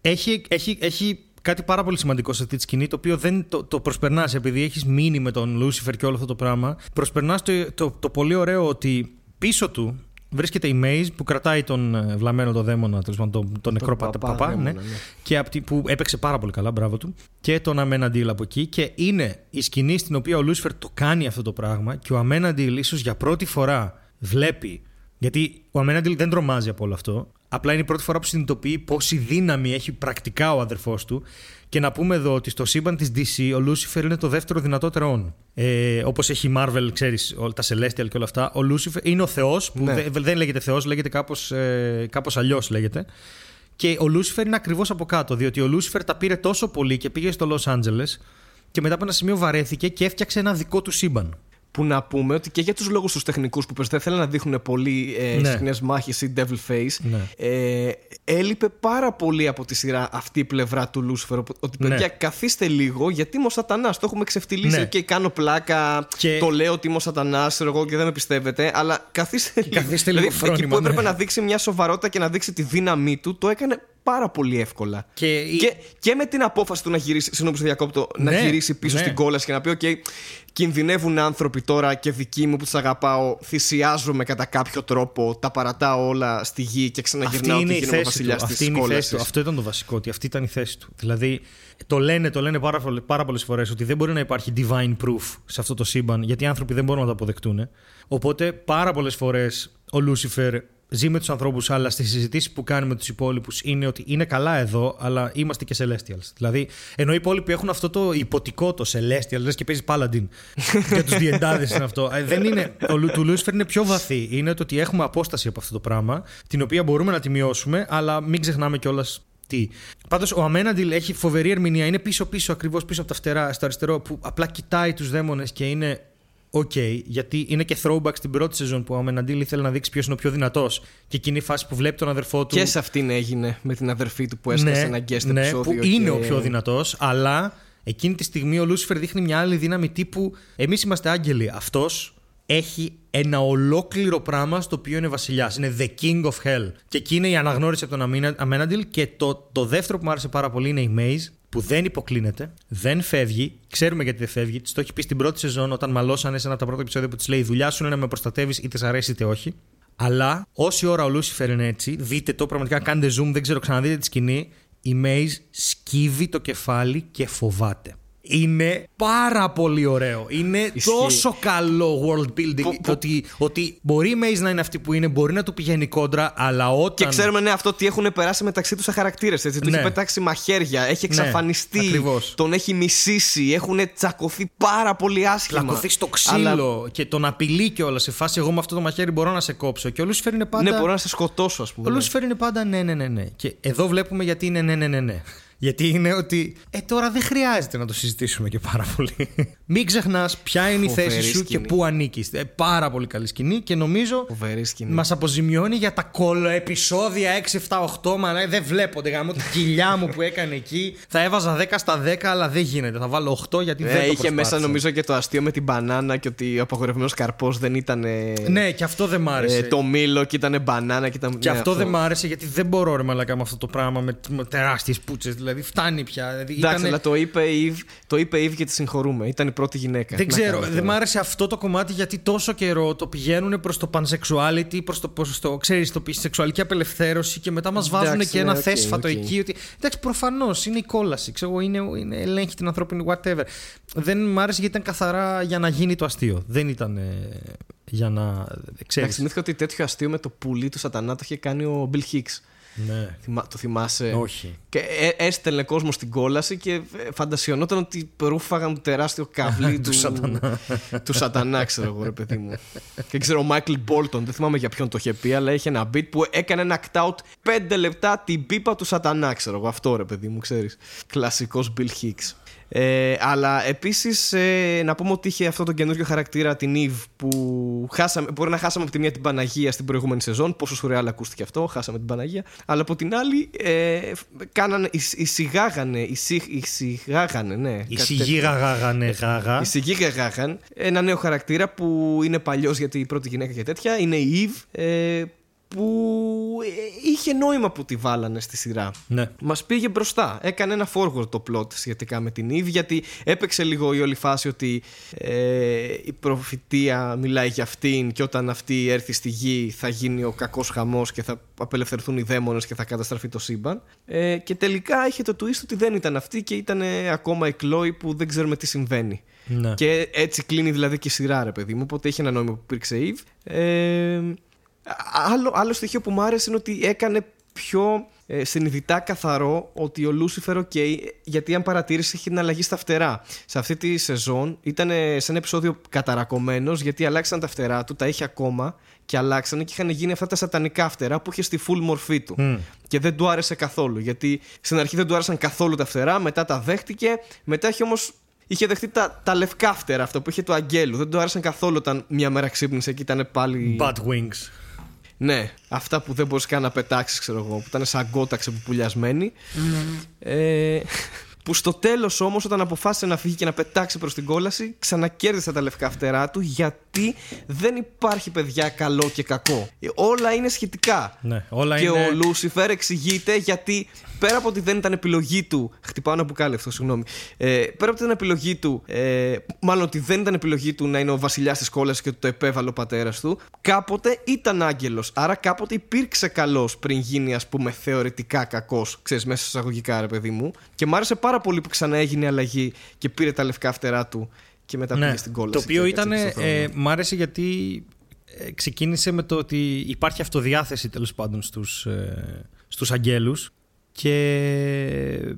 έχει, έχει, έχει κάτι πάρα πολύ σημαντικό σε αυτή τη σκηνή, το οποίο δεν το, το προσπερνάς επειδή έχεις μείνει με τον Λούσιφερ και όλο αυτό το πράγμα. Προσπερνάς το, το, το πολύ ωραίο ότι πίσω του βρίσκεται η Maze που κρατάει τον ε, βλαμμένο το δαίμονα, τέλος πάντων τον, τον νεκρό παπά παπά, παπά δαίμονα, ναι, ναι. και απ' τη- που έπαιξε πάρα πολύ καλά, μπράβο του, και τον Αμέναντιελ από εκεί. Και είναι η σκηνή στην οποία ο Λούσιφερ το κάνει αυτό το πράγμα και ο Αμέναντιελ ίσως για πρώτη φορά βλέπει. Γιατί ο Αμέναντιελ δεν τρομάζει από όλο αυτό. Απλά είναι η πρώτη φορά που συνειδητοποιεί πόση δύναμη έχει πρακτικά ο αδερφός του. Και να πούμε εδώ ότι στο σύμπαν της DC ο Λούσιφερ είναι το δεύτερο δυνατότερο όν. Ε, Όπως έχει η Marvel, ξέρεις, τα Celestial και όλα αυτά. Ο Λούσιφερ είναι ο Θεός, που Ναι. δεν, δεν λέγεται Θεός, λέγεται κάπως ε, κάπως αλλιώς λέγεται. Και ο Λούσιφερ είναι ακριβώς από κάτω, διότι ο Λούσιφερ τα πήρε τόσο πολύ και πήγε στο Λος Άντζελες και μετά από ένα σημείο βαρέθηκε και έφτιαξε ένα δικό του σύμπαν. Που να πούμε ότι και για τους λόγους τους τεχνικούς που πες δεν θέλουν να δείχνουν πολύ ε, Ναι. συχνές μάχες ή devil face. Ναι. Ε, έλειπε πάρα πολύ από τη σειρά αυτή η πλευρά του Λούσιφερ. Ότι Ναι. παιδιά, καθίστε λίγο, γιατί είμαι ο Σατανάς. Το έχουμε ξεφτιλίσει Ναι. και κάνω πλάκα. Και- Το λέω ότι είμαι ο Σατανάς, εγώ και δεν με πιστεύετε. Αλλά καθίστε *laughs* λίγο. Καθίστε λίγο δηλαδή, εκεί φρόνημα, που έπρεπε ναι. να δείξει μια σοβαρότητα και να δείξει τη δύναμή του, το έκανε πάρα πολύ εύκολα. Και η- και, και με την απόφαση του να γυρίσει, συγγνώμη που σε διακόπτω, να Ναι, γυρίσει πίσω ναι. στην κόλαση και να πει: OK, κινδυνεύουν άνθρωποι τώρα και δικοί μου που τους αγαπάω. Θυσιάζομαι κατά κάποιο τρόπο, τα παρατάω όλα στη γη και Αυτή ξαναγυρνάω είναι και η γίνομαι θέση του. βασιλιά Αυτή τη είναι η θέση κόλασης. του. Αυτό ήταν το βασικό. Ότι αυτή ήταν η θέση του. Δηλαδή, το λένε, το λένε πάρα, πολλε- πάρα πολλές φορές ότι δεν μπορεί να υπάρχει divine proof σε αυτό το σύμπαν, γιατί οι άνθρωποι δεν μπορούν να το αποδεκτούν. Οπότε, πάρα πολλές φορές ο Λούσιφερ ζει με τους ανθρώπους, αλλά στις συζητήσεις που κάνει με τους υπόλοιπους είναι ότι είναι καλά εδώ, αλλά είμαστε και Celestials. Δηλαδή, ενώ οι υπόλοιποι έχουν αυτό το υποτικό το Celestial, λες και παίζει Paladin. *laughs* για τους διεντάδες είναι αυτό. Ε, δεν είναι, ο Λου- του Λούσιφερ είναι πιο βαθύ. Είναι το ότι έχουμε απόσταση από αυτό το πράγμα, την οποία μπορούμε να τη μειώσουμε, αλλά μην ξεχνάμε κιόλας τι. Πάντως ο Αμέναντιλ έχει φοβερή ερμηνεία. Είναι πίσω-πίσω, ακριβώς πίσω από τα φτερά, στο αριστερό, που απλά κοιτάει τους δαίμονες και είναι οκέι, γιατί είναι και throwback στην πρώτη σεζόν που ο Αμέναντιελ ήθελε να δείξει ποιος είναι ο πιο δυνατός. Και εκείνη η φάση που βλέπει τον αδερφό του. Και σε αυτήν έγινε με την αδερφή του που έσκασε ένα guest ναι, επεισόδιο. που είναι και- ο πιο δυνατός, αλλά εκείνη τη στιγμή ο Λούσιφερ δείχνει μια άλλη δύναμη τύπου Εμείς είμαστε άγγελοι. Αυτός έχει ένα ολόκληρο πράγμα στο οποίο είναι βασιλιάς. Είναι the king of hell. Και εκεί είναι η αναγνώριση από τον Αμίνα- Αμέναντιελ. Και το, το δεύτερο που μου άρεσε πάρα πολύ είναι η Maze, που δεν υποκλίνεται, δεν φεύγει. Ξέρουμε γιατί δεν φεύγει. Της το έχει πει στην πρώτη σεζόν όταν μαλώσανε σε ένα από τα πρώτα επεισόδια που της λέει: Η δουλειά σου είναι να με προστατεύεις είτε σ' αρέσει είτε όχι. Αλλά όση ώρα ο Λούσιφερ είναι έτσι, δείτε το πραγματικά, κάντε zoom, δεν ξέρω, ξαναδείτε τη σκηνή. Η Maze σκύβει το κεφάλι και φοβάται. Είναι πάρα πολύ ωραίο. Είναι Ισχύει. τόσο καλό world building Που- που- ότι, ότι μπορεί η Maze να είναι αυτή που είναι, μπορεί να του πηγαίνει κόντρα, αλλά όταν. Και ξέρουμε ναι, αυτό τι έχουν περάσει μεταξύ τους σαν χαρακτήρες. Του Ναι. έχει πετάξει μαχαίρια, έχει εξαφανιστεί, ακριβώς. τον έχει μισήσει, έχουν τσακωθεί πάρα πολύ άσχημα. Πλακωθεί στο ξύλο και τον απειλεί κιόλας σε φάση. Εγώ με αυτό το μαχαίρι μπορώ να σε κόψω. Και ο Λούσιφερ είναι πάντα. Ναι, μπορώ να σε σκοτώσω, ας πούμε. Ο ναι. Λούσιφερ είναι πάντα ναι, ναι, ναι, ναι. Και εδώ βλέπουμε γιατί είναι ναι, ναι, ναι, ναι. Γιατί είναι ότι. Ε, τώρα δεν χρειάζεται να το συζητήσουμε και πάρα πολύ. *laughs* Μην ξεχνάς ποια είναι η Φοβερή θέση σου σκηνή. και πού ανήκεις. Ε, πάρα πολύ καλή σκηνή και νομίζω Φοβερή σκηνή. μας αποζημιώνει για τα κολοεπισόδια 6, 7, 8. Μα ε, δεν βλέπονται. Γάμο την κοιλιά μου που έκανε εκεί. Θα έβαζα 10 στα 10, αλλά δεν γίνεται. Θα βάλω 8 γιατί Ε, δεν το είχε μέσα προσπάθησα. νομίζω και το αστείο με την μπανάνα και ότι ο απαγορευμένος καρπός δεν ήταν. ε, Ναι, και αυτό δεν μ' άρεσε. ε, το μήλο και ήταν μπανάνα και ήταν. Και ναι, αυτό δεν μ' άρεσε γιατί δεν μπορώ ρε μαλάκα με αυτό το πράγμα με, με τεράστιες πούτσες. Δηλαδή φτάνει πια. Δηλαδή, Εντάξει, ήτανε- αλλά το είπε η Eve, το είπε η Eve και τη συγχωρούμε. Ήταν η πρώτη γυναίκα. Δεν Να ξέρω, κάνουμε δεν τώρα. μ' άρεσε αυτό το κομμάτι γιατί τόσο καιρό το πηγαίνουν προς το pansexuality, προς το, προς το ξέρεις, το, σεξουαλική απελευθέρωση και μετά μας βάζουν Εντάξει, και ένα ναι, οκ, θέσφατο οκ. εκεί. Ότι, εντάξει, προφανώς είναι η κόλαση. Ξέρω, εγώ, είναι, είναι ελέγχει την ανθρώπινη whatever. Δεν μ' άρεσε γιατί ήταν καθαρά για να γίνει το αστείο. Δεν ήταν ε, για να. Εντάξει, Ξέρεις. θυμήθηκα ότι τέτοιο αστείο με το πουλί του Σατανά το είχε κάνει ο Bill Hicks. Ναι. Θυμά- Το θυμάσαι; Όχι. Και ε, έστελνε κόσμο στην κόλαση και ε, φαντασιωνόταν ότι ρούφαγαν το τεράστιο καβλί *laughs* του, σατανά. του σατανά, ξέρω εγώ, ρε παιδί μου. *laughs* και ξέρω, ο Μάικλ Μπόλτον, δεν θυμάμαι για ποιον το είχε πει, αλλά είχε ένα beat που έκανε ένα act out 5 λεπτά την πίπα του σατανά, ξέρω εγώ. Αυτό ρε παιδί μου, ξέρεις. Κλασικός Bill Hicks. Ε, αλλά επίσης ε, να πούμε ότι είχε αυτό τον καινούριο χαρακτήρα την Eve που χάσαμε, μπορεί να χάσαμε από τη μία την Παναγία στην προηγούμενη σεζόν. Πόσο σουρεάλ ακούστηκε αυτό, χάσαμε την Παναγία. Αλλά από την άλλη, ε, κάνανε, εισ- εισηγάγανε, εισηγ- εισηγάγανε, ναι. κάτι τέτοιο. Εισηγήγαγαγανε γάγα. Εισηγήγαγαν ένα νέο χαρακτήρα που είναι παλιός γιατί η πρώτη γυναίκα και τέτοια. Είναι η Eve. Ε, που ε, είχε νόημα που τη βάλανε στη σειρά. Ναι. Μας πήγε μπροστά. Έκανε ένα forward το plot σχετικά με την Eve, γιατί έπαιξε λίγο η όλη φάση ότι ε, η προφητεία μιλάει για αυτήν και όταν αυτή έρθει στη γη θα γίνει ο κακός χαμός και θα απελευθερθούν οι δαίμονες και θα καταστραφεί το σύμπαν. Ε, και τελικά είχε το twist ότι δεν ήταν αυτή και ήταν ε, ακόμα η Chloe που δεν ξέρουμε τι συμβαίνει. Ναι. Και έτσι κλείνει δηλαδή και η σειρά, ρε παιδί μου. Οπότε είχε ένα νόημα που υπήρξε η Eve. Ε, άλλο, άλλο στοιχείο που μου άρεσε είναι ότι έκανε πιο ε, συνειδητά καθαρό ότι ο Lucifer, ok, γιατί αν παρατήρησε είχε την αλλαγή στα φτερά. Σε αυτή τη σεζόν ήταν ε, σε ένα επεισόδιο καταρρακωμένος γιατί αλλάξαν τα φτερά του, τα είχε ακόμα και αλλάξανε και είχαν γίνει αυτά τα σατανικά φτερά που είχε στη full μορφή του. Μμ. Και δεν του άρεσε καθόλου. Γιατί στην αρχή δεν του άρεσαν καθόλου τα φτερά, μετά τα δέχτηκε, μετά έχει όμως Είχε δεχτεί τα, τα λευκά φτερά αυτό που είχε του Αγγέλου. Δεν του άρεσαν καθόλου όταν μια μέρα ξύπνησε και ήταν πάλι. Bad wings. Ναι, αυτά που δεν μπορείς καν να πετάξεις, ξέρω εγώ, που ήταν σαν γκόταξε που πουλιασμένη. Ε, που στο τέλος όμως, όταν αποφάσισε να φύγει και να πετάξει προς την κόλαση, ξανακέρδισε τα λευκά φτερά του γιατί δεν υπάρχει παιδιά καλό και κακό. Ε, Όλα είναι σχετικά. Ναι, όλα και είναι- ο Λούσιφερ εξηγείται γιατί πέρα από ότι δεν ήταν επιλογή του. Χτυπάω ένα μπουκάλι αυτό, συγγνώμη. Ε, πέρα από ότι ήταν επιλογή του, ε, μάλλον ότι δεν ήταν επιλογή του να είναι ο βασιλιάς της κόλαση και ότι το επέβαλε ο πατέρας του, κάποτε ήταν άγγελος. Άρα κάποτε υπήρξε καλός πριν γίνει, ας πούμε, θεωρητικά κακός. Ξέρεις, μέσα σε εισαγωγικά, ρε παιδί μου. Και μ' άρεσε πάρα πολύ που ξανά έγινε η αλλαγή και πήρε τα λευκά φτερά του και μετά πήγε στην κόλαση. Ναι. Το οποίο και ήταν. έκατσε στον θρόνο. Ε, μ' άρεσε γιατί ε, ξεκίνησε με το ότι υπάρχει αυτοδιάθεση τέλος πάντων στους, ε, στους αγγέλους και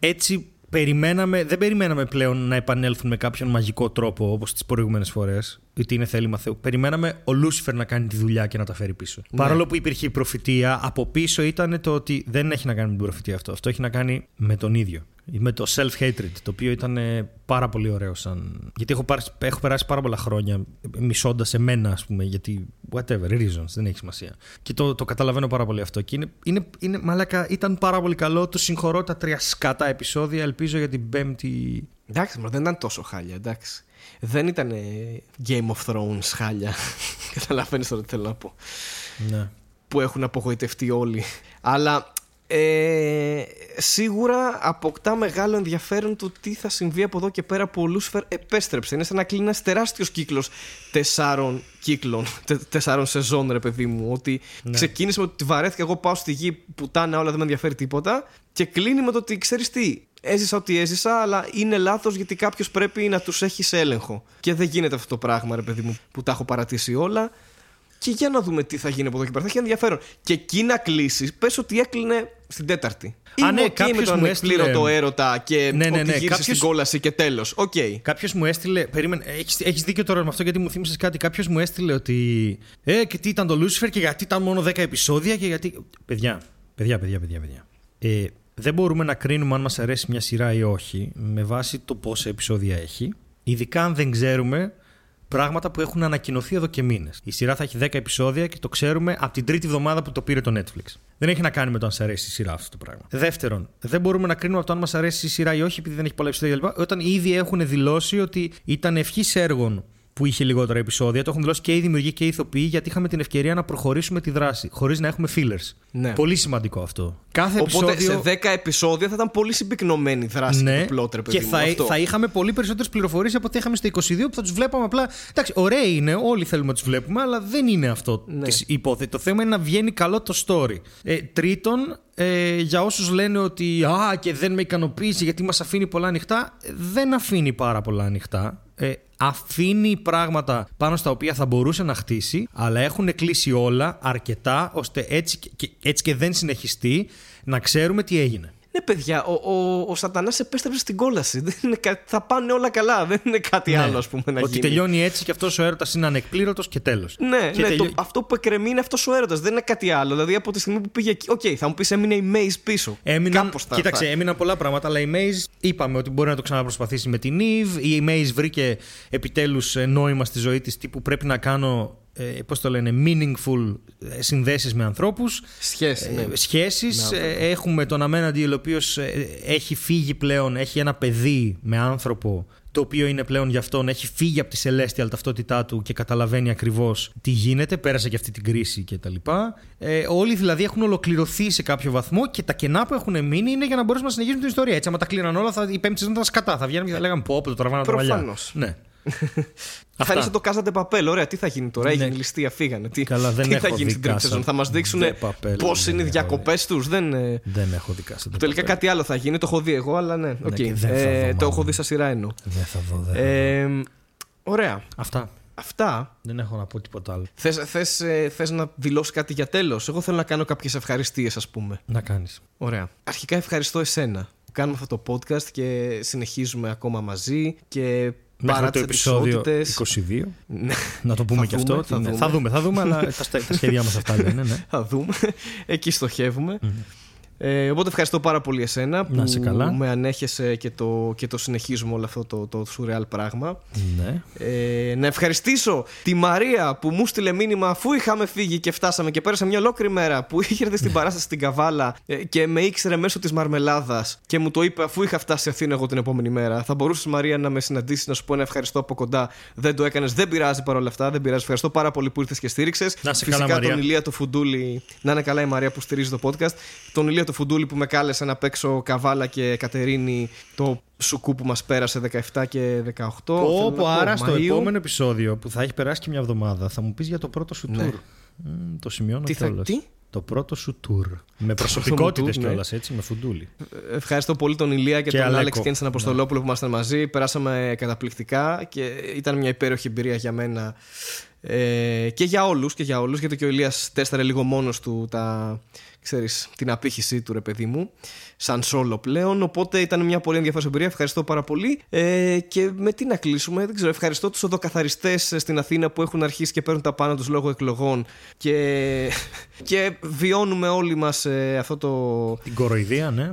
έτσι περιμέναμε, δεν περιμέναμε πλέον να επανέλθουν με κάποιον μαγικό τρόπο όπως τις προηγούμενες φορές ότι είναι θέλημα Θεού. Περιμέναμε ο Λούσιφερ να κάνει τη δουλειά και να τα φέρει πίσω. Ναι. Παρόλο που υπήρχε η προφητεία, από πίσω ήταν το ότι δεν έχει να κάνει με την προφητεία αυτό. Αυτό έχει να κάνει με τον ίδιο. Με το self-hatred, το οποίο ήταν ε, πάρα πολύ ωραίο. Σαν... Γιατί έχω, πάρει, έχω περάσει πάρα πολλά χρόνια μισώντας εμένα, ας πούμε, γιατί whatever, reasons, δεν έχει σημασία. Και το, το καταλαβαίνω πάρα πολύ αυτό. Και είναι, είναι, είναι, μαλάκα, ήταν πάρα πολύ καλό. Του συγχωρώ τα τρία σκατά επεισόδια. Ελπίζω για την πέμπτη. Εντάξει, μα δεν ήταν τόσο χάλια, εντάξει. Δεν ήταν ε, Game of Thrones χάλια. *laughs* Καταλαβαίνεις τώρα τι θέλω να πω. Ναι. Που έχουν απογοητευτεί όλοι. Αλλά ε, σίγουρα αποκτά μεγάλο ενδιαφέρον το τι θα συμβεί από εδώ και πέρα που ο Λούσφερ επέστρεψε. Είναι σαν να κλείνει ένας τεράστιος κύκλος τεσσάρων κύκλων, τε, τεσσάρων σεζόν, ρε παιδί μου. Ότι ξεκίνησε με το ότι βαρέθηκα, εγώ πάω στη γη, πουτάνα, όλα δεν με ενδιαφέρει τίποτα. Και κλείνει με το ότι ξέρεις τι, έζησα ό,τι έζησα, αλλά είναι λάθος γιατί κάποιος πρέπει να τους έχει σε έλεγχο. Και δεν γίνεται αυτό το πράγμα, ρε παιδί μου, που τα έχω παρατήσει όλα. Και για να δούμε τι θα γίνει από εδώ και πέρα. Θα έχει ενδιαφέρον. Και εκεί να κλείσει, πες ότι έκλεινε στην Τέταρτη. Α, ναι, Είμαι οκ κάποιος με τον μου έστειλε- ανεκπλήρωτο έρωτα και Ναι, ναι, ότι ναι, γύρισε κάποιος- στην κόλαση και τέλος. Οκ. Κάποιος μου έστειλε. Περίμενε, έχεις, έχεις δίκιο τώρα με αυτό γιατί μου θύμισες κάτι. Κάποιος μου έστειλε ότι. Ε, και τι ήταν το Lucifer και γιατί ήταν μόνο 10 επεισόδια και γιατί. Παιδιά, παιδιά, παιδιά, παιδιά. παιδιά. Ε, δεν μπορούμε να κρίνουμε αν μας αρέσει μια σειρά ή όχι με βάση το πόσα επεισόδια έχει. Ειδικά αν δεν ξέρουμε πράγματα που έχουν ανακοινωθεί εδώ και μήνες. Η σειρά θα έχει 10 επεισόδια και το ξέρουμε από την τρίτη εβδομάδα που το πήρε το Netflix. Δεν έχει να κάνει με το αν σα αρέσει η σειρά αυτό το πράγμα. Δεύτερον, δεν μπορούμε να κρίνουμε από το αν μας αρέσει η σειρά ή όχι επειδή δεν έχει πολλά επεισόδια κλπ. Όταν ήδη έχουν δηλώσει ότι ήταν ευχής έργων που είχε λιγότερα επεισόδια. Το έχουν δηλώσει και οι δημιουργοί και οι ηθοποιοί γιατί είχαμε την ευκαιρία να προχωρήσουμε τη δράση χωρίς να έχουμε fillers. Ναι. Πολύ σημαντικό αυτό. Κάθε Οπότε επεισόδιο. σε 10 επεισόδια θα ήταν πολύ συμπυκνωμένη η δράση Ναι, και το plot, ρε παιδί και μου, θα, αυτό. θα είχαμε πολύ περισσότερες πληροφορίες από ό,τι είχαμε στο 22 που θα τους βλέπαμε απλά. Εντάξει, ωραία είναι, όλοι θέλουμε να τους βλέπουμε, αλλά δεν είναι αυτό Ναι. της υπόθεση. Το θέμα είναι να βγαίνει καλό το story. Ε, τρίτον, ε, για όσους λένε ότι Α, και δεν με ικανοποίησε γιατί μας αφήνει πολλά ανοιχτά, ε, δεν αφήνει πάρα πολλά ανοιχτά. Ε, αφήνει πράγματα πάνω στα οποία θα μπορούσε να χτίσει, αλλά έχουν κλείσει όλα αρκετά ώστε έτσι και, και- έτσι και δεν συνεχιστεί να ξέρουμε τι έγινε. Ναι, παιδιά, ο, ο, ο Σατανάς επέστρεψε στην κόλαση. Δεν είναι κα- Θα πάνε όλα καλά. Δεν είναι κάτι Ναι. άλλο, ας πούμε, να ότι γίνει. τελειώνει έτσι και αυτός ο έρωτας είναι ανεκπλήρωτος και τέλος. Ναι, Και ναι τελειώ- το, αυτό που εκκρεμεί είναι αυτός ο έρωτας. Δεν είναι κάτι άλλο. Δηλαδή από τη στιγμή που πήγε εκεί. Οκ, θα μου πεις έμεινε η Maze πίσω. Έμειναν, Κάπως θα- κοίταξε, θα- έμειναν πολλά πράγματα, αλλά η Maze είπαμε ότι μπορεί να το ξαναπροσπαθήσει με την Eve. Η Maze βρήκε επιτέλους νόημα στη ζωή της τύπου πρέπει να κάνω. Ε, πώς το λένε, meaningful ε, συνδέσεις με ανθρώπους Σχέση, ναι. ε, σχέσεις ε, έχουμε τον Amenadiel ο οποίος ε, έχει φύγει πλέον έχει ένα παιδί με άνθρωπο το οποίο είναι πλέον για αυτόν έχει φύγει από τη Celestial ταυτότητά του και καταλαβαίνει ακριβώς τι γίνεται πέρασε και αυτή την κρίση και τα λοιπά ε, όλοι δηλαδή έχουν ολοκληρωθεί σε κάποιο βαθμό και τα κενά που έχουν μείνει είναι για να μπορέσουμε να συνεχίσουμε την ιστορία έτσι άμα τα κλείναν όλα θα, η πέμπτη σεζόν θα ήταν σκατά θα βγαίναμε και θα λέγαμε πω πω το τραβάνε τα μαλλιά Προφανώς. ναι. Θα *laughs* Αυτά. είναι σαν το Casa de Papel. Ωραία, τι θα γίνει τώρα; Ναι. Έγινε ληστεία, φύγανε. Τι, Καλά, δεν τι έχω θα γίνει δει στην τρίτη Casa σεζόν. Θα μας δείξουν de Papel, πώς δεν είναι οι έχω διακοπές τους; Δεν. ε, δεν έχω δικάσει το Τελικά κάτι άλλο θα γίνει. Το έχω δει εγώ, αλλά ναι. οκ. και δεν θα Ε, δω, το μάλλον. έχω δει σαν σειρά εννοώ. δεν θα δω δεν θα δω. Ε, ωραία. αυτά Αυτά. δεν έχω να πω τίποτα άλλο Θες, θες, ε, θες να δηλώσεις κάτι για τέλος; Εγώ θέλω να κάνω κάποιες ευχαριστίες ας πούμε να κάνεις Ωραία Αρχικά ευχαριστώ εσένα που κάνουμε αυτό το podcast και συνεχίζουμε ακόμα μαζί και Μέχρι παρά το τις επεισόδιο αδυναμίες 22. Ναι, Να το πούμε Θα και δούμε, αυτό. θα ότι ναι. δούμε. θα δούμε, θα δούμε, αλλά *laughs* τα, στε- τα σχέδιά μας αυτά λένε. Ναι. *laughs* θα δούμε. Εκεί στοχεύουμε. Ε, οπότε ευχαριστώ πάρα πολύ εσένα Να που είσαι καλά. με ανέχεσαι και το, και το συνεχίζουμε όλο αυτό το, το σουρεάλ πράγμα. Ναι. Ε, να ευχαριστήσω τη Μαρία που μου στείλε μήνυμα αφού είχαμε φύγει και φτάσαμε και πέρασα μια ολόκληρη μέρα που *laughs* είχε έρθει στην παράσταση στην Καβάλα ε, και με ήξερε μέσω της Μαρμελάδας και μου το είπε αφού είχα φτάσει Αθήνα εγώ την επόμενη μέρα. Θα μπορούσε Μαρία να με συναντήσεις, να σου πω ένα ευχαριστώ από κοντά. Δεν το έκανες, δεν πειράζει παρόλα αυτά. Δεν πειράζει. Ευχαριστώ πάρα πολύ που ήρθες και στήριξες. Να είσαι Φυσικά καλά, Μαρία. τον Ηλία το Φουντούλη. Να είναι καλά η Μαρία που στηρίζει το podcast. Τον Ηλία το Φουντούλη που με κάλεσε να παίξω Καβάλα και Κατερίνη το σουκού που μας πέρασε 17 και 18. Θέλω Πω, να πω, πω, άρα στο Μαΐου. επόμενο επεισόδιο που θα έχει περάσει και μια εβδομάδα θα μου πεις για το πρώτο σου Ναι. tour. Μμ, το σημειώνω Τι θα- κιόλας. τι; Το πρώτο σου tour. Με προσωπικότητες tour, ναι. κιόλας, έτσι, με φουντούλι. Ευχαριστώ πολύ τον Ηλία και, Και τον Αλέκο. Άλεξ Κέντσεν Αποστολόπουλο που ήμασταν μαζί. Περάσαμε καταπληκτικά και ήταν μια υπέροχη εμπειρία για μένα ε, και για όλους και για όλους γιατί και ο Ηλίας τέσταρε λίγο μόνος του τα, ξέρεις, την απήχησή του ρε παιδί μου σαν solo πλέον οπότε ήταν μια πολύ ενδιαφέρουσα εμπειρία ευχαριστώ πάρα πολύ ε, και με τι να κλείσουμε δεν ξέρω ευχαριστώ τους οδοκαθαριστές στην Αθήνα που έχουν αρχίσει και παίρνουν τα πάνω τους λόγω εκλογών και, *laughs* και βιώνουμε όλοι μας ε, αυτό το Την κοροϊδία, ναι. *laughs*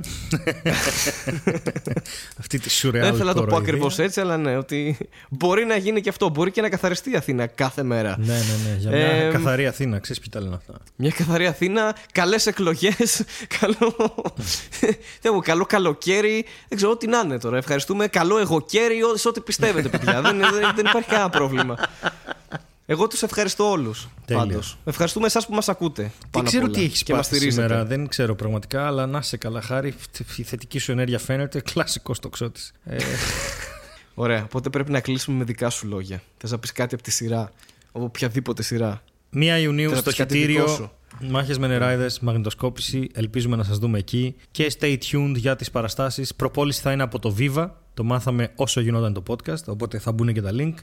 Αυτή τη σουρεάλ Δεν θέλω να το πω κοροϊδία. ακριβώς έτσι, αλλά ναι, ότι μπορεί να γίνει και αυτό. Μπορεί και να καθαριστεί η Αθήνα κάθε μέρα. Ναι, ναι, ναι. Για μια Ε, καθαρή Αθήνα, ξέρεις ποιοι τα λένε αυτά. Μια καθαρή Αθήνα, καλές εκλογές, *laughs* καλό... δεν μου, καλό καλοκαίρι. Δεν ξέρω τι να είναι τώρα. Ευχαριστούμε. Καλό εγωκαίρι, ό- σε ό,τι πιστεύετε, παιδιά. *laughs* δεν, δεν, δεν υπάρχει κανένα πρόβλημα. Εγώ τους ευχαριστώ όλους. Τέλεια. Πάντως. Ευχαριστούμε εσάς που μας ακούτε. Δεν πάνω ξέρω απ' όλα τι έχεις και μας πάθει στηρίζετε. σήμερα, δεν ξέρω πραγματικά, αλλά να σε καλά, χάρη. Η θετική σου ενέργεια φαίνεται. Κλασικό τοξότη. Ε, *laughs* Ωραία. Οπότε πρέπει να κλείσουμε με δικά σου λόγια. Θες να πεις κάτι από τη σειρά. Από οποιαδήποτε σειρά. 1 Ιουνίου Θέλω να στο πεις κάτι δικό χιτήριο. Σου. Μάχες με νεράιδες, μαγνητοσκόπηση. Ελπίζουμε να σας δούμε εκεί. Και stay tuned για τις παραστάσεις. Προπόληση θα είναι από το Viva. Το μάθαμε όσο γινόταν το podcast. Οπότε θα μπουν και τα link.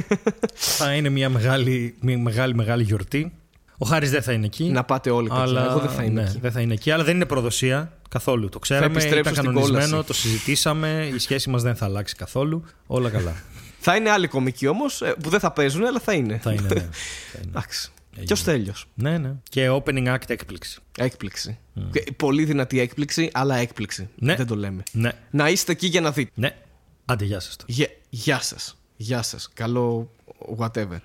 *laughs* θα είναι μια μεγάλη, μια μεγάλη, μεγάλη γιορτή. Ο Χάρης δεν θα είναι εκεί. Να πάτε όλοι, παιδιά. αλλά... Εγώ δεν θα είμαι ναι, εκεί. δεν θα είναι εκεί. Αλλά δεν είναι προδοσία καθόλου. Το ξέραμε. επιστρέψω Ήταν στην κανονισμένο. κόλαση. Το συζητήσαμε. Η σχέση μας δεν θα αλλάξει καθόλου. Όλα καλά. *laughs* Θα είναι άλλοι κομικοί όμως που δεν θα παίζουν, αλλά θα είναι. θα είναι, ναι. *laughs* Θα είναι. Εντάξει. Έγινε. Και ο Στέλιο. ναι, ναι. Και opening act έκπληξη. Έκπληξη. Και Πολύ δυνατή έκπληξη, αλλά έκπληξη. Ναι. Δεν το λέμε. Ναι. Να είστε εκεί για να δείτε. Ναι. Άντε, γεια σας τώρα. Γε- Γεια σας. Γεια σας. Καλό whatever.